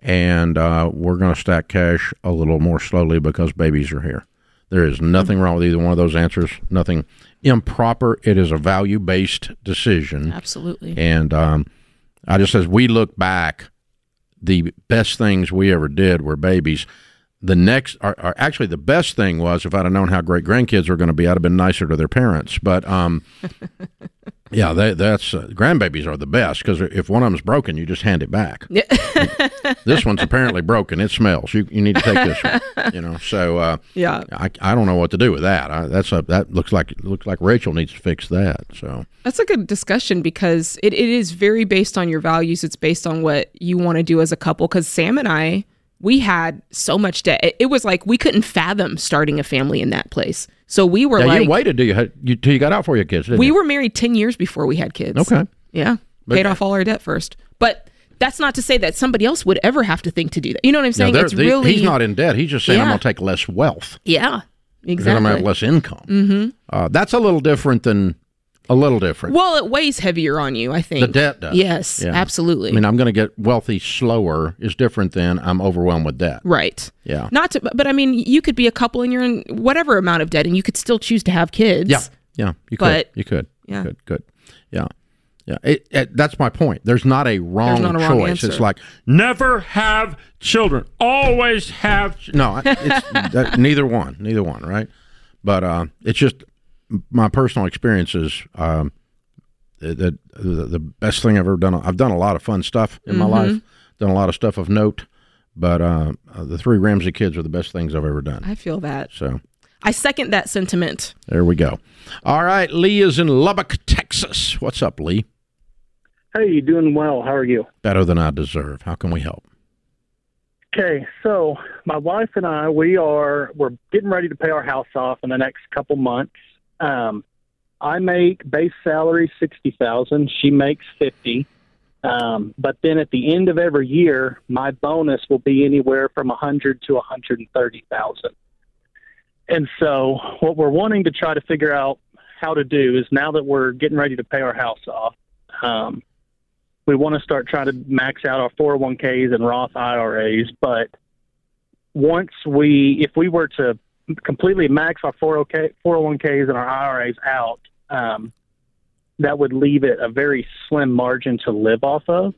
and uh, we're going to stack cash a little more slowly because babies are here. There is nothing wrong with either one of those answers. Nothing improper. It is a value based decision. Absolutely. And um, I just as we look back, the best things we ever did were babies. The next, or, or actually, the best thing was if I'd have known how great grandkids were going to be, I'd have been nicer to their parents. But um, yeah, they, that's uh, grandbabies are the best because if one of them's broken, you just hand it back. this one's apparently broken. It smells. You you need to take this one. You know. So uh, Yeah. I, I don't know what to do with that. I, that's a that looks like looks like Rachel needs to fix that. So That's a good discussion because it, it is very based on your values. It's based on what you want to do as a couple. Because Sam and I, we had so much debt. It, was like we couldn't fathom starting a family in that place. So we were yeah, like, you waited till you had you, till you got out for your kids. We you? were married 10 years before we had kids. Okay. Yeah. But- Paid off all our debt first. But that's not to say that somebody else would ever have to think to do that. You know what I'm saying? it's they- really. he's not in debt. He's just saying I'm going to take less wealth. Yeah. Because I'm going to have less income. hmm Uh, that's a little different than a little different. Well, it weighs heavier on you, I think. the debt does. Yes, Yeah. absolutely. I mean, I'm going to get wealthy slower is different than I'm overwhelmed with debt. Right. Yeah. Not to, but I mean, you could be a couple and you're in whatever amount of debt, and you could still choose to have kids. Yeah. Yeah. You could. But- you could. yeah. Could. Good. Yeah. Yeah. It, it, that's my point. There's not a wrong not a wrong choice. answer. It's like never have children. Always have. ch-" No, it's that, neither one. Neither one. Right. But uh, it's just my personal experiences. Um, that the, the best thing I've ever done. I've done a lot of fun stuff in my Mhm. life. Done a lot of stuff of note. But uh, uh, the three Ramsey kids are the best things I've ever done. I feel that. So I second that sentiment. there we go. All right, Lee is in Lubbock, Texas. What's up, Lee? Hey, doing well. How are you? Better than I deserve. How can we help? Okay, so my wife and I, we are we're getting ready to pay our house off in the next couple months. Um, I make base salary sixty thousand. She makes fifty. Um, but then at the end of every year, my bonus will be anywhere from a hundred to a hundred and thirty thousand. And so, what we're wanting to try to figure out how to do is now that we're getting ready to pay our house off, um, we want to start trying to max out our 401ks and Roth IRAs. But once we, if we were to completely max our 401k, 401ks and our IRAs out, um, that would leave it a very slim margin to live off of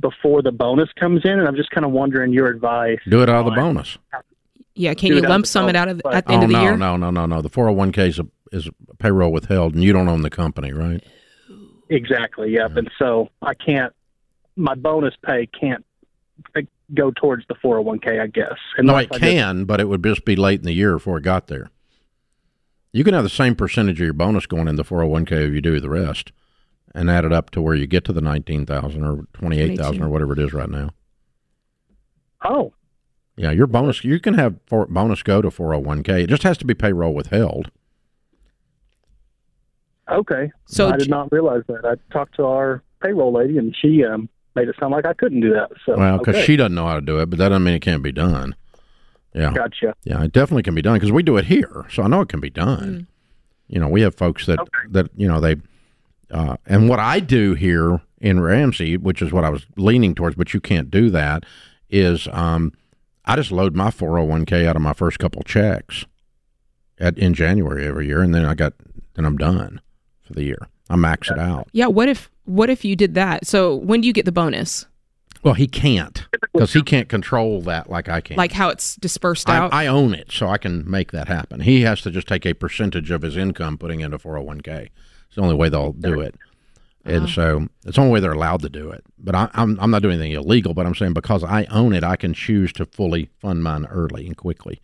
before the bonus comes in. And I'm just kind of wondering your advice. Do it out of the bonus. Yeah, can Do you lump of sum it out of but- at the oh end of the no, year? no, no, no, no. The 401k is a, is payroll withheld, and you don't own the company, right? Exactly. Yep. And so I can't. My bonus pay can't go towards the 401k. I guess. no, it I can, but it would just be late in the year before it got there. You can have the same percentage of your bonus going in the 401k if you do the rest, and add it up to where you get to the 19,000 or 28,000 or whatever it is right now. Oh, Yeah, your bonus you can have for, bonus go to 401k. It just has to be payroll withheld. okay. So I did not realize that. I talked to our payroll lady, and she um, made it sound like I couldn't do that. So well, because okay. she doesn't know how to do it, but that doesn't mean it can't be done. Yeah. Gotcha. Yeah, it definitely can be done because we do it here, so I know it can be done. You know, we have folks that that you know they, uh, and what I do here in Ramsey, which is what I was leaning towards, but you can't do that, is um, I just load my four hundred one k out of my first couple checks at in January every year, and then I got then I'm done for the year. I max it out. Yeah. What if what if you did that? So when do you get the bonus? Well, he can't because he can't control that like I can. Like how it's dispersed I, out? I own it, so I can make that happen. He has to just take a percentage of his income putting into 401k. It's the only way they'll do it. And Uh-huh. so it's the only way they're allowed to do it. But I, I'm, I'm not doing anything illegal, but I'm saying because I own it, I can choose to fully fund mine early and quickly.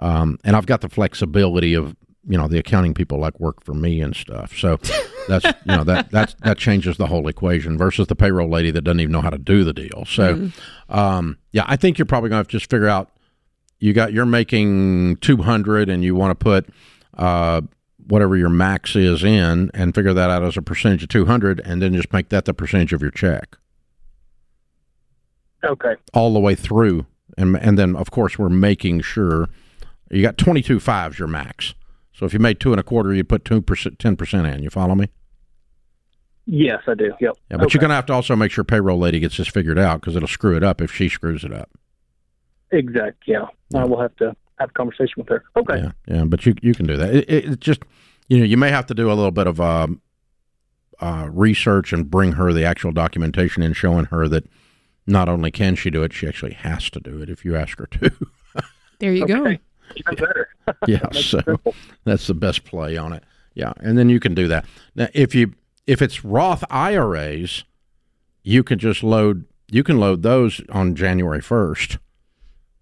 Um, and I've got the flexibility of, you know, the accounting people like work for me and stuff. So that's, you know, that, that, that changes the whole equation versus the payroll lady that doesn't even know how to do the deal. So, Mhm. um, yeah, I think you're probably going to have to just figure out you got you're making 200 and you want to put uh, whatever your max is in and figure that out as a percentage of 200 and then just make that the percentage of your check Okay. all the way through and and then of course we're making sure you got twenty two fives your max. So if you made two and a quarter, you put two percent, ten percent in. You follow me? Yes, I do. Yep. Yeah, but Okay. you're going to have to also make sure payroll lady gets this figured out because it'll screw it up if she screws it up. Exact. Yeah. I will have to have a conversation with her. Okay. Yeah, yeah, but you you can do that. It, it, it just you know you may have to do a little bit of um, uh, research and bring her the actual documentation and showing her that not only can she do it, she actually has to do it if you ask her to. There you go. Even better. yeah, so that's the best play on it. Yeah, and then you can do that. Now, if you if it's Roth IRAs, you can just load you can load those on January first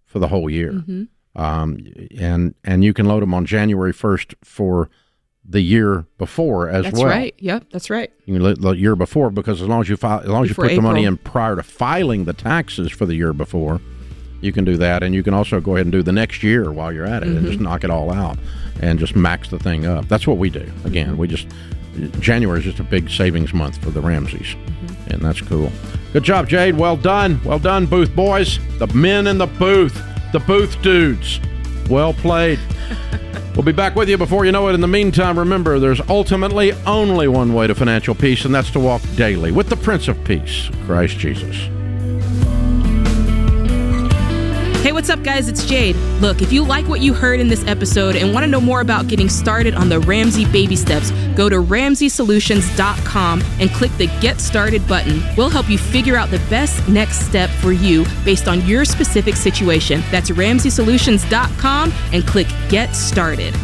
for the whole year, Mhm. um, and and you can load them on January first for the year before as That's well. That's right. Yep, that's right. You can load the year before because as long as you file, as long as Before you put the money in prior to filing the taxes for the year before, you can do that, and you can also go ahead and do the next year while you're at it, and Mhm. just knock it all out, and just max the thing up. That's what we do. Again, we just January is just a big savings month for the Ramseys, and that's cool. Good job, Jade. Well done. Well done, booth boys, the men in the booth, the booth dudes. Well played. We'll be back with you before you know it. In the meantime, remember there's ultimately only one way to financial peace, and that's to walk daily with the Prince of Peace, Christ Jesus. Hey, what's up, guys? It's Jade. Look, if you like what you heard in this episode and want to know more about getting started on the Ramsey baby steps, go to ramseysolutions.com and click the Get Started button. We'll help you figure out the best next step for you based on your specific situation. That's ramseysolutions.com and click Get Started.